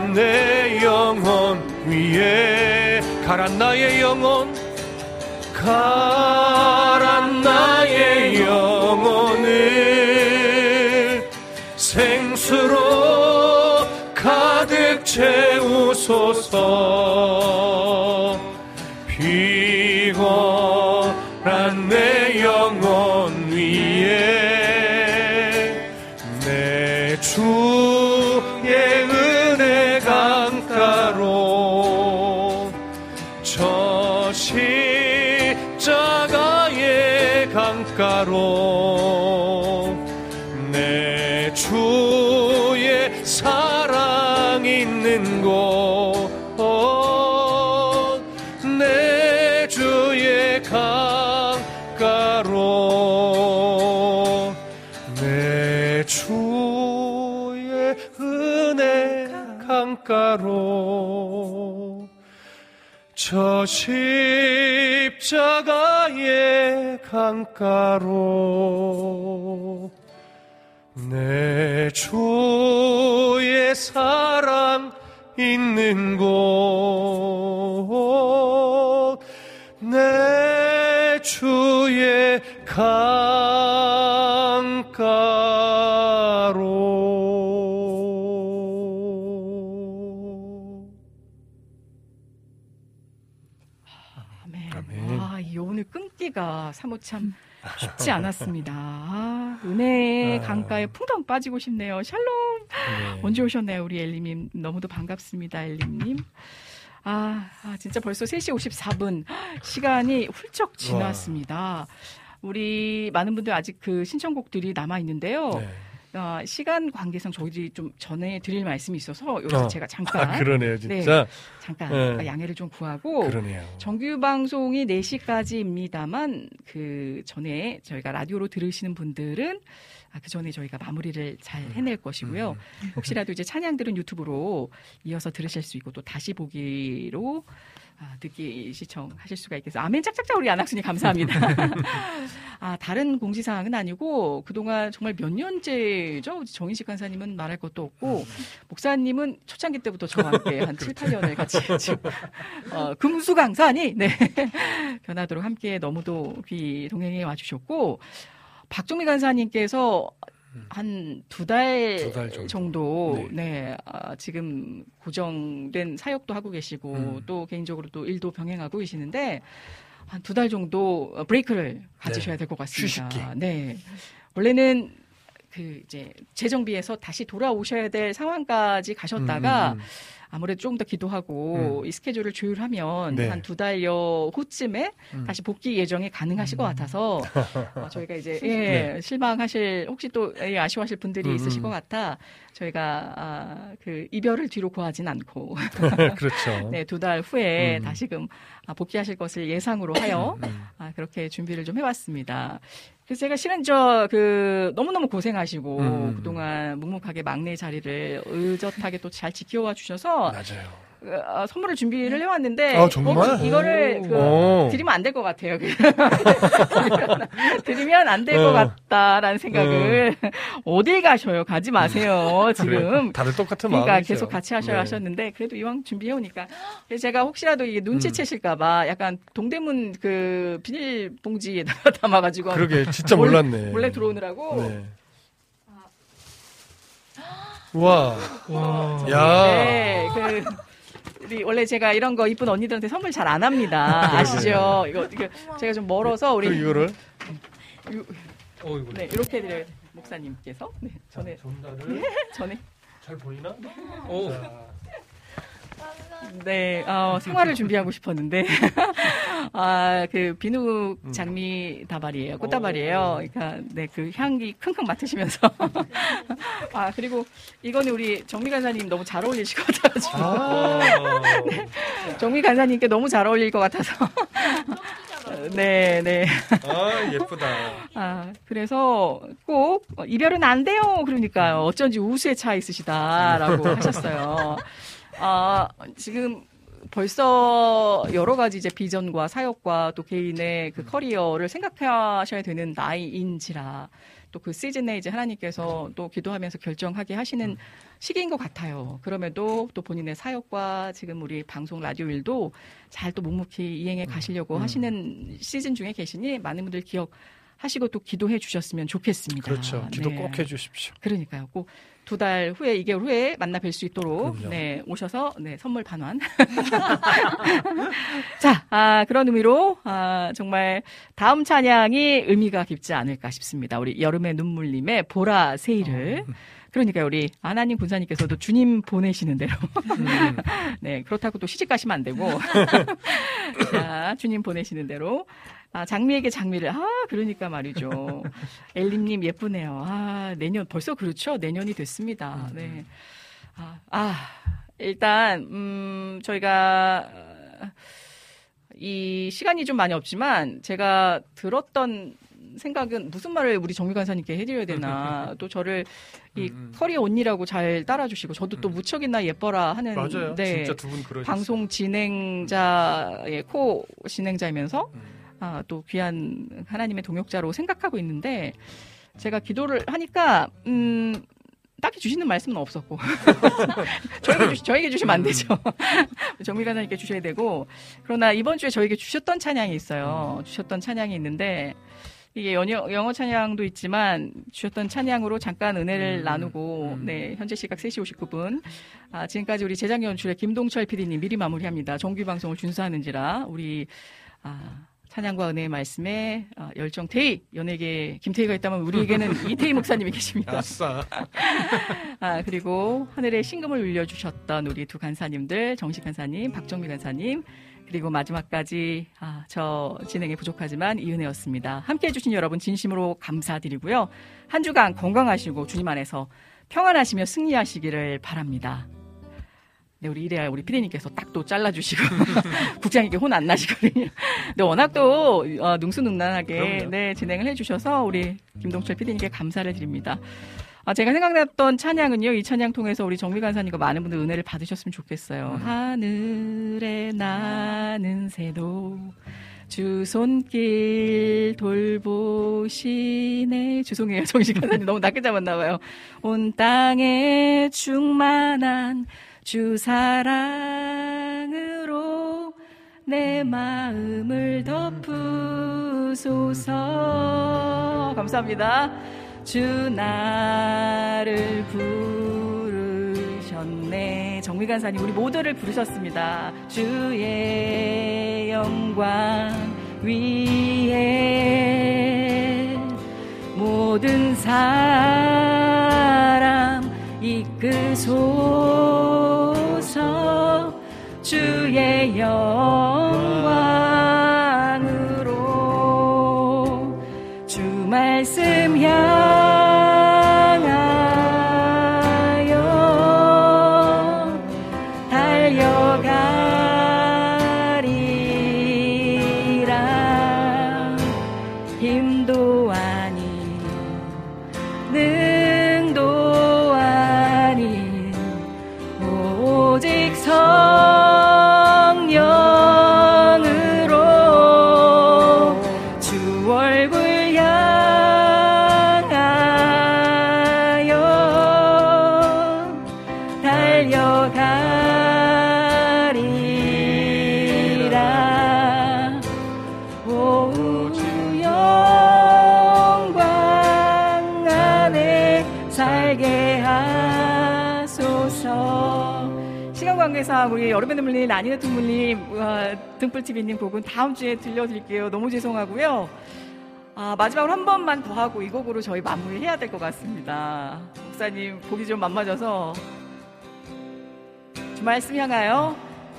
비거한 내 영혼 위에 가란 나의 영혼 가란 나의 영혼을 생수로 가득 채우소서 강가로. 내 주의 사랑 있는 곳. 내 주의 강가로. 내 주의 은혜 강가로. 저 십자가 의 강가로 내 주의 사랑 있는 곳 내 주의 강 끊기가 사뭇 참 쉽지 않았습니다. 아, 은혜 아. 강가에 풍덩 빠지고 싶네요. 샬롬. 네. 언제 오셨나요, 우리 엘리님? 너무도 반갑습니다, 엘리님. 아, 아, 진짜 벌써 3시 54분. 시간이 훌쩍 지났습니다. 우리 많은 분들 아직 그 신청곡들이 남아 있는데요. 네. 어, 시간 관계상 저희들이 좀 전에 드릴 말씀이 있어서 여기서 어. 제가 잠깐 아, 그러네요, 진짜. 잠깐 네. 양해를 좀 구하고 그러네요. 정규 방송이 4시까지입니다만 그 전에 저희가 라디오로 들으시는 분들은 아, 그 전에 저희가 마무리를 잘 음. 해낼 것이고요. 혹시라도 이제 찬양들은 유튜브로 이어서 들으실 수 있고 또 다시 보기로 아, 듣기 시청하실 수가 있겠어요. 아멘 짝짝짝 우리 안학순이 감사합니다. 아, 다른 공지사항은 아니고 그동안 정말 몇 년째죠? 정인식 간사님은 말할 것도 없고 목사님은 초창기 때부터 저와 함께 한 7, 8년을 같이 지금 어, 금수 강사니 네. 변하도록 함께 너무도 귀 동행해 와 주셨고 박종미 간사님께서 한 두달 두달 정도. 정도, 네, 아, 지금 고정된 사역도 하고 계시고 음. 또 개인적으로 또 일도 병행하고 계시는데 한 두 달 정도 브레이크를 가지셔야 될것 같습니다. 휴식기. 네. 원래는 그 이제 재정비에서 다시 돌아오셔야 될 상황까지 가셨다가 음, 음, 아무래도 조금 더 기도하고 음. 이 스케줄을 조율하면 네. 한두 달여 후쯤에 음. 다시 복귀 예정이 가능하실 것 같아서 어, 저희가 이제 예, 네. 실망하실 혹시 또 예, 아쉬워하실 분들이 음, 있으실 음. 것 같아 저희가 아, 그 이별을 뒤로 구하진 않고 그렇죠. 네, 두 달 후에 음. 다시금 아, 복귀하실 것을 예상으로 하여 음. 아, 그렇게 준비를 좀 해봤습니다. 그래서 제가 실은 저 그 너무너무 고생하시고 음. 그동안 묵묵하게 막내 자리를 의젓하게 또 잘 지켜와 주셔서 맞아요. 어, 선물을 준비를 해왔는데 아? 어, 이거를 그 오. 드리면 안 될 것 같아요. 드리면 안 될것 어. 같다라는 생각을 어딜 가셔요? 가지 마세요. 지금. 다들 똑같은 그러니까 마음이죠. 계속 같이 하셔야 네. 하셨는데 그래도 이왕 준비해 오니까 제가 혹시라도 이게 음. 눈치채실까봐 약간 동대문 그 비닐봉지에다가 담아가지고 그러게 진짜 몰래- 몰랐네. 몰래 들어오느라고 네. 와, 와. 야, 네, 그 우리 원래 제가 이런 거 이쁜 언니들한테 선물 잘 안 합니다. 아시죠? 이거, 이거 제가 좀 멀어서 우리 그럼 이거를 어, 이거 네 이렇게 드려요 목사님께서 네 전에 전달을 전에 잘 보이나? 오. 네, 어, 생활을 준비하고 싶었는데, 아, 그, 비누 장미 다발이에요. 꽃다발이에요. 그러니까, 네, 그 향기 킁킁 맡으시면서. 아, 그리고 이거는 우리 정미 간사님 너무 잘 어울리실 것 같아가지고. 아, 정미 간사님께 너무 잘 어울릴 것 같아서. 네, 네. 아, 예쁘다. 아, 그래서 꼭 이별은 안 돼요. 그러니까요. 어쩐지 우수에 차 있으시다라고 하셨어요. 아, 지금 벌써 여러 가지 이제 비전과 사역과 또 개인의 그 커리어를 생각하셔야 되는 나이인지라 또 그 시즌에 이제 하나님께서 또 기도하면서 결정하게 하시는 시기인 것 같아요. 그럼에도 또 본인의 사역과 지금 우리 방송 라디오 일도 잘 또 묵묵히 이행해 가시려고 음. 하시는 시즌 중에 계시니 많은 분들 기억 하시고 또 기도해 주셨으면 좋겠습니다. 그렇죠. 기도 네. 꼭 해주십시오. 그러니까요. 꼭 두 달 후에, 2개월 후에 만나 뵐 수 있도록, 그럼요. 네, 오셔서, 네, 선물 반환. 자, 아, 그런 의미로, 아, 정말 다음 찬양이 의미가 깊지 않을까 싶습니다. 우리 여름의 눈물님의 보라 세일을. 그러니까 우리 아나님 군사님께서도 주님 보내시는 대로. 네, 그렇다고 또 시집 가시면 안 되고. 자, 주님 보내시는 대로. 아, 장미에게 장미를. 아, 그러니까 말이죠. 엘림님 예쁘네요. 아, 내년, 벌써 그렇죠? 내년이 됐습니다. 네. 아, 아, 일단, 음, 저희가, 어, 이 시간이 좀 많이 없지만, 제가 들었던 생각은 무슨 말을 우리 정미 간사님께 해드려야 되나. 또 저를 이 음, 음. 커리어 언니라고 잘 따라주시고, 저도 또 음. 무척이나 예뻐라 하는. 맞아요. 네, 진짜 두분 그러셨어요. 방송 진행자의 코 진행자이면서 음. 아, 또 귀한 하나님의 동역자로 생각하고 있는데 제가 기도를 하니까 음 딱히 주시는 말씀은 없었고. 저에게, 주시, 저에게 주시면 안 되죠. 정미 간사님께 주셔야 되고. 그러나 이번 주에 저에게 주셨던 찬양이 있어요. 주셨던 찬양이 있는데 이게 영어, 영어 찬양도 있지만 주셨던 찬양으로 잠깐 은혜를 음, 나누고 음. 네 현재 시각 3시 59분. 아, 지금까지 우리 제작 연출의 김동철 PD님 미리 마무리합니다. 정규 방송을 준수하는지라 우리 아, 찬양과 은혜의 말씀에 아, 열정 태희 연예계 김태희가 있다면 우리에게는 이태희 목사님이 계십니다. 아싸. 아 그리고 하늘에 신금을 울려주셨던 우리 두 간사님들 정식 간사님, 박정미 간사님 그리고 마지막까지 아, 저 진행에 부족하지만 이은혜였습니다. 함께해 주신 여러분 진심으로 감사드리고요. 한 주간 건강하시고 주님 안에서 평안하시며 승리하시기를 바랍니다. 네, 우리 이래야 우리 피디님께서 딱 또 잘라주시고 국장님께 혼 안 나시거든요. 근데 워낙 또 어, 능수능란하게. 네, 진행을 해주셔서 우리 김동철 피디님께 감사를 드립니다. 아, 제가 생각났던 찬양은요, 이 찬양 통해서 우리 정미 간사님과 많은 분들 은혜를 받으셨으면 좋겠어요. 음. 하늘에 나는 새도 주 손길 돌보시네. 죄송해요. 정신 간사님 너무 낮게 잡았나 봐요. 온 땅에 충만한 주 사랑으로 내 마음을 덮으소서. 감사합니다. 주 나를 부르셨네. 정미 간사님, 우리 모두를 부르셨습니다. 주의 영광 위에 모든 사람 이끄소서. 주의 영 눈물님, 아니네 눈물님, 등불TV님 곡은 다음 주에 들려드릴게요. 너무 죄송하고요. 아, 마지막으로 한 번만 더 하고 이 곡으로 저희 마무리해야 될 것 같습니다. 목사님 곡이 좀안 맞아서 주 말씀 향하여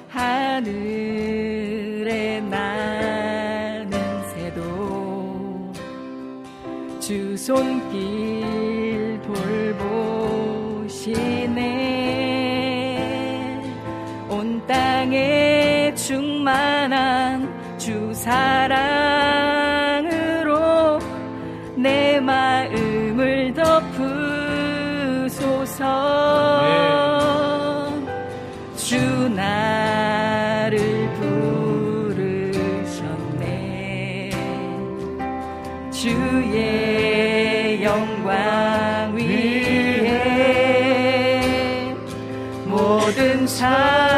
하늘에 나는 새도 주 손길 돌보시네 땅에 충만한 주 사랑으로 내 마음을 덮으소서. 주 나를 부르셨네. 주의 영광 위에 모든 삶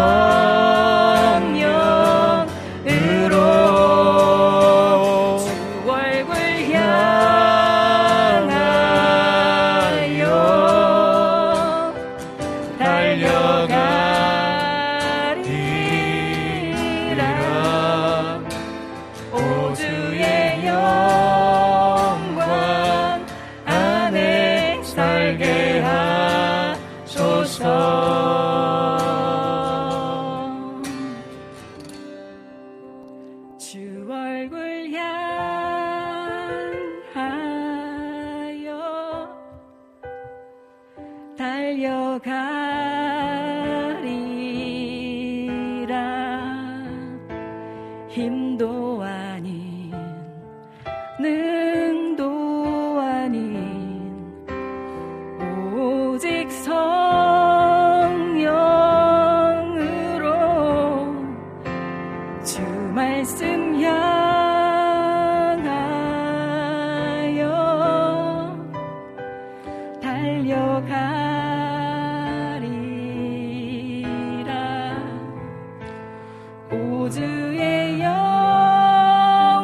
nós.